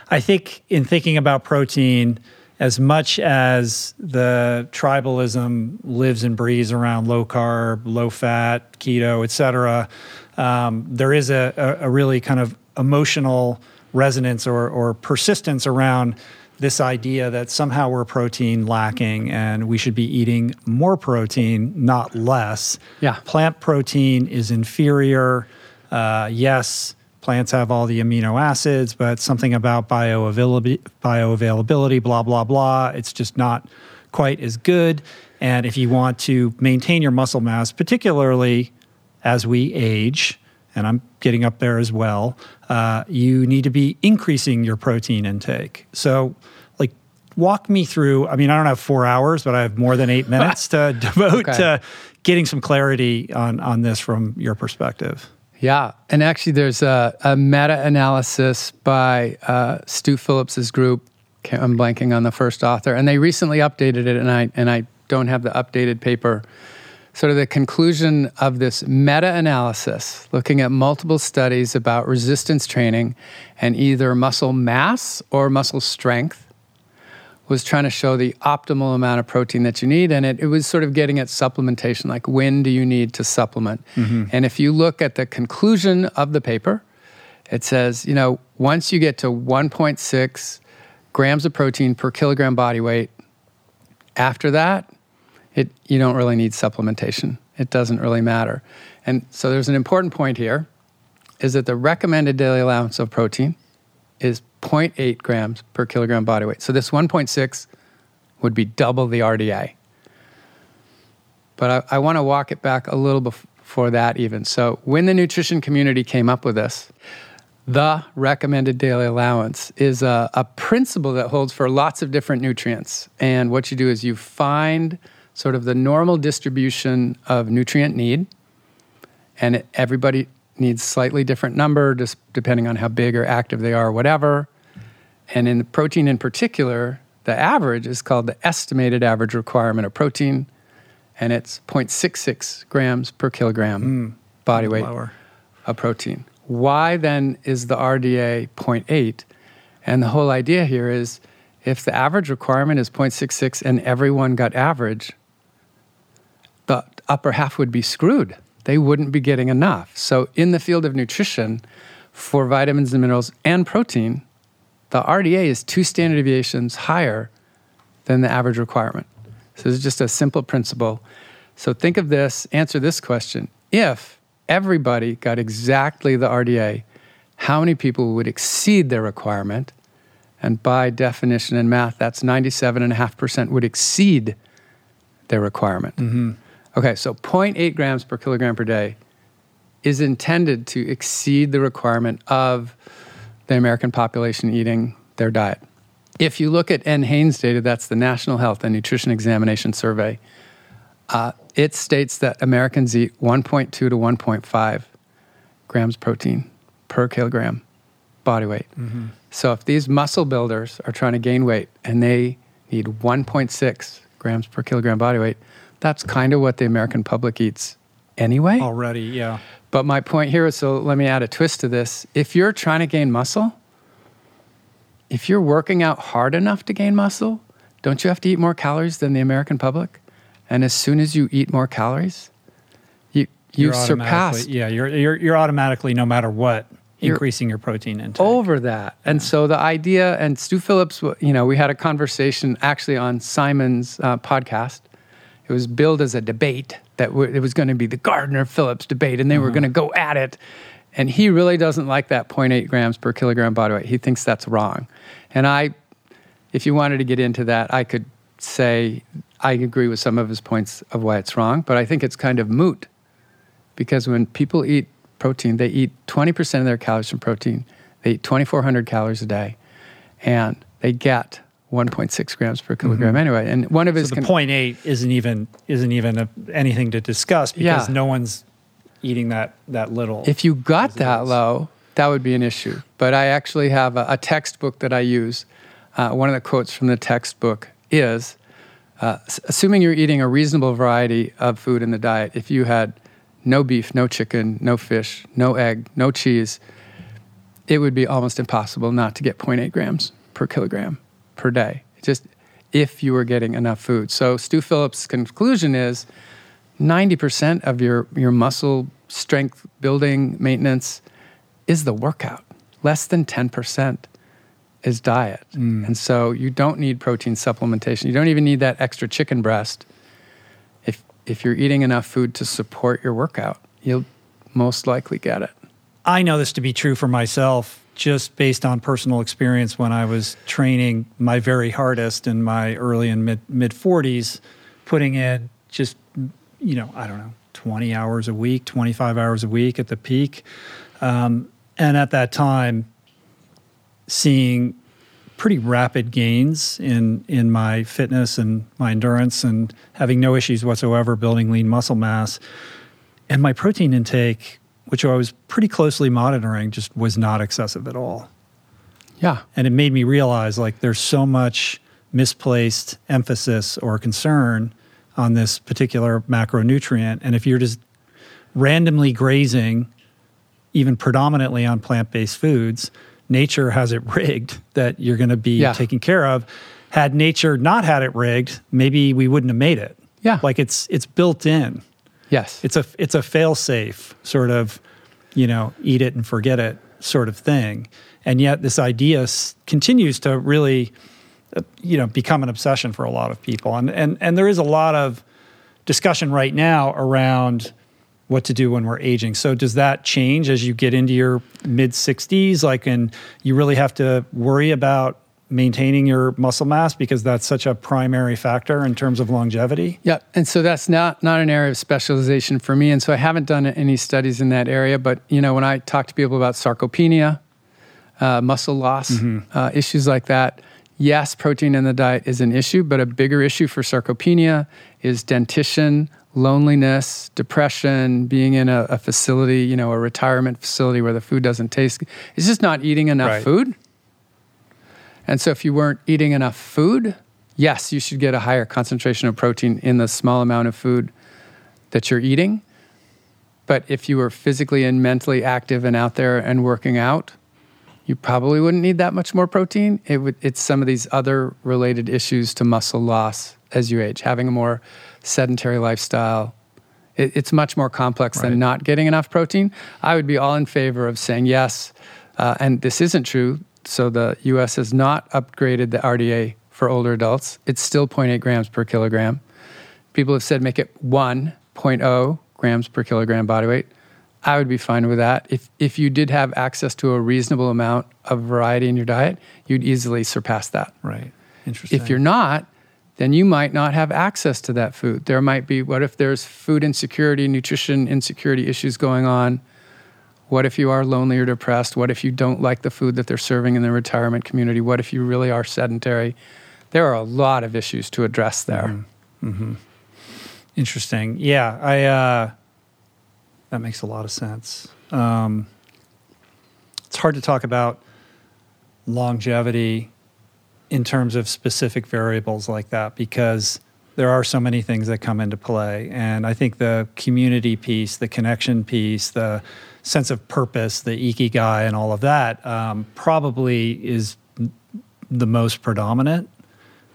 I think in thinking about protein, as much as the tribalism lives and breathes around low carb, low fat, keto, et cetera, um, there is a, a, a, really kind of emotional resonance or, or persistence around this idea that somehow we're protein lacking and we should be eating more protein, not less.
Yeah.
Plant protein is inferior. Uh, yes, plants have all the amino acids, but something about bioavailability, bioavailability, blah, blah, blah. It's just not quite as good. And if you want to maintain your muscle mass, particularly as we age, and I'm getting up there as well, uh, you need to be increasing your protein intake. So, like, walk me through. I mean, I don't have four hours, but I have more than eight minutes to devote okay. to getting some clarity on on this from your perspective.
Yeah, and actually, there's a, a meta-analysis by uh, Stu Phillips's group. I'm blanking on the first author, and they recently updated it, and I and I don't have the updated paper. Sort of the conclusion of this meta-analysis, looking at multiple studies about resistance training and either muscle mass or muscle strength was trying to show the optimal amount of protein that you need. And it, it was sort of getting at supplementation, like when do you need to supplement? Mm-hmm. And if you look at the conclusion of the paper, it says, you know, once you get to 1.6 grams of protein per kilogram body weight, after that, it, you don't really need supplementation. It doesn't really matter. And so there's an important point here is that the recommended daily allowance of protein is 0.8 grams per kilogram body weight. So this 1.6 would be double the RDA. But I, I want to walk it back a little before that, even. So when the nutrition community came up with this, the recommended daily allowance is a, a, principle that holds for lots of different nutrients. And what you do is you find sort of the normal distribution of nutrient need, and everybody needs slightly different number, just depending on how big or active they are, or whatever. And in the protein in particular, the average is called the estimated average requirement of protein, and it's 0.66 grams per kilogram mm, body weight lower. of protein. Why then is the RDA 0.8? And the whole idea here is if the average requirement is 0.66 and everyone got average, the upper half would be screwed. They wouldn't be getting enough. So, in the field of nutrition, for vitamins and minerals and protein, the RDA is two standard deviations higher than the average requirement. So this is just a simple principle. So think of this, answer this question. If everybody got exactly the RDA, how many people would exceed their requirement? And by definition in math, that's 97.5% would exceed their requirement. Mm-hmm. Okay, so 0.8 grams per kilogram per day is intended to exceed the requirement of the American population eating their diet. If you look at NHANES data, that's the National Health and Nutrition Examination Survey, uh, it states that Americans eat 1.2 to 1.5 grams protein per kilogram body weight. Mm-hmm. So if these muscle builders are trying to gain weight and they need 1.6 grams per kilogram body weight, that's kind of what the American public eats anyway.
Already, yeah.
But my point here is so let me add a twist to this. If you're trying to gain muscle, if you're working out hard enough to gain muscle, don't you have to eat more calories than the American public? And as soon as you eat more calories, you you surpass.
Yeah, you're, you're you're automatically no matter what increasing your protein intake
over that. And so the idea, and Stu Phillips, you know, we had a conversation actually on Simon's uh, podcast. It was billed as a debate that w- it was going to be the Gardner Phillips debate, and they were uh-huh. going to go at it. And he really doesn't like that 0.8 grams per kilogram body weight. He thinks that's wrong. And I, if you wanted to get into that, I could say I agree with some of his points of why it's wrong, but I think it's kind of moot because when people eat protein, they eat 20% of their calories from protein. They eat 2,400 calories a day, and they get 1.6 grams per kilogram mm-hmm. anyway. And one of his
so the con- 0.8 isn't even isn't even a, anything to discuss because yeah. no one's eating that that little.
If you got that low, that would be an issue. But I actually have a, a textbook that I use. Uh, one of the quotes from the textbook is, uh, assuming you're eating a reasonable variety of food in the diet, if you had no beef, no chicken, no fish, no egg, no cheese, it would be almost impossible not to get 0.8 grams per kilogram per day, just if you were getting enough food. So Stu Phillips' conclusion is 90% of your, your muscle strength building maintenance is the workout. Less than 10% is diet. Mm. And so you don't need protein supplementation. You don't even need that extra chicken breast. If, if you're eating enough food to support your workout, you'll most likely get it.
I know this to be true for myself just based on personal experience when I was training my very hardest in my early and mid mid 40s, putting in just you know I don't know 20 hours a week, 25 hours a week at the peak, um, and at that time, seeing pretty rapid gains in in my fitness and my endurance and having no issues whatsoever building lean muscle mass and my protein intake which I was pretty closely monitoring, just was not excessive at all.
Yeah.
And it made me realize like there's so much misplaced emphasis or concern on this particular macronutrient. And if you're just randomly grazing, even predominantly on plant based foods, nature has it rigged that you're going to be yeah. taken care of. Had nature not had it rigged, maybe we wouldn't have made it.
Yeah.
Like it's it's built in.
Yes.
It's a it's a fail safe sort of, you know, eat it and forget it sort of thing. And yet this idea s- continues to really uh, you know become an obsession for a lot of people. And and and there is a lot of discussion right now around what to do when we're aging. So does that change as you get into your mid 60s like and you really have to worry about maintaining your muscle mass because that's such a primary factor in terms of longevity.
Yeah, and so that's not not an area of specialization for me, and so I haven't done any studies in that area. But you know, when I talk to people about sarcopenia, uh, muscle loss, mm-hmm. uh, issues like that, yes, protein in the diet is an issue, but a bigger issue for sarcopenia is dentition. Loneliness, depression, being in a, a facility, you know, a retirement facility where the food doesn't taste. It's just not eating enough right. food and so, if you weren't eating enough food, yes, you should get a higher concentration of protein in the small amount of food that you're eating. But if you were physically and mentally active and out there and working out, you probably wouldn't need that much more protein. It would, it's some of these other related issues to muscle loss as you age, having a more sedentary lifestyle. It, it's much more complex right. than not getting enough protein. I would be all in favor of saying yes. Uh, and this isn't true so the US has not upgraded the RDA for older adults. It's still 0.8 grams per kilogram. People have said make it 1.0 grams per kilogram body weight. I would be fine with that. If, if you did have access to a reasonable amount of variety in your diet, you'd easily surpass that.
Right. Interesting.
If you're not, then you might not have access to that food. There might be, what if there's food insecurity, nutrition insecurity issues going on? What if you are lonely or depressed? What if you don't like the food that they're serving in the retirement community? What if you really are sedentary? There are a lot of issues to address there. Mm-hmm. Mm-hmm.
Interesting. Yeah, I. Uh, that makes a lot of sense. Um, it's hard to talk about longevity in terms of specific variables like that because there are so many things that come into play. And I think the community piece, the connection piece, the sense of purpose, the ikigai, and all of that um, probably is the most predominant.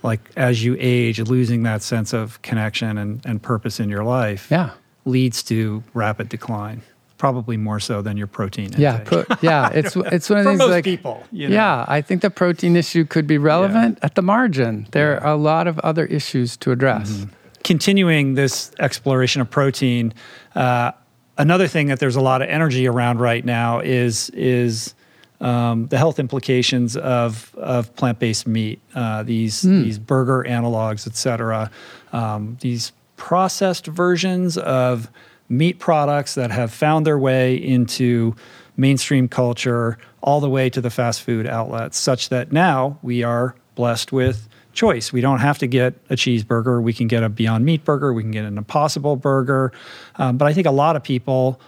Like as you age, losing that sense of connection and, and purpose in your life
yeah.
leads to rapid decline probably more so than your protein intake.
Yeah, pro- yeah, it's it's one of
these
most like
people. You
know? Yeah, I think the protein issue could be relevant yeah. at the margin. There yeah. are a lot of other issues to address. Mm-hmm.
Continuing this exploration of protein, uh, another thing that there's a lot of energy around right now is is um, the health implications of of plant based meat. Uh, these mm. these burger analogs, et cetera. Um, these processed versions of meat products that have found their way into mainstream culture all the way to the fast food outlets, such that now we are blessed with choice. We don't have to get a cheeseburger. We can get a Beyond Meat burger. We can get an Impossible burger. Um, but I think a lot of people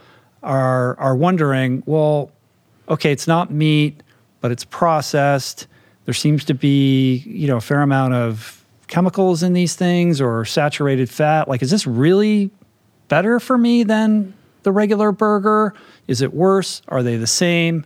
are are wondering, well, okay, it's not meat, but it's processed. There seems to be, you know, a fair amount of chemicals in these things or saturated fat. Like, is this really better for me than the regular burger? Is it worse? Are they the same?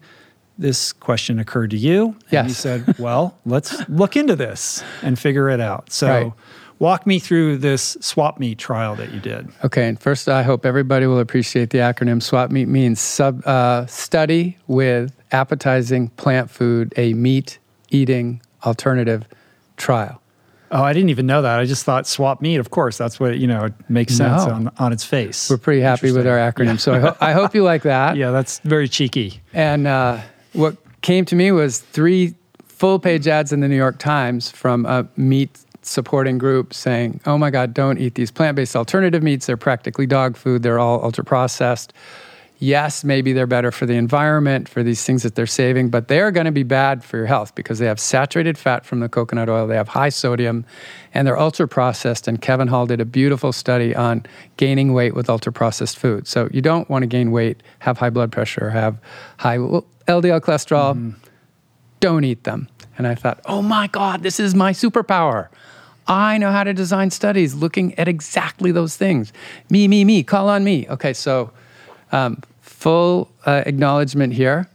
This question occurred to you. And
yes.
you said, well, let's look into this and figure it out. So, right. walk me through this swap meat trial that you did.
Okay. And first, I hope everybody will appreciate the acronym swap meat means sub, uh, study with appetizing plant food, a meat eating alternative trial.
Oh, I didn't even know that. I just thought swap meat. Of course, that's what you know. It makes sense no. on on its face.
We're pretty happy with our acronym, so I, ho- I, hope you like that.
Yeah, that's very cheeky.
And uh, what came to me was three full page ads in the New York Times from a meat supporting group saying, "Oh my God, don't eat these plant based alternative meats. They're practically dog food. They're all ultra processed. Yes, maybe they're better for the environment, for these things that they're saving, but they're going to be bad for your health because they have saturated fat from the coconut oil, they have high sodium, and they're ultra processed. And Kevin Hall did a beautiful study on gaining weight with ultra processed food. So you don't want to gain weight, have high blood pressure, have high LDL cholesterol. Mm. Don't eat them. And I thought, oh my God, this is my superpower. I know how to design studies looking at exactly those things. Me, me, me, call on me. Okay, so um, full uh, acknowledgement here.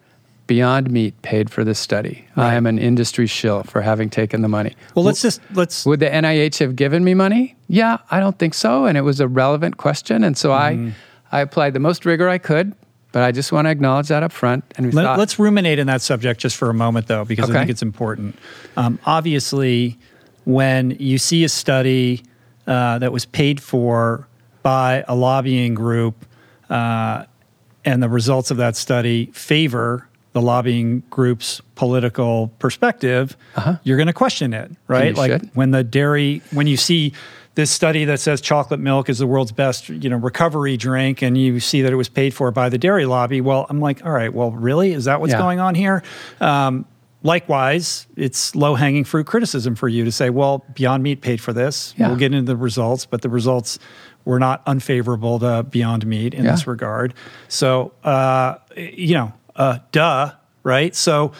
Beyond Meat paid for this study. Right. I am an industry shill for having taken the money.
Well, let's just let's.
Would the NIH have given me money? Yeah, I don't think so, and it was a relevant question, and so mm-hmm. I, I applied the most rigor I could. But I just want to acknowledge that up front.
And Let, us ruminate in that subject just for a moment, though, because okay. I think it's important. Um, obviously, when you see a study uh, that was paid for by a lobbying group uh, and the results of that study favor the lobbying group's political perspective, uh-huh. you're going to question it, right?
like
should. when the dairy, when you see this study that says chocolate milk is the world's best, you know, recovery drink, and you see that it was paid for by the dairy lobby. Well, I'm like, all right, well, really, is that what's yeah. going on here? Um, likewise, it's low hanging fruit criticism for you to say, well, Beyond Meat paid for this. Yeah. We'll get into the results, but the results were not unfavorable to Beyond Meat in yeah. this regard. So, uh, you know, uh, duh, right? So,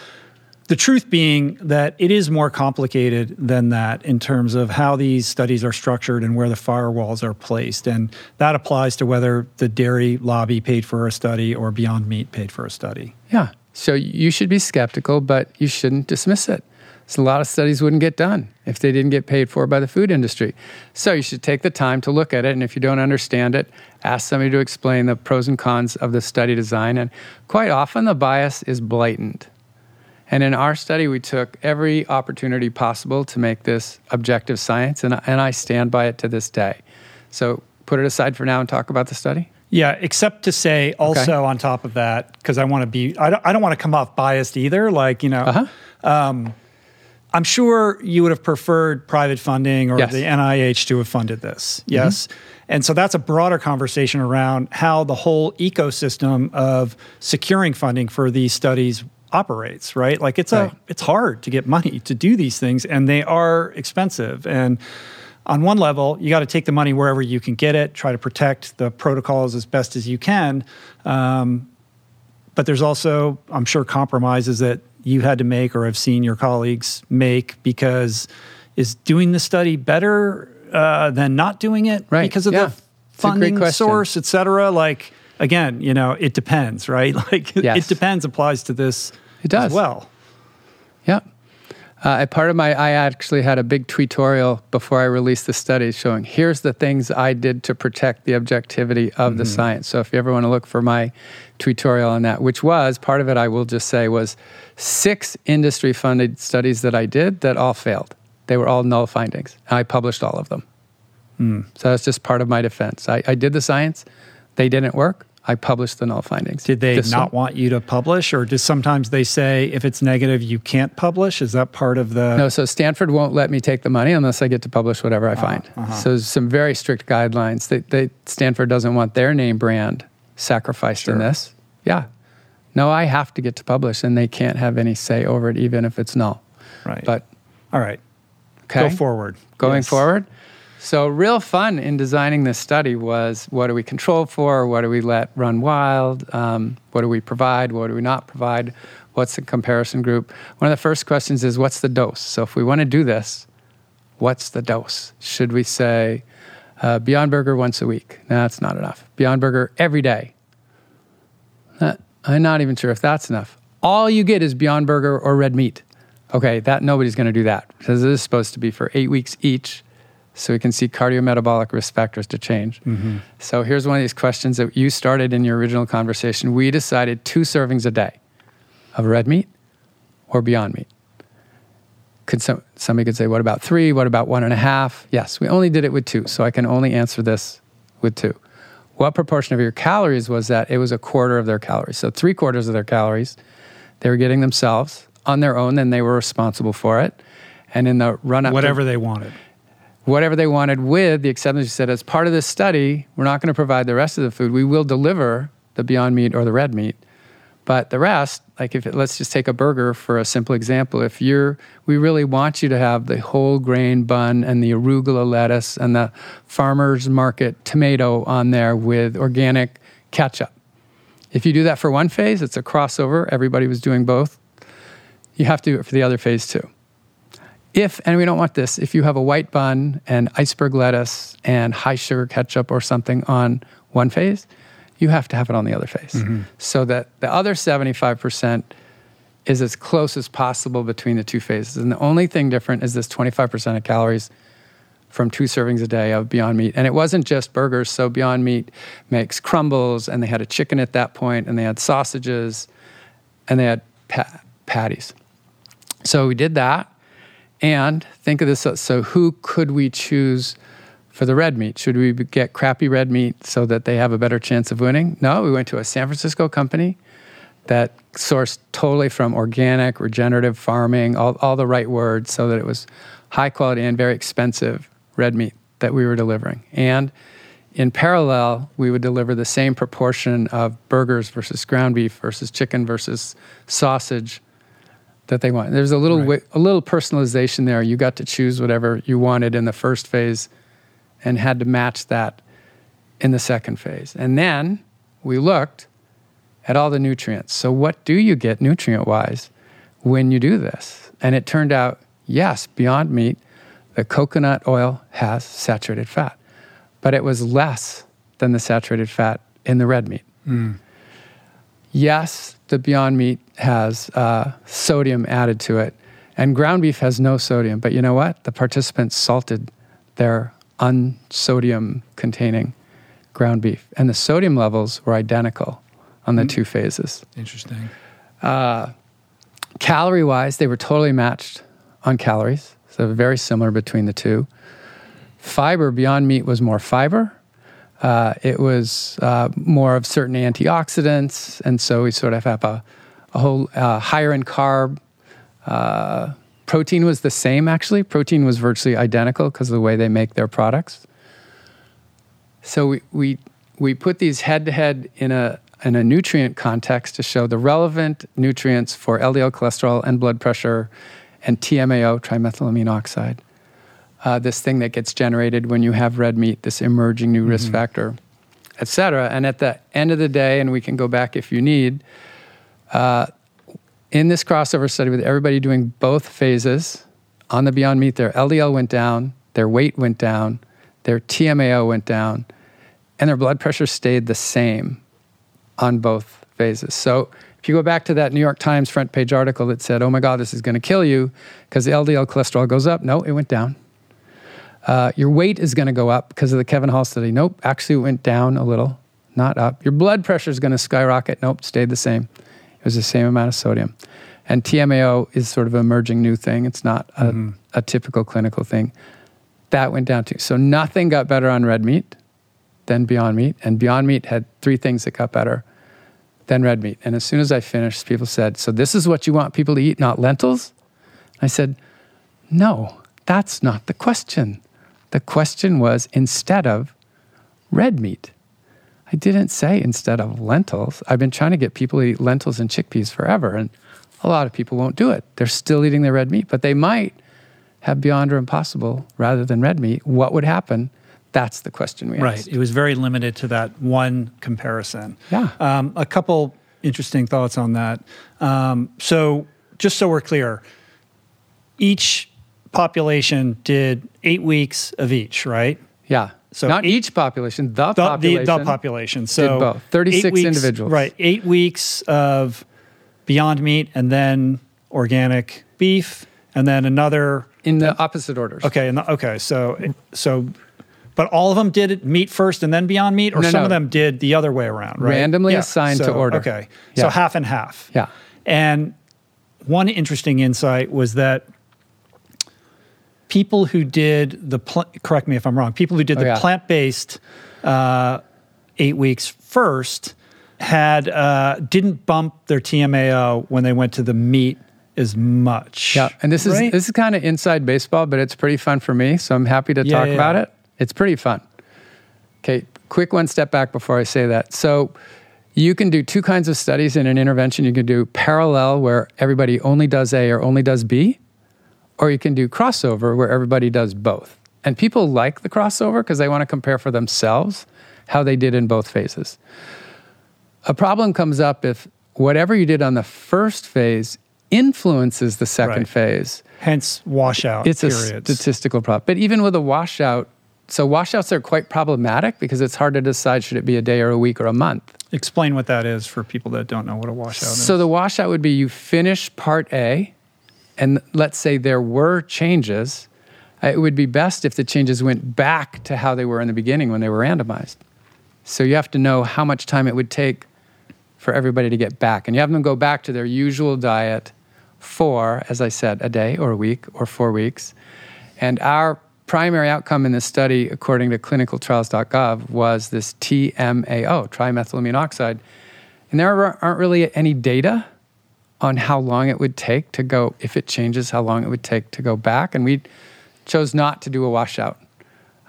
the truth being that it is more complicated than that in terms of how these studies are structured and where the firewalls are placed. And that applies to whether the dairy lobby paid for a study or Beyond Meat paid for a study.
Yeah. So you should be skeptical, but you shouldn't dismiss it. So a lot of studies wouldn't get done if they didn't get paid for by the food industry. So you should take the time to look at it, and if you don't understand it, ask somebody to explain the pros and cons of the study design. And quite often, the bias is blatant. And in our study, we took every opportunity possible to make this objective science, and, and I stand by it to this day. So put it aside for now and talk about the study.
Yeah, except to say also okay. on top of that, because I want to be, I don't, I don't want to come off biased either. Like, you know, uh-huh. um, I'm sure you would have preferred private funding or yes. the NIH to have funded this. Mm-hmm. Yes. Mm-hmm. And so that's a broader conversation around how the whole ecosystem of securing funding for these studies operates, right? Like it's right. a it's hard to get money to do these things and they are expensive. And on one level, you got to take the money wherever you can get it, try to protect the protocols as best as you can. Um, but there's also, I'm sure, compromises that you had to make or have seen your colleagues make because is doing the study better uh, than not doing it
right.
because of
yeah.
the funding source, et cetera? Like, again, you know, it depends, right? Like, yes. it depends applies to this
it does.
well.
Yep. Uh, part of my, I actually had a big tutorial before I released the study showing here's the things I did to protect the objectivity of mm-hmm. the science. So if you ever want to look for my tutorial on that, which was part of it, I will just say was six industry funded studies that I did that all failed. They were all null findings. I published all of them. Mm. So that's just part of my defense. I, I did the science, they didn't work. I published the null findings.
Did they not want you to publish, or does sometimes they say if it's negative you can't publish? Is that part of the?
No. So Stanford won't let me take the money unless I get to publish whatever I uh find. Uh-huh. So some very strict guidelines. They, they, Stanford doesn't want their name brand sacrificed sure. in this. Yeah. No, I have to get to publish, and they can't have any say over it, even if it's null.
Right.
But
all right. Okay. Go forward.
Going
yes.
forward. So, real fun in designing this study was what do we control for? What do we let run wild? Um, what do we provide? What do we not provide? What's the comparison group? One of the first questions is what's the dose? So, if we want to do this, what's the dose? Should we say uh, Beyond Burger once a week? No, that's not enough. Beyond Burger every day? I'm not even sure if that's enough. All you get is Beyond Burger or red meat. Okay, that nobody's going to do that because this is supposed to be for eight weeks each so we can see cardiometabolic risk factors to change. Mm-hmm. So here's one of these questions that you started in your original conversation. We decided two servings a day of red meat or beyond meat. Could some, somebody could say, what about three? What about one and a half? Yes, we only did it with two, so I can only answer this with two. What proportion of your calories was that? It was a quarter of their calories. So three quarters of their calories they were getting themselves on their own, then they were responsible for it. And in the run up,
whatever to, they wanted
whatever they wanted with the acceptance. You said, as part of this study, we're not going to provide the rest of the food. We will deliver the Beyond Meat or the red meat. But the rest, like if it, let's just take a burger for a simple example. If you're, we really want you to have the whole grain bun and the arugula lettuce and the farmer's market tomato on there with organic ketchup. If you do that for one phase, it's a crossover. Everybody was doing both. You have to do it for the other phase too. If, and we don't want this, if you have a white bun and iceberg lettuce and high sugar ketchup or something on one phase, you have to have it on the other phase. Mm-hmm. So that the other 75% is as close as possible between the two phases. And the only thing different is this 25% of calories from two servings a day of Beyond Meat. And it wasn't just burgers. So Beyond Meat makes crumbles, and they had a chicken at that point, and they had sausages, and they had pa- patties. So we did that. And think of this so, who could we choose for the red meat? Should we get crappy red meat so that they have a better chance of winning? No, we went to a San Francisco company that sourced totally from organic, regenerative farming, all, all the right words, so that it was high quality and very expensive red meat that we were delivering. And in parallel, we would deliver the same proportion of burgers versus ground beef versus chicken versus sausage that they want. There's a little right. a little personalization there. You got to choose whatever you wanted in the first phase, and had to match that in the second phase. And then we looked at all the nutrients. So what do you get nutrient wise when you do this? And it turned out, yes, Beyond Meat, the coconut oil has saturated fat, but it was less than the saturated fat in the red meat. Mm. Yes, the Beyond Meat has uh, sodium added to it, and ground beef has no sodium. But you know what? The participants salted their unsodium containing ground beef, and the sodium levels were identical on the mm. two phases.
Interesting. Uh,
calorie wise, they were totally matched on calories, so very similar between the two. Fiber, Beyond Meat was more fiber, uh, it was uh, more of certain antioxidants, and so we sort of have a, a whole uh, higher in carb. Uh, protein was the same actually. Protein was virtually identical because of the way they make their products. So we we we put these head to head in a in a nutrient context to show the relevant nutrients for LDL cholesterol and blood pressure and TMAO, trimethylamine oxide uh, this thing that gets generated when you have red meat, this emerging new risk mm-hmm. factor, et cetera. And at the end of the day, and we can go back if you need, uh, in this crossover study with everybody doing both phases on the Beyond Meat, their LDL went down, their weight went down, their TMAO went down, and their blood pressure stayed the same on both phases. So if you go back to that New York Times front page article that said, oh my God, this is going to kill you because the LDL cholesterol goes up, no, it went down. Uh, your weight is going to go up because of the Kevin Hall study. Nope, actually went down a little, not up. Your blood pressure is going to skyrocket. Nope, stayed the same. It was the same amount of sodium. And TMAO is sort of an emerging new thing. It's not a, mm-hmm. a typical clinical thing. That went down too. So nothing got better on red meat than Beyond Meat. And Beyond Meat had three things that got better than red meat. And as soon as I finished, people said, So this is what you want people to eat, not lentils? I said, No, that's not the question. The question was instead of red meat. I didn't say instead of lentils. I've been trying to get people to eat lentils and chickpeas forever, and a lot of people won't do it. They're still eating their red meat, but they might have Beyond or Impossible rather than red meat. What would happen? That's the question we
right.
asked.
Right. It was very limited to that one comparison.
Yeah. Um,
a couple interesting thoughts on that. Um, so, just so we're clear, each population did eight weeks of each, right?
Yeah. So not eight, each population, the, the population.
The, the population. So
thirty-six
weeks,
individuals.
Right. Eight weeks of Beyond Meat, and then organic beef, and then another
in the opposite orders.
Okay. The, okay. So so. But all of them did meat first and then Beyond Meat, or no, some no. of them did the other way around, right?
Randomly yeah. assigned
so,
to order.
Okay, yeah. so half and half.
Yeah.
And one interesting insight was that people who did the pl- correct me if I'm wrong. People who did oh, the yeah. plant based uh, eight weeks first had uh, didn't bump their TMAO when they went to the meat as much.
Yeah, and this right? is this is kind of inside baseball, but it's pretty fun for me. So I'm happy to yeah, talk yeah. about it. It's pretty fun. Okay, quick one step back before I say that. So You can do two kinds of studies in an intervention. You can do parallel, where everybody only does A or only does B, or you can do crossover, where everybody does both. And people like the crossover because they want to compare for themselves how they did in both phases. A problem comes up if whatever you did on the first phase influences the second
Right.
phase.
Hence, washout
It's a statistical problem. But even with a washout, so washouts are quite problematic because it's hard to decide should it be a day or a week or a month.
Explain what that is for people that don't know what a washout is.
So the washout would be you finish part A, and let's say there were changes. uh, It would be best if the changes went back to how they were in the beginning when they were randomized. So you have to know how much time it would take for everybody to get back. And you have them go back to their usual diet for, as I said, a day or a week or four weeks. And our primary outcome in this study, according to clinicaltrials.gov, was this TMAO, trimethylamine oxide. And there aren't really any data on how long it would take to go, if it changes, how long it would take to go back. And we chose not to do a washout.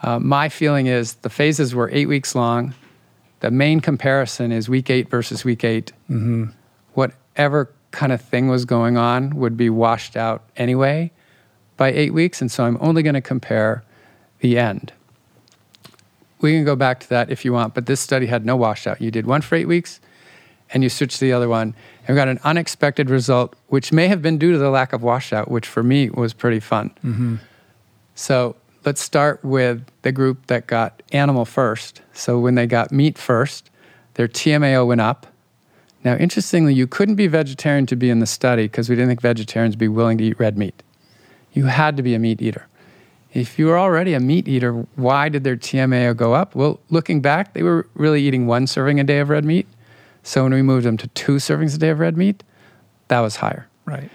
Uh, my feeling is the phases were eight weeks long. The main comparison is week eight versus week 8 Whatever kind of thing was going on would be washed out anyway by eight weeks. And so I'm only going to compare the end. We can go back to that if you want, but this study had no washout. You did one for eight weeks and you switched to the other one and we got an unexpected result, which may have been due to the lack of washout, which for me was pretty fun. Mm-hmm. So let's start with the group that got animal first. So when they got meat first, their TMAO went up. Now, interestingly, you couldn't be vegetarian to be in the study because we didn't think vegetarians would be willing to eat red meat. You had to be a meat eater. If you were already a meat eater, why did their TMAO go up? Well, looking back, they were really eating one serving a day of red meat. So when we moved them to two servings a day of red meat, that was higher.
right.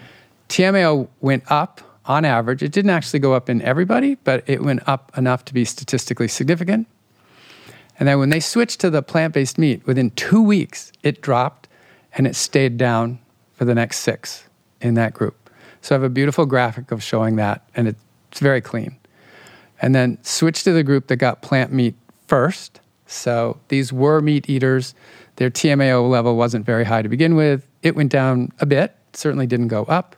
TMAO went up on average. It didn't actually go up in everybody, but it went up enough to be statistically significant. And then when they switched to the plant based meat, within two weeks, it dropped and it stayed down for the next six in that group. So I have a beautiful graphic of showing that, and it's very clean. And then switch to the group that got plant meat first. So these were meat eaters. Their TMAO level wasn't very high to begin with. It went down a bit, certainly didn't go up.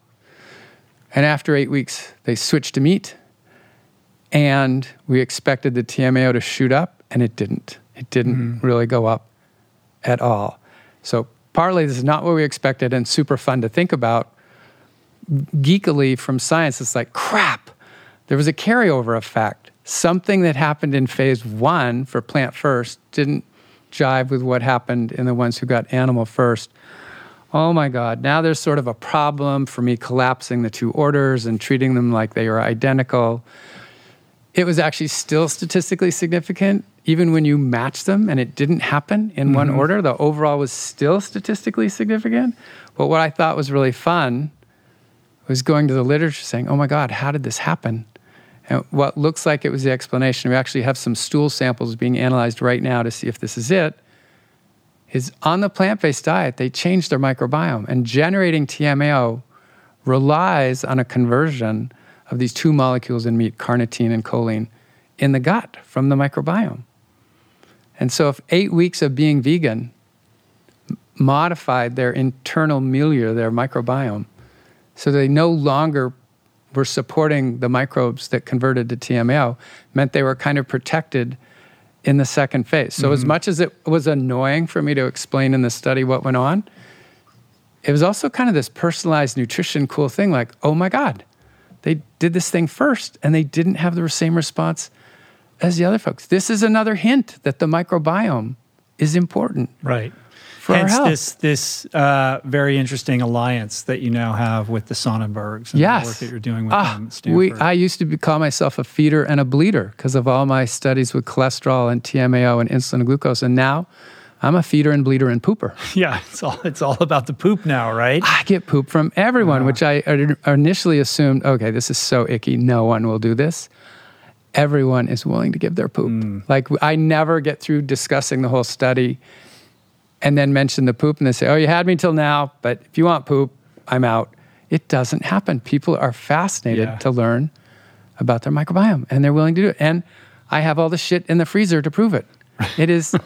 And after eight weeks, they switched to meat. And we expected the TMAO to shoot up, and it didn't. It didn't hmm. really go up at all. So, partly this is not what we expected and super fun to think about. Geekily from science, it's like, crap, there was a carryover effect. Something that happened in phase one for plant first didn't jive with what happened in the ones who got animal first. Oh my God, now there's sort of a problem for me collapsing the two orders and treating them like they are identical. It was actually still statistically significant, even when you match them and it didn't happen in one mm-hmm. order. The overall was still statistically significant. But what I thought was really fun was going to the literature saying, oh my God, how did this happen? And what looks like it was the explanation, we actually have some stool samples being analyzed right now to see if this is it, is on the plant based diet, they changed their microbiome. And generating TMAO relies on a conversion of these two molecules in meat, carnitine and choline, in the gut from the microbiome. And so, if eight weeks of being vegan modified their internal milieu, their microbiome, so they no longer were supporting the microbes that converted to TMAO, meant they were kind of protected in the second phase. So, as mm-hmm. much as it was annoying for me to explain in the study what went on, it was also kind of this personalized nutrition cool thing like, oh my God, they did this thing first and they didn't have the same response as the other folks. This is another hint that the microbiome is important
Right.
For our
Hence
health.
this this uh, very interesting alliance that you now have with the Sonnenbergs and
yes.
the work that you're doing with
Ah,
them
we, I used to be, call myself a feeder and a bleeder because of all my studies with cholesterol and TMAO and insulin and glucose. And now I'm a feeder and bleeder and pooper.
yeah, it's all it's all about the poop now, right?
I get poop from everyone, which I initially assumed, okay, this is so icky. No one will do this. Everyone is willing to give their poop. Like I never get through discussing the whole study and then mention the poop and they say, oh, you had me till now, but if you want poop, I'm out. It doesn't happen. People are fascinated
Yeah.
to learn about their microbiome and they're willing to do it. And I have all the shit in the freezer to prove it. It is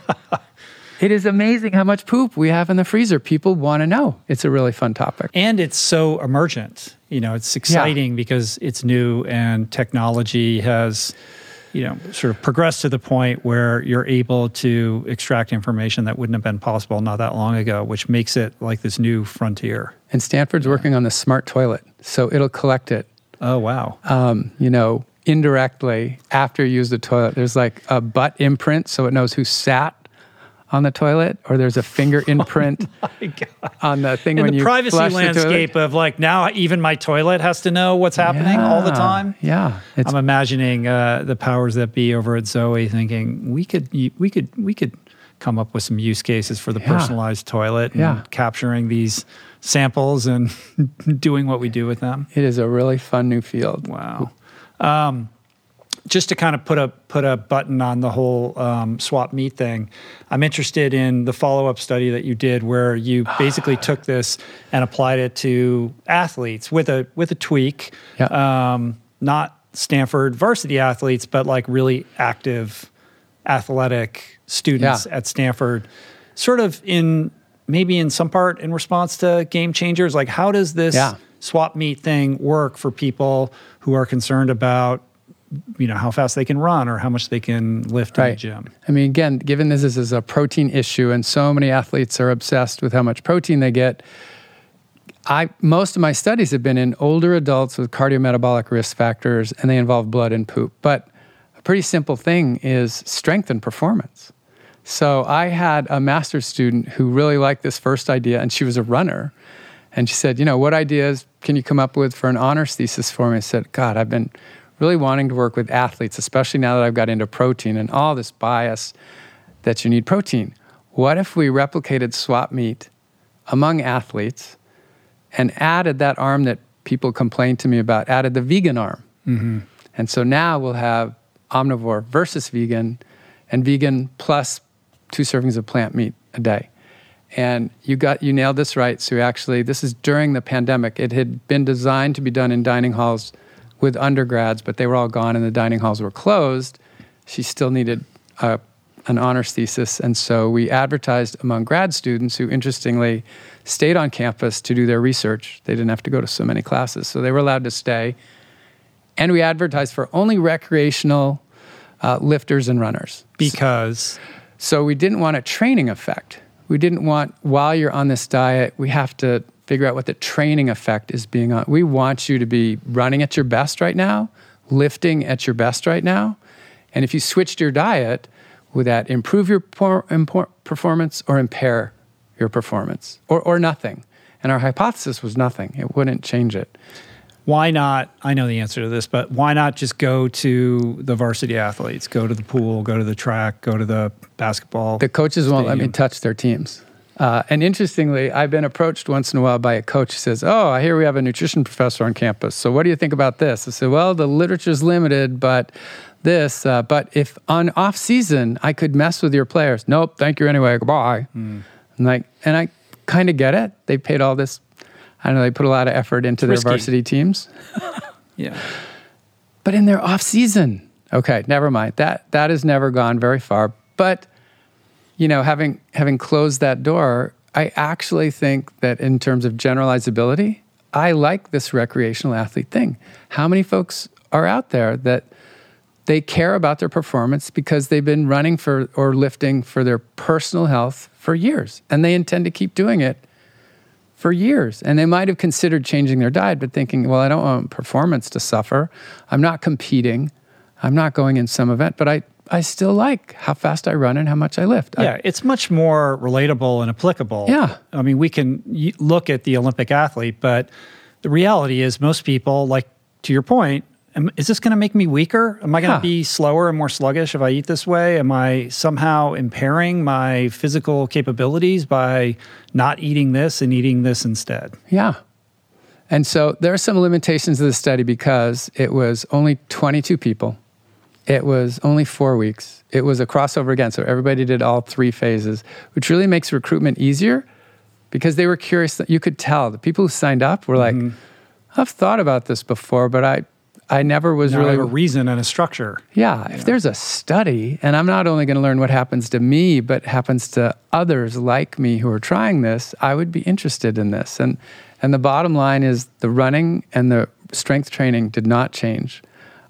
It is amazing how much poop we have in the freezer. People want to know. It's a really fun topic.
And it's so emergent. You know, it's exciting yeah. because it's new and technology has, you know, sort of progressed to the point where you're able to extract information that wouldn't have been possible not that long ago, which makes it like this new frontier.
And Stanford's working on the smart toilet. So it'll collect it.
Oh, wow.
Um, you know, indirectly after you use the toilet. There's like a butt imprint so it knows who sat on the toilet, or there's a finger oh imprint oh on the thing
In
when
the
you
privacy landscape of like now even my toilet has to know what's happening
yeah,
all the time.
Yeah,
I'm imagining uh, the powers that be over at Zoe thinking we could we could we could come up with some use cases for the yeah. personalized toilet and
yeah.
capturing these samples and doing what we do with them.
It is a really fun new field.
Wow. Um, just to kind of put a put a button on the whole um, swap meat thing, I'm interested in the follow up study that you did, where you basically took this and applied it to athletes with a with a tweak,
yeah.
um, not Stanford varsity athletes, but like really active athletic students
yeah.
at Stanford, sort of in maybe in some part in response to game changers. Like, how does this
yeah.
swap meat thing work for people who are concerned about you know how fast they can run or how much they can lift
right.
in the gym.
I mean, again, given this is a protein issue, and so many athletes are obsessed with how much protein they get. I most of my studies have been in older adults with cardiometabolic risk factors, and they involve blood and poop. But a pretty simple thing is strength and performance. So I had a master's student who really liked this first idea, and she was a runner. And she said, "You know, what ideas can you come up with for an honors thesis for me?" I said, "God, I've been." Really wanting to work with athletes, especially now that I've got into protein and all this bias that you need protein. What if we replicated swap meat among athletes and added that arm that people complained to me about, added the vegan arm?
Mm-hmm.
And so now we'll have omnivore versus vegan and vegan plus two servings of plant meat a day. And you got you nailed this right. So actually, this is during the pandemic. It had been designed to be done in dining halls with undergrads, but they were all gone and the dining halls were closed. She still needed a, an honors thesis. And so we advertised among grad students who, interestingly, stayed on campus to do their research. They didn't have to go to so many classes, so they were allowed to stay. And we advertised for only recreational uh, lifters and runners.
Because?
So we didn't want a training effect. We didn't want, while you're on this diet, we have to figure out what the training effect is being on. We want you to be running at your best right now, lifting at your best right now. And if you switched your diet, would that improve your performance or impair your performance or, or nothing? And our hypothesis was nothing, it wouldn't change it.
Why not? I know the answer to this, but why not just go to the varsity athletes? Go to the pool, go to the track, go to the basketball.
The coaches
stadium.
won't let me touch their teams. Uh, and interestingly, I've been approached once in a while by a coach who says, Oh, I hear we have a nutrition professor on campus. So what do you think about this? I said, Well, the literature's limited, but this, uh, but if on off season I could mess with your players, nope, thank you anyway, goodbye. Mm. And like, and I kind of get it. They paid all this, I don't know, they put a lot of effort into their varsity teams.
yeah.
But in their off season, okay, never mind. That that has never gone very far. But you know, having having closed that door, I actually think that in terms of generalizability, I like this recreational athlete thing. How many folks are out there that they care about their performance because they've been running for or lifting for their personal health for years and they intend to keep doing it for years. And they might have considered changing their diet, but thinking, well, I don't want performance to suffer. I'm not competing. I'm not going in some event, but I, I still like how fast I run and how much I lift.
Yeah,
I,
it's much more relatable and applicable.
Yeah.
I mean, we can look at the Olympic athlete, but the reality is most people, like to your point, am, is this going to make me weaker? Am I going to be slower and more sluggish if I eat this way? Am I somehow impairing my physical capabilities by not eating this and eating this instead?
Yeah. And so there are some limitations of the study because it was only 22 people it was only four weeks. It was a crossover again. So everybody did all three phases, which really makes recruitment easier because they were curious that you could tell the people who signed up were like, mm-hmm. I've thought about this before, but I, I never was
now
really
have a reason and a structure.
Yeah, if there's a study, and I'm not only going to learn what happens to me, but happens to others like me who are trying this, I would be interested in this. And and the bottom line is the running and the strength training did not change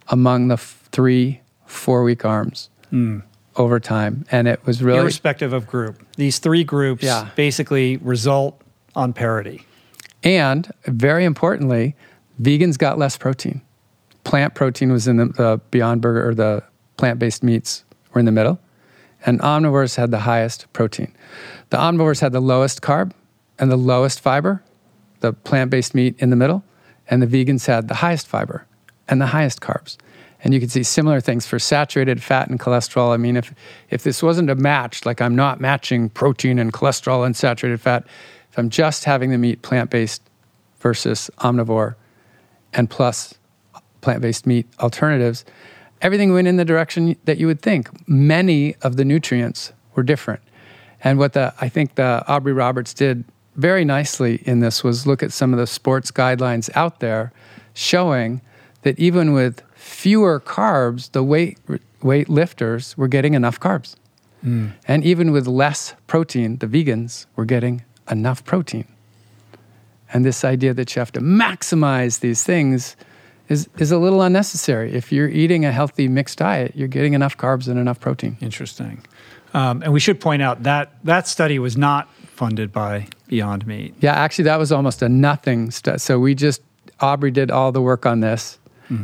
among the f- three four week arms
Mm.
over time, and it was really
Irrespective of group. These three groups
Yeah.
basically result on parity.
And very importantly, vegans got less protein. Plant protein was in the, the Beyond Burger or the plant based meats were in the middle, and omnivores had the highest protein. The omnivores had the lowest carb and the lowest fiber, the plant based meat in the middle, and the vegans had the highest fiber and the highest carbs. And you can see similar things for saturated fat and cholesterol. I mean, if, if this wasn't a match, like I'm not matching protein and cholesterol and saturated fat, if I'm just having the meat plant based versus omnivore and plus plant based meat alternatives, everything went in the direction that you would think. Many of the nutrients were different. And what the I think the Aubrey Roberts did very nicely in this was look at some of the sports guidelines out there showing that even with fewer carbs, the weight weight lifters were getting enough carbs. And even with less protein, the vegans were getting enough protein. And this idea that you have to maximize these things is, is a little unnecessary. If you're eating a healthy mixed diet, you're getting enough carbs and enough protein.
Interesting. Um, and we should point out that that study was not funded by Beyond Meat.
Yeah, actually, that was almost a nothing. study. so we just, Aubrey did all the work on this.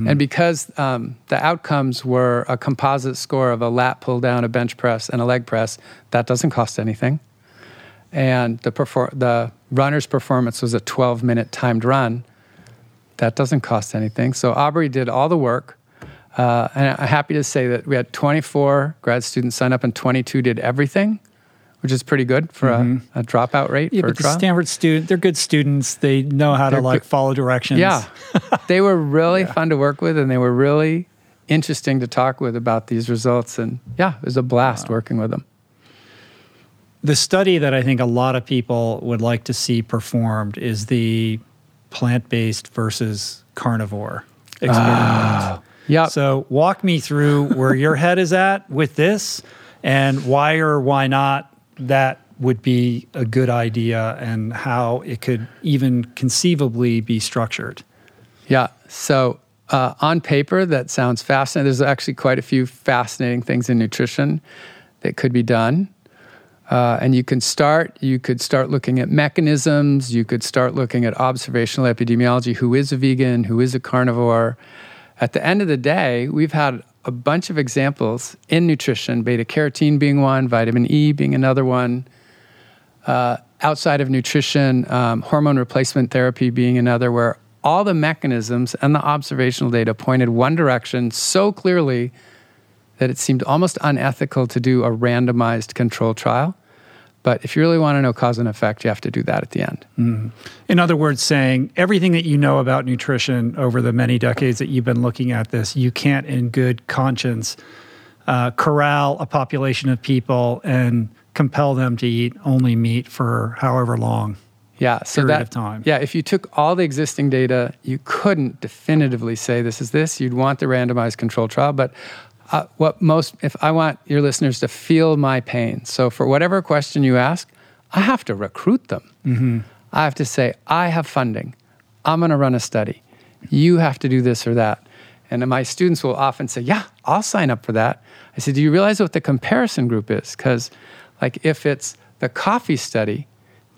And because um, the outcomes were a composite score of a lat pull down, a bench press, and a leg press, that doesn't cost anything. And the, perfor- the runner's performance was a 12 minute timed run. That doesn't cost anything. So Aubrey did all the work. Uh, and I'm happy to say that we had 24 grad students sign up and 22 did everything, which is pretty good for a, mm-hmm. a dropout rate
Yeah, but the. Stanford student, they're good students. They know how to
They're
like
good-
follow directions.
Yeah. they were really fun to work with and they were really interesting to talk with about these results. And yeah, it was a blast working with them.
The study that I think a lot of people would like to see performed is the plant-based versus carnivore experiment.
Yeah.
So walk me through where your head is at with this and why or why not that would be a good idea and how it could even conceivably be structured.
Yeah. So uh, on paper, that sounds fascinating. There's actually quite a few fascinating things in nutrition that could be done. Uh, and you can start, you could start looking at mechanisms, you could start looking at observational epidemiology who is a vegan, who is a carnivore. At the end of the day, we've had a bunch of examples in nutrition, beta carotene being one, vitamin E being another one. Uh, outside of nutrition, um, hormone replacement therapy being another, where all the mechanisms and the observational data pointed one direction so clearly that it seemed almost unethical to do a randomized control trial. But if you really want to know cause and effect, you have to do that at the end.
In other words, saying everything that you know about nutrition over the many decades that you've been looking at this, you can't, in good conscience, uh, corral a population of people and compel them to eat only meat for however long.
Yeah, so
period
that
of time.
Yeah, if you took all the existing data, you couldn't definitively say this is this. You'd want the randomized control trial, but uh, what most if I want your listeners to feel my pain. So for whatever question you ask, I have to recruit them.
Mm-hmm.
I have to say I have funding. I'm going to run a study. You have to do this or that. And my students will often say, "Yeah, I'll sign up for that." I said, "Do you realize what the comparison group is? Because, like, if it's the coffee study,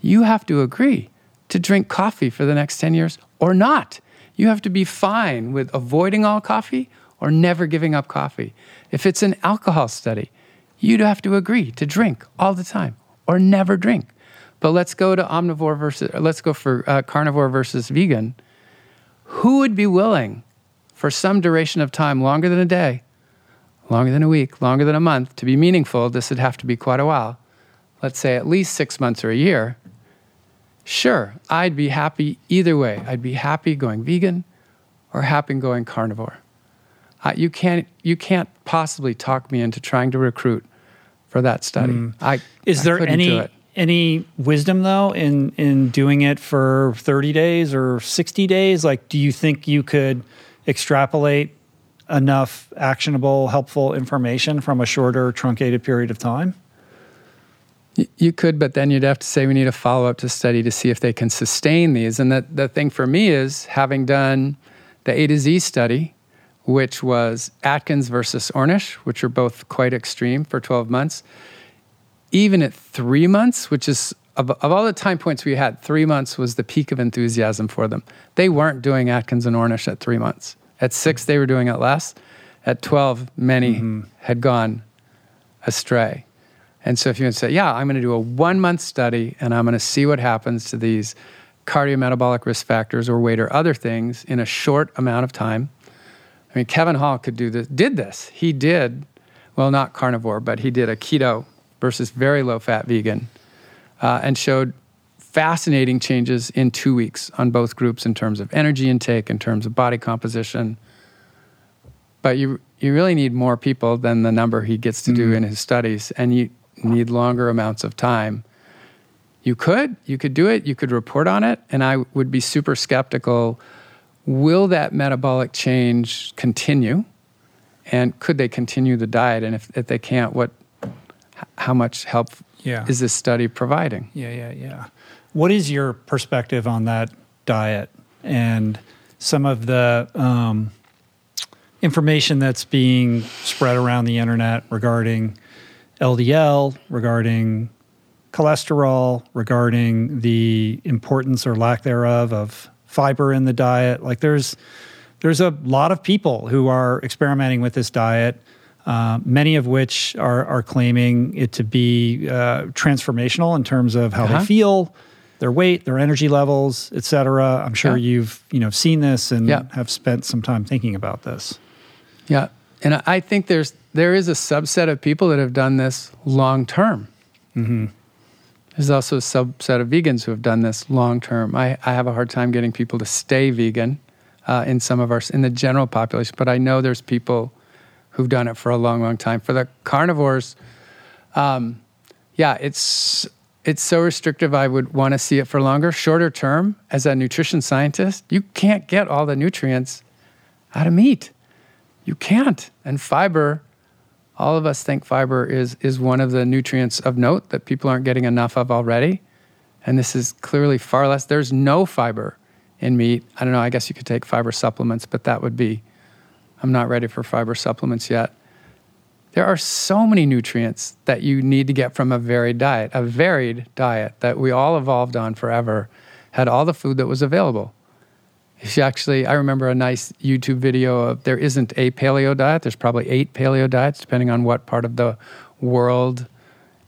you have to agree to drink coffee for the next 10 years or not. You have to be fine with avoiding all coffee or never giving up coffee. If it's an alcohol study, you'd have to agree to drink all the time or never drink. But let's go to omnivore versus, let's go for uh, carnivore versus vegan. Who would be willing for some duration of time, longer than a day, longer than a week, longer than a month, to be meaningful? This would have to be quite a while. Let's say at least six months or a year Sure, I'd be happy either way. I'd be happy going vegan or happy going carnivore. Uh, you, can't, you can't possibly talk me into trying to recruit for that study. I,
Is
I
there any any wisdom though in in doing it for 30 days or 60 days? Like do you think you could extrapolate enough actionable, helpful information from a shorter, truncated period of time?
You could, but then you'd have to say we need a follow up to study to see if they can sustain these. And the, the thing for me is having done the A to Z study, which was Atkins versus Ornish, which are both quite extreme for 12 months. Even at three months, which is of, of all the time points we had, three months was the peak of enthusiasm for them. They weren't doing Atkins and Ornish at three months. At six, they were doing it less. At 12, many mm-hmm. had gone astray. And so if you would say, yeah, I'm going to do a one month study and I'm going to see what happens to these cardiometabolic risk factors or weight or other things in a short amount of time. I mean, Kevin Hall could do this, did this. He did, well, not carnivore, but he did a keto versus very low fat vegan uh, and showed fascinating changes in two weeks on both groups in terms of energy intake, in terms of body composition. But you, you really need more people than the number he gets to mm-hmm. do in his studies. And you, need longer amounts of time. You could, you could do it, you could report on it, and I would be super skeptical. Will that metabolic change continue? And could they continue the diet? And if, if they can't, what, how much help yeah. is this study providing?
Yeah, yeah, yeah. What is your perspective on that diet and some of the um, information that's being spread around the internet regarding LDL, regarding cholesterol, regarding the importance or lack thereof of fiber in the diet. Like there's there's a lot of people who are experimenting with this diet, uh, many of which are are claiming it to be uh, transformational in terms of how uh-huh. they feel, their weight, their energy levels, etc. I'm sure yeah. you've you know seen this and yeah. have spent some time thinking about this.
Yeah, and I think there's there is a subset of people that have done this long term. Mm-hmm. There's also a subset of vegans who have done this long term. I, I have a hard time getting people to stay vegan uh, in some of our in the general population, but I know there's people who've done it for a long, long time. For the carnivores, um, yeah, it's it's so restrictive. I would want to see it for longer. Shorter term, as a nutrition scientist, you can't get all the nutrients out of meat. You can't. And fiber all of us think fiber is, is one of the nutrients of note that people aren't getting enough of already. And this is clearly far less. There's no fiber in meat. I don't know, I guess you could take fiber supplements, but that would be, I'm not ready for fiber supplements yet. There are so many nutrients that you need to get from a varied diet, a varied diet that we all evolved on forever, had all the food that was available. She actually, I remember a nice YouTube video of there isn't a paleo diet. There's probably eight paleo diets, depending on what part of the world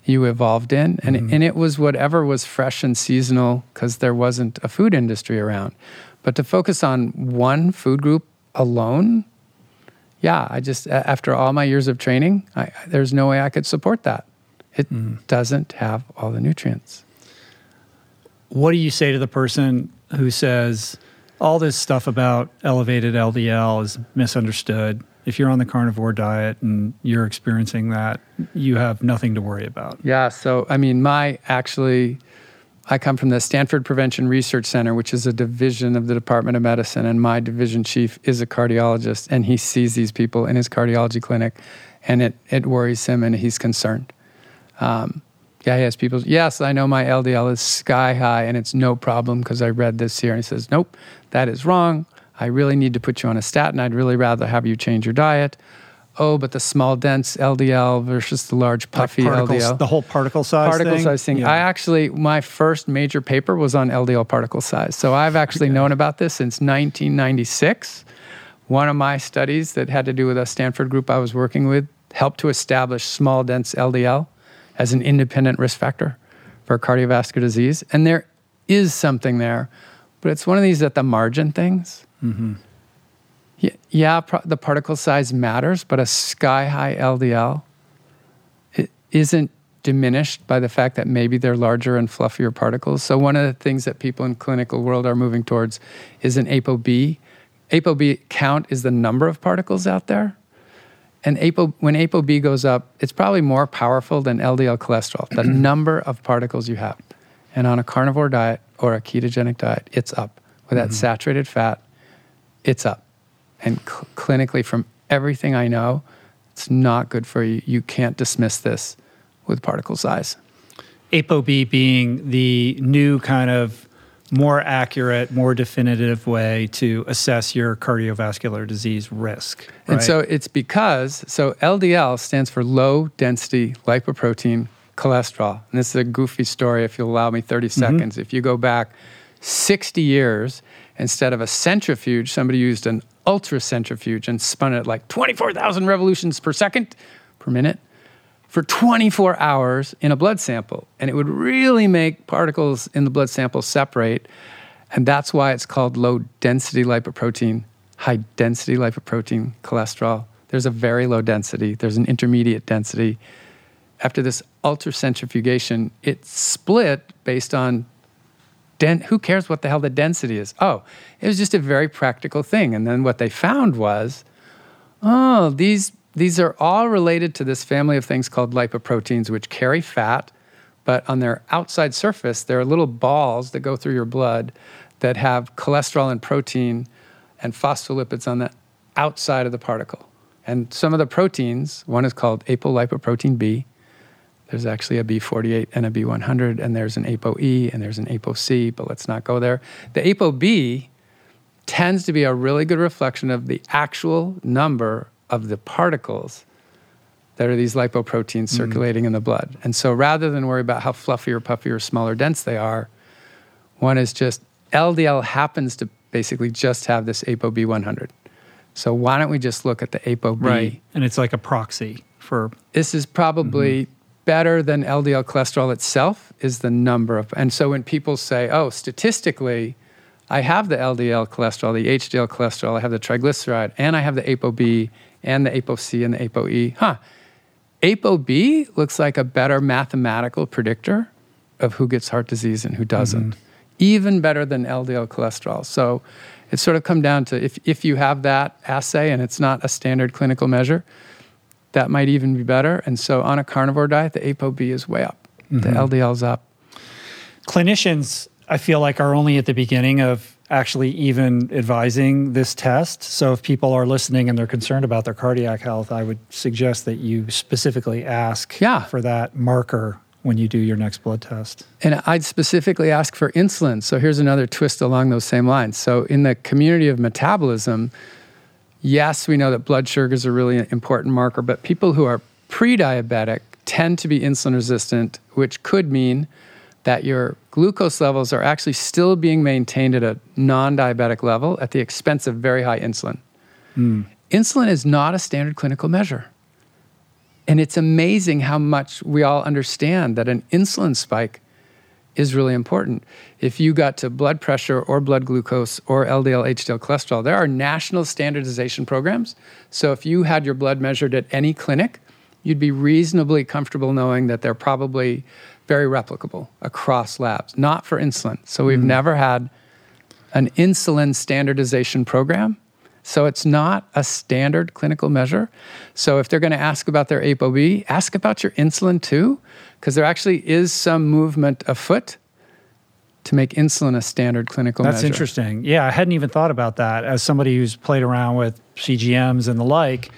you evolved in. And, mm-hmm. and it was whatever was fresh and seasonal because there wasn't a food industry around. But to focus on one food group alone, yeah, I just, after all my years of training, I, there's no way I could support that. It mm. doesn't have all the nutrients.
What do you say to the person who says, all this stuff about elevated LDL is misunderstood. If you're on the carnivore diet and you're experiencing that, you have nothing to worry about.
Yeah. So, I mean, my actually, I come from the Stanford Prevention Research Center, which is a division of the Department of Medicine, and my division chief is a cardiologist, and he sees these people in his cardiology clinic, and it, it worries him, and he's concerned. Um, yeah, he has people. Yes, I know my LDL is sky high and it's no problem because I read this here. And he says, Nope, that is wrong. I really need to put you on a statin. I'd really rather have you change your diet. Oh, but the small, dense LDL versus the large, puffy like LDL.
The whole particle size
particle
thing?
size thing. Yeah. I actually, my first major paper was on LDL particle size. So I've actually known about this since 1996. One of my studies that had to do with a Stanford group I was working with helped to establish small, dense LDL as an independent risk factor for cardiovascular disease. And there is something there, but it's one of these at the margin things. Mm-hmm. Yeah, yeah pro- the particle size matters, but a sky high LDL it isn't diminished by the fact that maybe they're larger and fluffier particles. So one of the things that people in clinical world are moving towards is an ApoB. ApoB count is the number of particles out there and APO, when ApoB goes up, it's probably more powerful than LDL cholesterol, the number of particles you have. And on a carnivore diet or a ketogenic diet, it's up. With that mm-hmm. saturated fat, it's up. And cl- clinically, from everything I know, it's not good for you. You can't dismiss this with particle size.
ApoB being the new kind of more accurate, more definitive way to assess your cardiovascular disease risk.
Right? And so it's because, so LDL stands for low density lipoprotein cholesterol. And this is a goofy story, if you'll allow me 30 mm-hmm. seconds. Mm-hmm. If you go back 60 years, instead of a centrifuge, somebody used an ultra centrifuge and spun it like 24,000 revolutions per second per minute for 24 hours in a blood sample. And it would really make particles in the blood sample separate. And that's why it's called low density lipoprotein, high density lipoprotein cholesterol. There's a very low density, there's an intermediate density. After this ultracentrifugation, it split based on den- who cares what the hell the density is? Oh, it was just a very practical thing. And then what they found was, oh, these these are all related to this family of things called lipoproteins, which carry fat, but on their outside surface, there are little balls that go through your blood that have cholesterol and protein and phospholipids on the outside of the particle. And some of the proteins, one is called apolipoprotein B. There's actually a B48 and a B100, and there's an ApoE and there's an ApoC, but let's not go there. The ApoB tends to be a really good reflection of the actual number of the particles that are these lipoproteins mm. circulating in the blood. And so rather than worry about how fluffy or puffy or small or dense they are, one is just LDL happens to basically just have this ApoB100. So why don't we just look at the ApoB?
Right. And it's like a proxy for.
This is probably mm-hmm. better than LDL cholesterol itself, is the number of. And so when people say, oh, statistically, I have the LDL cholesterol, the HDL cholesterol, I have the triglyceride, and I have the ApoB and the ApoC and the ApoE. Huh. ApoB looks like a better mathematical predictor of who gets heart disease and who doesn't, mm-hmm. even better than LDL cholesterol. So it's sort of come down to if, if you have that assay and it's not a standard clinical measure, that might even be better. And so on a carnivore diet, the ApoB is way up, mm-hmm. the LDL's up.
Clinicians, I feel like, are only at the beginning of actually even advising this test. So if people are listening and they're concerned about their cardiac health, I would suggest that you specifically ask
yeah.
for that marker when you do your next blood test.
And I'd specifically ask for insulin. So here's another twist along those same lines. So in the community of metabolism, yes, we know that blood sugar is a really important marker, but people who are pre-diabetic tend to be insulin resistant, which could mean that your glucose levels are actually still being maintained at a non diabetic level at the expense of very high insulin. Mm. Insulin is not a standard clinical measure. And it's amazing how much we all understand that an insulin spike is really important. If you got to blood pressure or blood glucose or LDL, HDL cholesterol, there are national standardization programs. So if you had your blood measured at any clinic, you'd be reasonably comfortable knowing that they're probably very replicable across labs, not for insulin. So we've mm. never had an insulin standardization program. So it's not a standard clinical measure. So if they're going to ask about their ApoB, ask about your insulin too, because there actually is some movement afoot to make insulin a standard clinical measure.
That's
measure.
interesting. Yeah, I hadn't even thought about that. As somebody who's played around with CGMs and the like,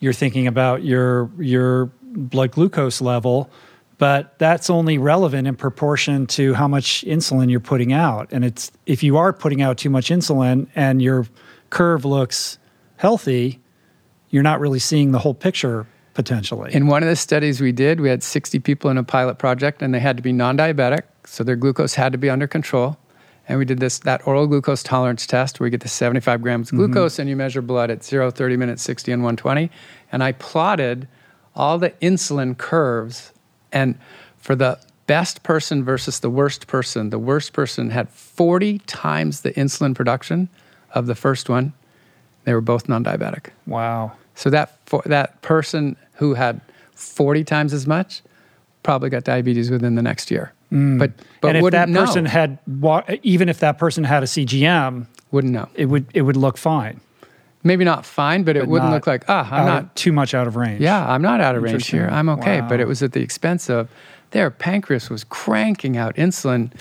you're thinking about your your blood glucose level but that's only relevant in proportion to how much insulin you're putting out. And it's if you are putting out too much insulin and your curve looks healthy, you're not really seeing the whole picture potentially.
In one of the studies we did, we had 60 people in a pilot project and they had to be non-diabetic, so their glucose had to be under control. And we did this that oral glucose tolerance test where you get the 75 grams of mm-hmm. glucose and you measure blood at 0, 30 minutes, 60, and 120. And I plotted all the insulin curves and for the best person versus the worst person, the worst person had 40 times the insulin production of the first one. They were both non diabetic.
Wow.
So that, for, that person who had 40 times as much probably got diabetes within the next year.
Mm. But, but and if that person know. had, even if that person had a CGM,
wouldn't know.
It would, it would look fine
maybe not fine, but, but it wouldn't look like, ah, I'm not
too much out of range.
Yeah, I'm not out of range here. I'm okay. Wow. But it was at the expense of their pancreas was cranking out insulin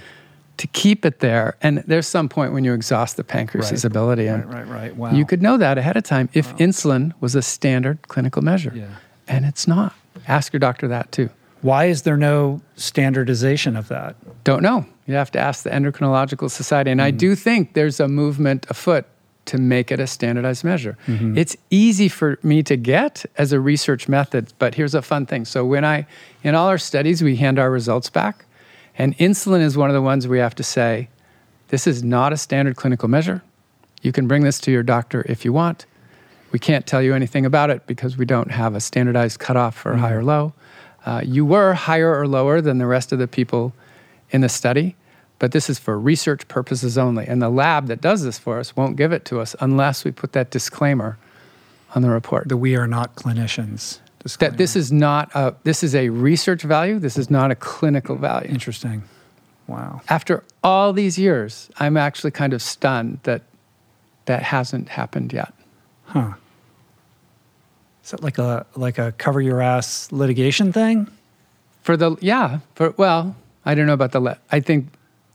to keep it there. And there's some point when you exhaust the pancreas's
Right.
ability. And
Right, right, right. Wow.
you could know that ahead of time if insulin was a standard clinical measure.
Yeah.
And it's not. Ask your doctor that too.
Why is there no standardization of that?
Don't know. You have to ask the Endocrinological Society. And I
Mm-hmm.
do think there's a movement afoot to make it a standardized measure.
Mm-hmm.
It's easy for me to get as a research method, but here's a fun thing. So when I in all our studies we hand our results back, and insulin is one of the ones we have to say this is not a standard clinical measure. You can bring this to your doctor if you want. We can't tell you anything about it because we don't have a standardized cutoff for high or low. Uh, you were higher or lower than the rest of the people in the study, but this is for research purposes only. And the lab that does this for us won't give it to us unless we put that disclaimer on the report.
That we are not clinicians.
That this is not a, this is a research value. This is not a clinical value.
interesting. Wow.
After all these years, I'm actually kind of stunned that that hasn't happened yet.
Huh. Is that like a like a cover your ass litigation thing?
For the yeah, for well, I don't know about the le- I think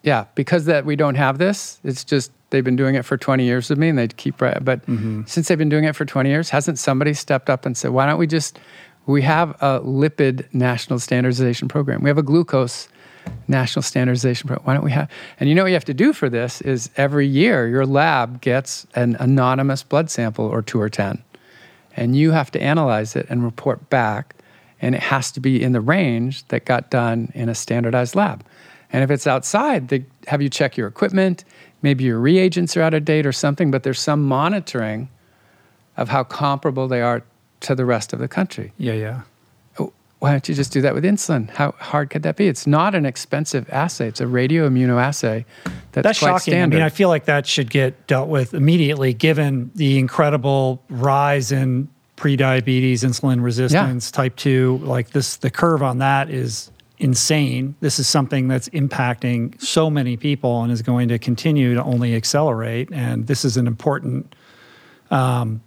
yeah, because that we don't have this, it's just they've been doing it for 20 years with me and they keep right but mm-hmm. since they've been doing it for 20 years, hasn't somebody stepped up and said, "Why don't we just we have a lipid national standardization program. We have a glucose national standardization program. Why don't we have And you know what you have to do for this is every year your lab gets an anonymous blood sample or 2 or 10 and you have to analyze it and report back and it has to be in the range that got done in a standardized lab and if it's outside they have you check your equipment? Maybe your reagents are out of date or something but there's some monitoring of how comparable they are to the rest of the country.
Yeah, yeah.
Oh, why don't you just do that with insulin? How hard could that be? It's not an expensive assay. It's a radioimmunoassay that's,
That's
quite
shocking.
standard
I mean, I feel like that should get dealt with immediately, given the incredible rise in pre-diabetes, insulin resistance, type two. Like this, the curve on that is insane. This is something that's impacting so many people and is going to continue to only accelerate. And this is an important um,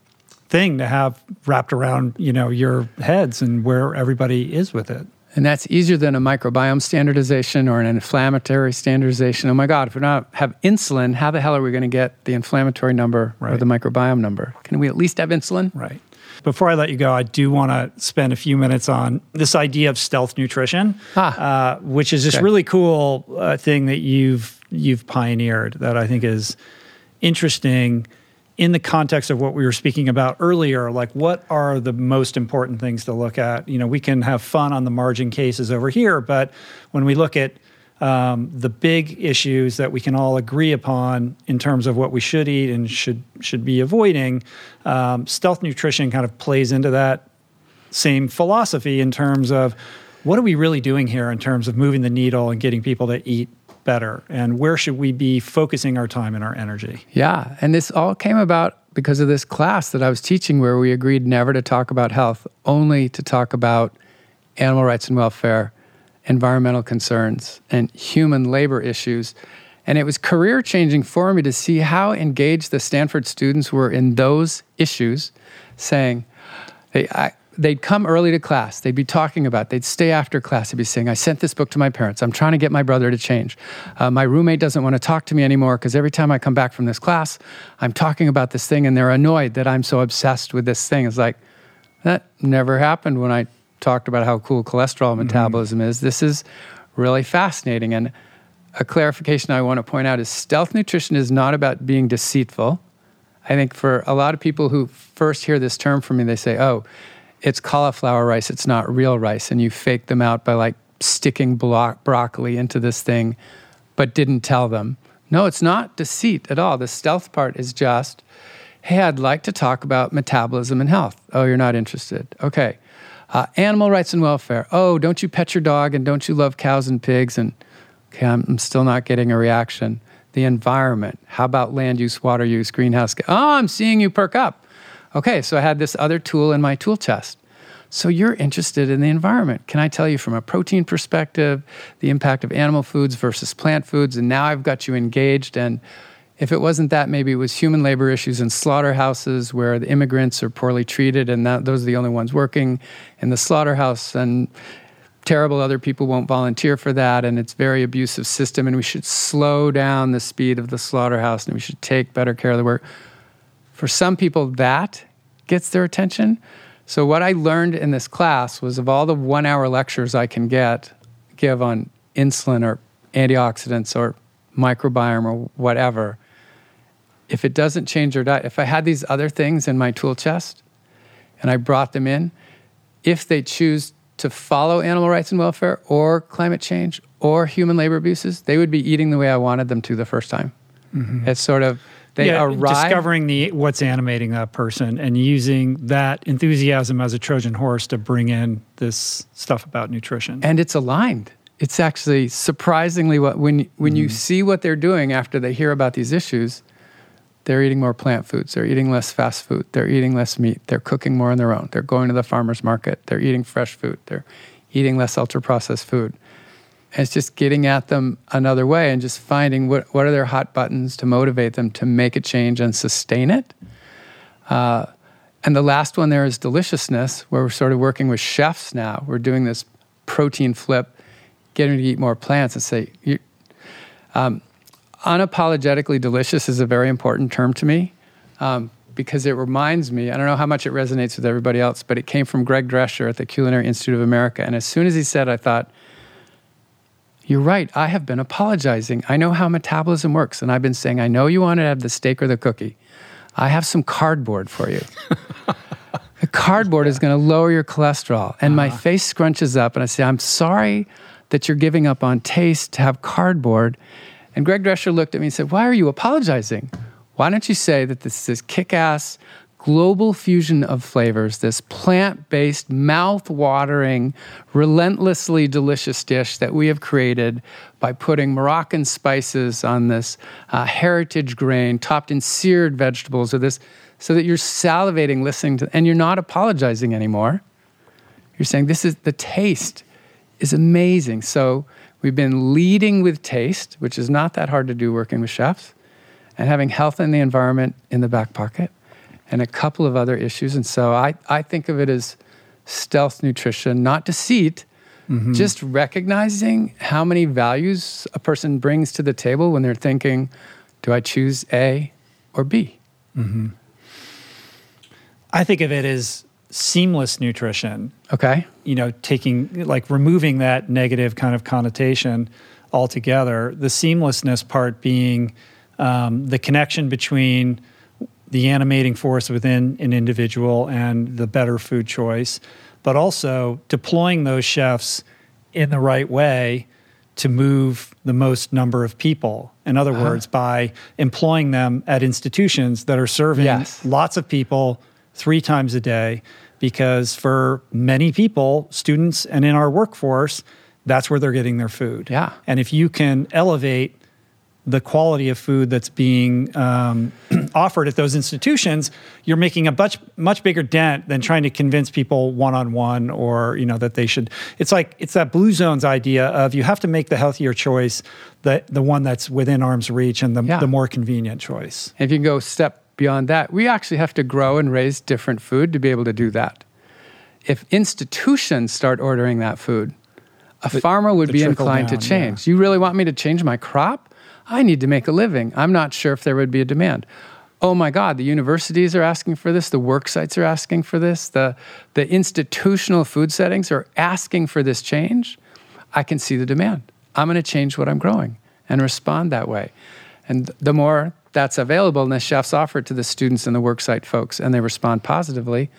thing to have wrapped around, you know, your heads and where everybody is with it.
And that's easier than a microbiome standardization or an inflammatory standardization. Oh my God, if we don't have insulin, how the hell are we going to get the inflammatory number or the microbiome number? Can we at least have insulin?
Right. Before I let you go, I do want to spend a few minutes on this idea of stealth nutrition,
Ah.
uh, which is this
Okay.
really cool uh, thing that you've you've pioneered that I think is interesting in the context of what we were speaking about earlier. Like, what are the most important things to look at? You know, we can have fun on the margin cases over here, but when we look at um, the big issues that we can all agree upon in terms of what we should eat and should should be avoiding. Um, stealth nutrition kind of plays into that same philosophy in terms of what are we really doing here in terms of moving the needle and getting people to eat better, and where should we be focusing our time and our energy?
Yeah. And this all came about because of this class that I was teaching where we agreed never to talk about health, only to talk about animal rights and welfare, environmental concerns, and human labor issues. And it was career changing for me to see how engaged the Stanford students were in those issues, saying, they, I, they'd come early to class. They'd be talking about. They'd stay after class. They'd be saying, "I sent this book to my parents. I'm trying to get my brother to change. Uh, my roommate doesn't want to talk to me anymore because every time I come back from this class, I'm talking about this thing, and they're annoyed that I'm so obsessed with this thing." It's like that never happened when I talked about how cool cholesterol mm-hmm. metabolism is. This is really fascinating. And a clarification I want to point out is stealth nutrition is not about being deceitful. I think for a lot of people who first hear this term from me, they say, oh, it's cauliflower rice, it's not real rice. And you fake them out by like sticking blo- broccoli into this thing, but didn't tell them. No, it's not deceit at all. The stealth part is just, hey, I'd like to talk about metabolism and health. Oh, you're not interested. Okay. Uh, animal rights and welfare. Oh, don't you pet your dog and don't you love cows and pigs? And okay, I'm, I'm still not getting a reaction. The environment. How about land use, water use, greenhouse? Oh, I'm seeing you perk up. Okay, so I had this other tool in my tool chest. So you're interested in the environment. Can I tell you from a protein perspective, the impact of animal foods versus plant foods? And now I've got you engaged. And if it wasn't that, maybe it was human labor issues in slaughterhouses where the immigrants are poorly treated, and that, those are the only ones working in the slaughterhouse. And terrible other people won't volunteer for that. And it's very abusive system. And we should slow down the speed of the slaughterhouse. And we should take better care of the work. For some people that gets their attention. So what i learned in this class was of all the one hour lectures i can get give on insulin or antioxidants or microbiome or whatever if it doesn't change their diet if i had these other things in my tool chest and i brought them in if they choose to follow animal rights and welfare or climate change or human labor abuses, they would be eating the way I wanted them to the first time. Mm-hmm. It's sort of they yeah, arrive
discovering the what's animating that person and using that enthusiasm as a Trojan horse to bring in this stuff about nutrition.
And it's aligned. It's actually surprisingly what when when mm you see what they're doing after they hear about these issues, they're eating more plant foods. They're eating less fast food. They're eating less meat. They're cooking more on their own. They're going to the farmer's market. They're eating fresh food. They're eating less ultra processed food. And it's just getting at them another way and just finding what, what are their hot buttons to motivate them to make a change and sustain it. Uh, and the last one there is deliciousness, where we're sort of working with chefs now. We're doing this protein flip, getting to eat more plants and say, um, unapologetically delicious is a very important term to me um, because it reminds me, I don't know how much it resonates with everybody else, but it came from Greg Drescher at the Culinary Institute of America. And as soon as he said, I thought, you're right. I have been apologizing. I know how metabolism works. And I've been saying, I know you want to have the steak or the cookie. I have some cardboard for you. the cardboard is going to lower your cholesterol. And uh-huh. my face scrunches up, and I say, I'm sorry that you're giving up on taste to have cardboard. And Greg Drescher looked at me and said, Why are you apologizing? Why don't you say that this is kick ass global fusion of flavors, this plant based, mouth watering, relentlessly delicious dish that we have created by putting Moroccan spices on this uh, heritage grain topped in seared vegetables or this, so that you're salivating listening to, and you're not apologizing anymore. You're saying, This is the taste is amazing. So, We've been leading with taste, which is not that hard to do working with chefs, and having health and the environment in the back pocket, and a couple of other issues. And so I, I think of it as stealth nutrition, not deceit, mm-hmm. just recognizing how many values a person brings to the table when they're thinking, do I choose A or B? Mm-hmm.
I think of it as seamless nutrition.
Okay.
You know, taking like removing that negative kind of connotation altogether. The seamlessness part being um, the connection between the animating force within an individual and the better food choice, but also deploying those chefs in the right way to move the most number of people. In other uh-huh. words, by employing them at institutions that are serving yes. lots of people three times a day because for many people, students and in our workforce, that's where they're getting their food.
Yeah.
And if you can elevate the quality of food that's being um, offered at those institutions, you're making a much much bigger dent than trying to convince people one on one or you know that they should. It's like it's that blue zones idea of you have to make the healthier choice, the the one that's within arm's reach and the, yeah. the more convenient choice.
If you go step beyond that, we actually have to grow and raise different food to be able to do that. If institutions start ordering that food, a the, farmer would be inclined down, to change. Yeah. You really want me to change my crop? I need to make a living. I'm not sure if there would be a demand. Oh my God, the universities are asking for this, the work sites are asking for this, the, the institutional food settings are asking for this change. I can see the demand. I'm going to change what I'm growing and respond that way. And the more that's available and the chefs offer it to the students and the worksite folks and they respond positively,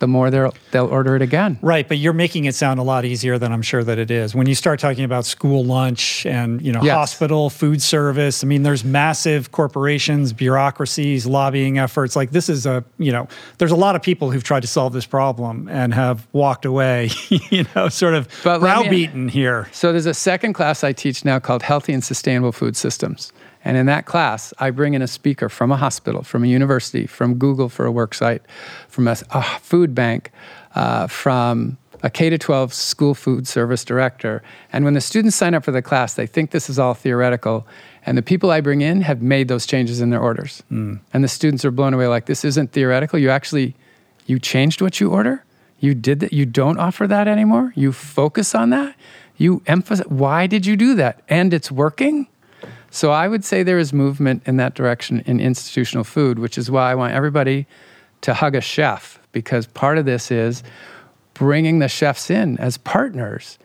the more they'll they'll order it again.
Right, but you're making it sound a lot easier than I'm sure that it is. When you start talking about school lunch and you know yes. hospital food service, I mean, there's massive corporations, bureaucracies, lobbying efforts. Like this is a you know, there's a lot of people who've tried to solve this problem and have walked away, you know, sort of but browbeaten here.
So there's a second class I teach now called Healthy and Sustainable Food Systems. And in that class, I bring in a speaker from a hospital, from a university, from Google for a worksite, from a, a food bank, uh, from a K to 12 school food service director. And when the students sign up for the class, they think this is all theoretical. And the people I bring in have made those changes in their orders. Mm. And the students are blown away like, this isn't theoretical. You actually, you changed what you order? You did that. You don't offer that anymore. You focus on that. You emphasize. Why did you do that? And it's working. So I would say there is movement in that direction in institutional food, which is why I want everybody to hug a chef because part of this is bringing the chefs in as partners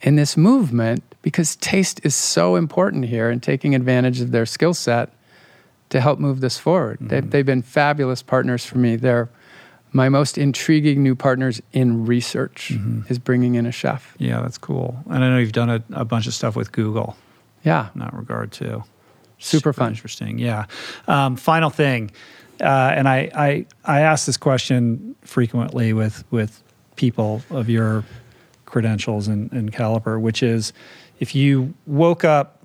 in this movement because taste is so important here and taking advantage of their skill set to help move this forward. Mm-hmm. They've, they've been fabulous partners for me. They're my most intriguing new partners in research mm-hmm. is bringing in a chef.
Yeah, that's cool. And I know you've done a, a bunch of stuff with Google.
Yeah,
in that regard too.
Super, Super fun,
interesting. Yeah. Um, final thing, uh, and I, I I ask this question frequently with with people of your credentials and, and caliber, which is if you woke up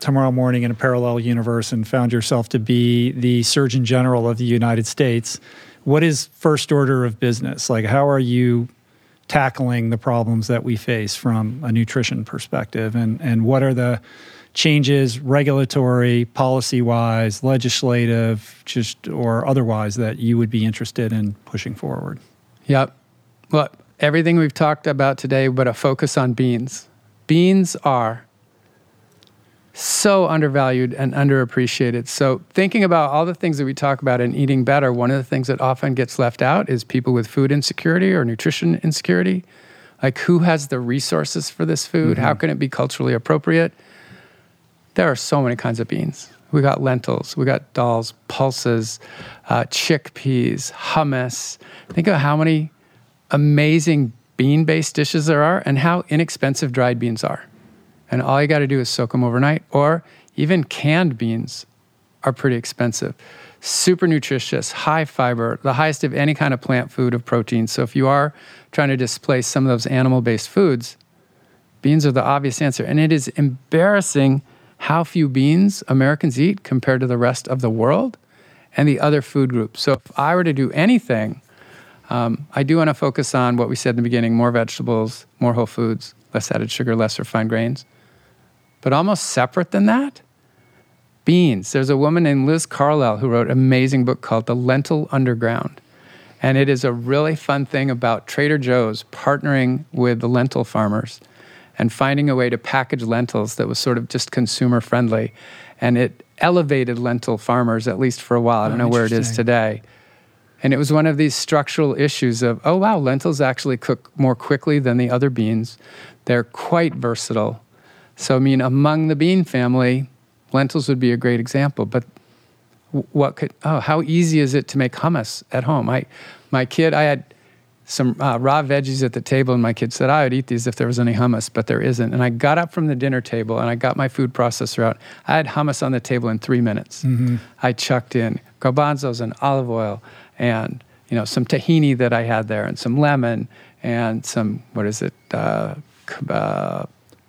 tomorrow morning in a parallel universe and found yourself to be the Surgeon General of the United States, what is first order of business? Like, how are you tackling the problems that we face from a nutrition perspective? And, and what are the changes, regulatory, policy wise, legislative, just or otherwise, that you would be interested in pushing forward?
Yep. Well, everything we've talked about today, but a focus on beans. Beans are so undervalued and underappreciated. So, thinking about all the things that we talk about in eating better, one of the things that often gets left out is people with food insecurity or nutrition insecurity. Like, who has the resources for this food? Mm-hmm. How can it be culturally appropriate? There are so many kinds of beans. We got lentils, we got dals, pulses, uh, chickpeas, hummus. Think of how many amazing bean based dishes there are and how inexpensive dried beans are. And all you got to do is soak them overnight, or even canned beans are pretty expensive. Super nutritious, high fiber, the highest of any kind of plant food of protein. So if you are trying to displace some of those animal based foods, beans are the obvious answer. And it is embarrassing how few beans Americans eat compared to the rest of the world and the other food groups. So if I were to do anything, um, I do want to focus on what we said in the beginning more vegetables, more whole foods, less added sugar, less refined grains. But almost separate than that, beans. There's a woman named Liz Carlisle who wrote an amazing book called The Lentil Underground. And it is a really fun thing about Trader Joe's partnering with the lentil farmers and finding a way to package lentils that was sort of just consumer friendly. And it elevated lentil farmers, at least for a while. I don't oh, know where it is today. And it was one of these structural issues of, oh, wow, lentils actually cook more quickly than the other beans. They're quite versatile. So, I mean, among the bean family, lentils would be a great example. But what could, oh, how easy is it to make hummus at home? I, my kid, I had some uh, raw veggies at the table, and my kid said, I would eat these if there was any hummus, but there isn't. And I got up from the dinner table and I got my food processor out. I had hummus on the table in three minutes. Mm-hmm. I chucked in garbanzos and olive oil and you know some tahini that I had there, and some lemon, and some what is it, uh, uh,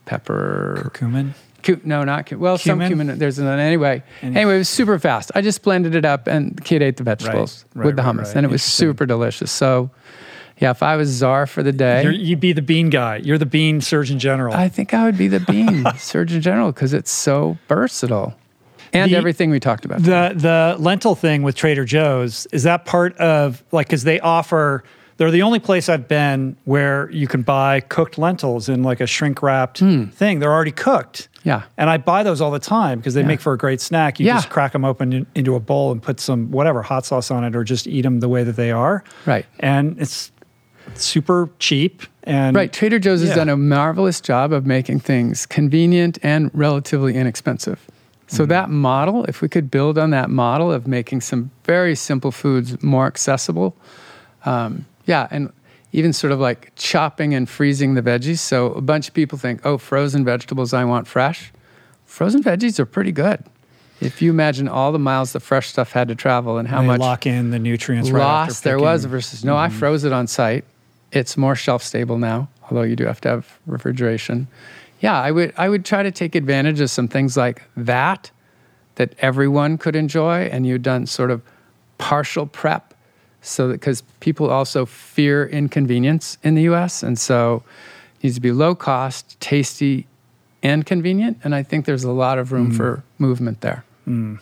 pepper,
curcumin.
Cu- no, not cu- well. Cumin? Some cumin. There's an anyway. anyway, it was super fast. I just blended it up, and the kid ate the vegetables right, right, with the hummus, right, and it was super delicious. So. Yeah, if I was czar for the day,
you would be the bean guy. You're the bean surgeon general.
I think I would be the bean surgeon general because it's so versatile and the, everything we talked about.
The the lentil thing with Trader Joe's is that part of like because they offer. They're the only place I've been where you can buy cooked lentils in like a shrink wrapped mm. thing. They're already cooked.
Yeah.
And I buy those all the time because they yeah. make for a great snack. You yeah. just crack them open in, into a bowl and put some whatever hot sauce on it or just eat them the way that they are.
Right.
And it's super cheap and
Right. Trader Joe's yeah. has done a marvelous job of making things convenient and relatively inexpensive. So mm-hmm. that model, if we could build on that model of making some very simple foods more accessible, um, yeah, and even sort of like chopping and freezing the veggies. So a bunch of people think, oh, frozen vegetables, I want fresh. Frozen veggies are pretty good. If you imagine all the miles the fresh stuff had to travel and how
they
much
lock in the nutrients
loss there was versus no, mm-hmm. I froze it on site. It's more shelf stable now, although you do have to have refrigeration yeah, I would I would try to take advantage of some things like that that everyone could enjoy, and you've done sort of partial prep, so because people also fear inconvenience in the U.S. and so it needs to be low cost, tasty, and convenient. And I think there's a lot of room mm. for movement there. Mm.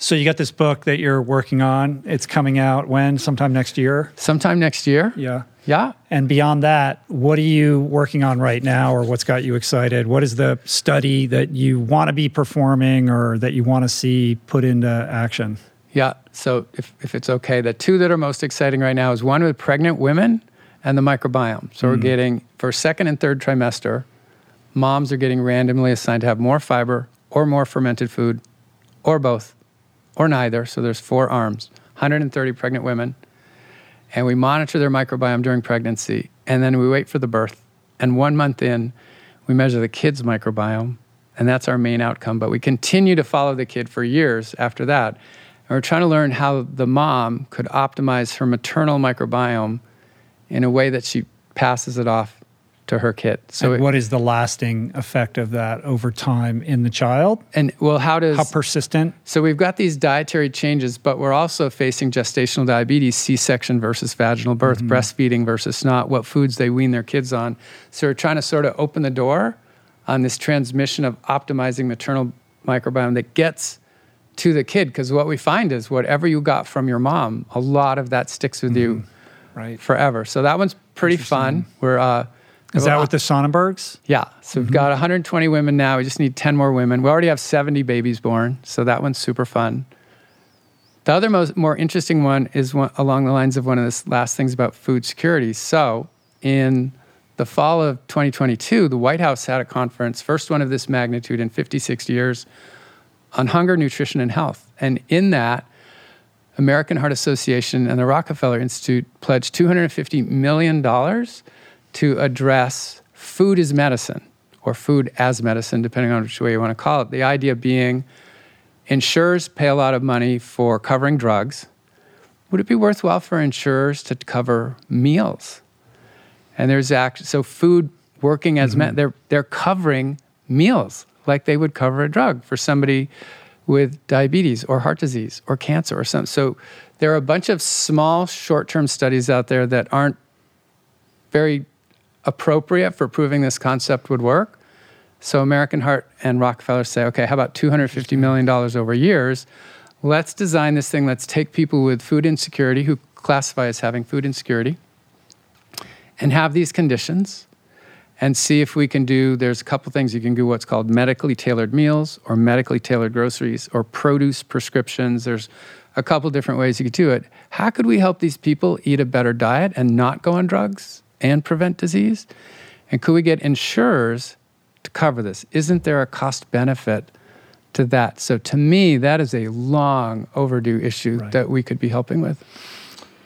So you got this book that you're working on. It's coming out when? Sometime next year?
Sometime next year.
Yeah.
Yeah.
And beyond that, what are you working on right now or what's got you excited? What is the study that you want to be performing or that you want to see put into action?
Yeah. So if, if it's okay, the two that are most exciting right now is one with pregnant women and the microbiome. So mm. we're getting for second and third trimester, moms are getting randomly assigned to have more fiber or more fermented food or both or neither. So there's four arms, 130 pregnant women. And we monitor their microbiome during pregnancy. And then we wait for the birth. And one month in, we measure the kid's microbiome. And that's our main outcome. But we continue to follow the kid for years after that. And we're trying to learn how the mom could optimize her maternal microbiome in a way that she passes it off to her kid.
So, it, what is the lasting effect of that over time in the child?
And well, how does
how persistent?
So we've got these dietary changes, but we're also facing gestational diabetes, C-section versus vaginal birth, mm-hmm. breastfeeding versus not, what foods they wean their kids on. So we're trying to sort of open the door on this transmission of optimizing maternal microbiome that gets to the kid because what we find is whatever you got from your mom, a lot of that sticks with mm-hmm. you
right.
forever. So that one's pretty fun. We're uh,
is that with the Sonnenbergs?
Yeah. So we've mm-hmm. got 120 women now. We just need 10 more women. We already have 70 babies born. So that one's super fun. The other most more interesting one is one, along the lines of one of the last things about food security. So in the fall of 2022, the White House had a conference, first one of this magnitude in 50, 60 years, on hunger, nutrition, and health. And in that, American Heart Association and the Rockefeller Institute pledged $250 million to address food as medicine or food as medicine, depending on which way you want to call it. The idea being insurers pay a lot of money for covering drugs. Would it be worthwhile for insurers to cover meals? And there's act so food working as mm-hmm. med- they're they're covering meals like they would cover a drug for somebody with diabetes or heart disease or cancer or something. So there are a bunch of small short-term studies out there that aren't very appropriate for proving this concept would work. So American Heart and Rockefeller say, okay, how about $250 million over years? Let's design this thing. Let's take people with food insecurity who classify as having food insecurity and have these conditions and see if we can do there's a couple things you can do what's called medically tailored meals or medically tailored groceries or produce prescriptions there's a couple different ways you could do it how could we help these people eat a better diet and not go on drugs and prevent disease? And could we get insurers to cover this? Isn't there a cost benefit to that? So to me, that is a long overdue issue right. that we could be helping with.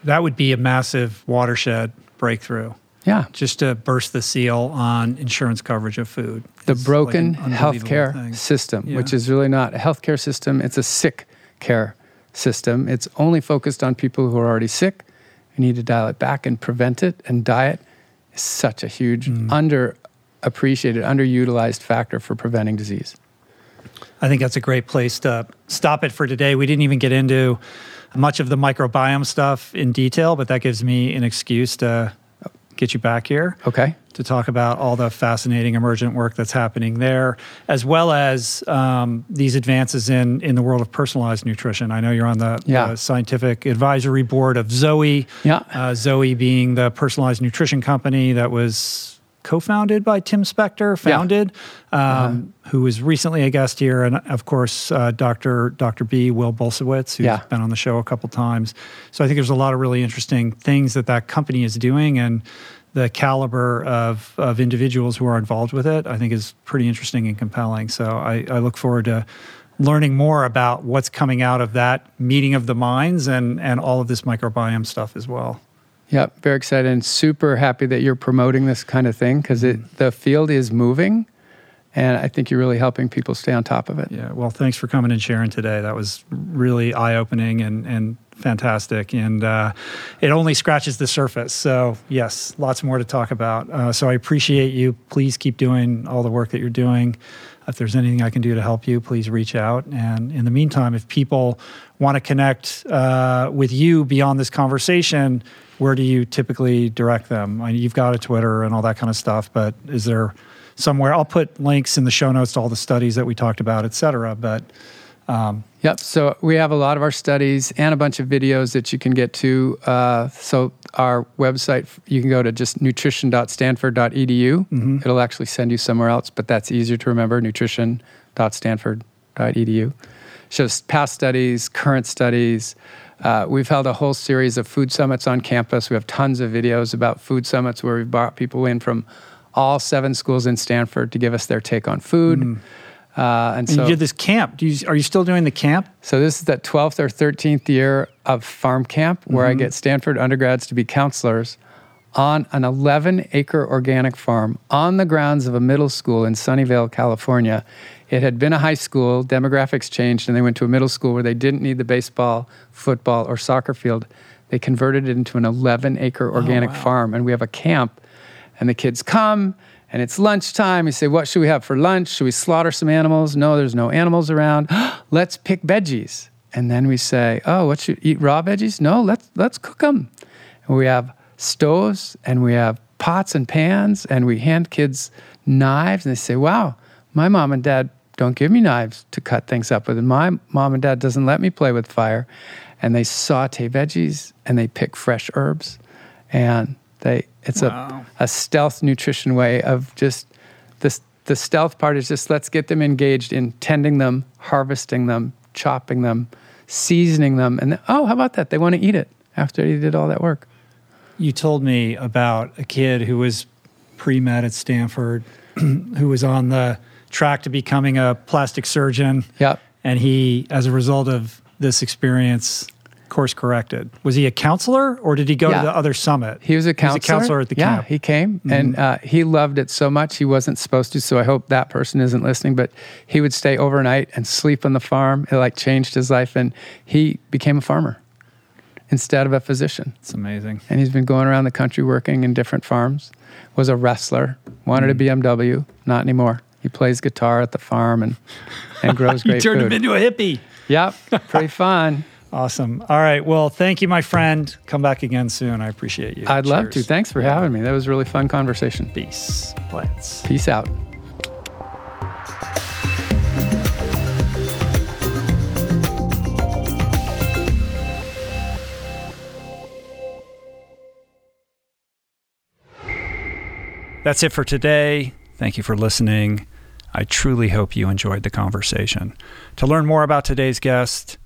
That would be a massive watershed breakthrough.
Yeah.
Just to burst the seal on insurance coverage of food.
The broken like healthcare thing. system, yeah. which is really not a healthcare system, it's a sick care system. It's only focused on people who are already sick we need to dial it back and prevent it. And diet is such a huge, mm. underappreciated, underutilized factor for preventing disease.
I think that's a great place to stop it for today. We didn't even get into much of the microbiome stuff in detail, but that gives me an excuse to get you back here.
Okay.
To talk about all the fascinating emergent work that's happening there, as well as um, these advances in, in the world of personalized nutrition. I know you're on the, yeah. the scientific advisory board of Zoe.
Yeah.
Uh, Zoe being the personalized nutrition company that was co-founded by Tim Spector, founded, yeah. um, uh-huh. who was recently a guest here, and of course, uh, Dr. Dr. B. Will Bulsiewicz, who's yeah. been on the show a couple times. So I think there's a lot of really interesting things that that company is doing, and the caliber of of individuals who are involved with it, I think, is pretty interesting and compelling. So I, I look forward to learning more about what's coming out of that meeting of the minds and and all of this microbiome stuff as well.
Yep, very excited and super happy that you're promoting this kind of thing because the field is moving, and I think you're really helping people stay on top of it.
Yeah, well, thanks for coming and sharing today. That was really eye opening and and fantastic, and uh, it only scratches the surface. So yes, lots more to talk about. Uh, so I appreciate you. Please keep doing all the work that you're doing. If there's anything I can do to help you, please reach out. And in the meantime, if people want to connect uh, with you beyond this conversation where do you typically direct them? I mean, you've got a Twitter and all that kind of stuff, but is there somewhere? I'll put links in the show notes to all the studies that we talked about, et cetera. But
Um, yep. So we have a lot of our studies and a bunch of videos that you can get to. Uh, so our website, you can go to just nutrition.stanford.edu. Mm-hmm. It'll actually send you somewhere else, but that's easier to remember. Nutrition.stanford.edu shows past studies, current studies. Uh, we've held a whole series of food summits on campus. We have tons of videos about food summits where we've brought people in from all seven schools in Stanford to give us their take on food. Mm.
Uh, and, and so, you did this camp. You, are you still doing the camp?
So this is the 12th or 13th year of farm camp, where mm-hmm. I get Stanford undergrads to be counselors on an 11 acre organic farm on the grounds of a middle school in Sunnyvale, California. It had been a high school, demographics changed, and they went to a middle school where they didn't need the baseball, football, or soccer field. They converted it into an 11 acre oh, organic oh, wow. farm, and we have a camp, and the kids come. And it's lunchtime. We say, What should we have for lunch? Should we slaughter some animals? No, there's no animals around. let's pick veggies. And then we say, Oh, what should eat raw veggies? No, let's let's cook them. And we have stoves and we have pots and pans and we hand kids knives and they say, Wow, my mom and dad don't give me knives to cut things up with. And my mom and dad doesn't let me play with fire. And they saute veggies and they pick fresh herbs. And they it's wow. a, a stealth nutrition way of just this the stealth part is just let's get them engaged in tending them, harvesting them, chopping them, seasoning them, and then, oh, how about that? They want to eat it after he did all that work
you told me about a kid who was pre med at Stanford, who was on the track to becoming a plastic surgeon.
Yep.
And he, as a result of this experience, course corrected. Was he a counselor or did he go yeah. to the other summit?
He was a counselor. He was a
counselor at the camp.
yeah,
camp.
he came mm-hmm. and uh, he loved it so much he wasn't supposed to. So I hope that person isn't listening. But he would stay overnight and sleep on the farm. It like changed his life, and he became a farmer instead of a physician.
It's amazing.
And he's been going around the country working in different farms. Was a wrestler, wanted a BMW, not anymore. He plays guitar at the farm and, and grows great
you turned
food.
him into a hippie.
Yep, pretty fun.
Awesome. All right. Well, thank you, my friend. Come back again soon. I appreciate you.
I'd Cheers. love to. Thanks for having me. That was a really fun conversation.
Peace. Plants.
Peace out.
That's it for today. Thank you for listening. I truly hope you enjoyed the conversation. To learn more about today's guest,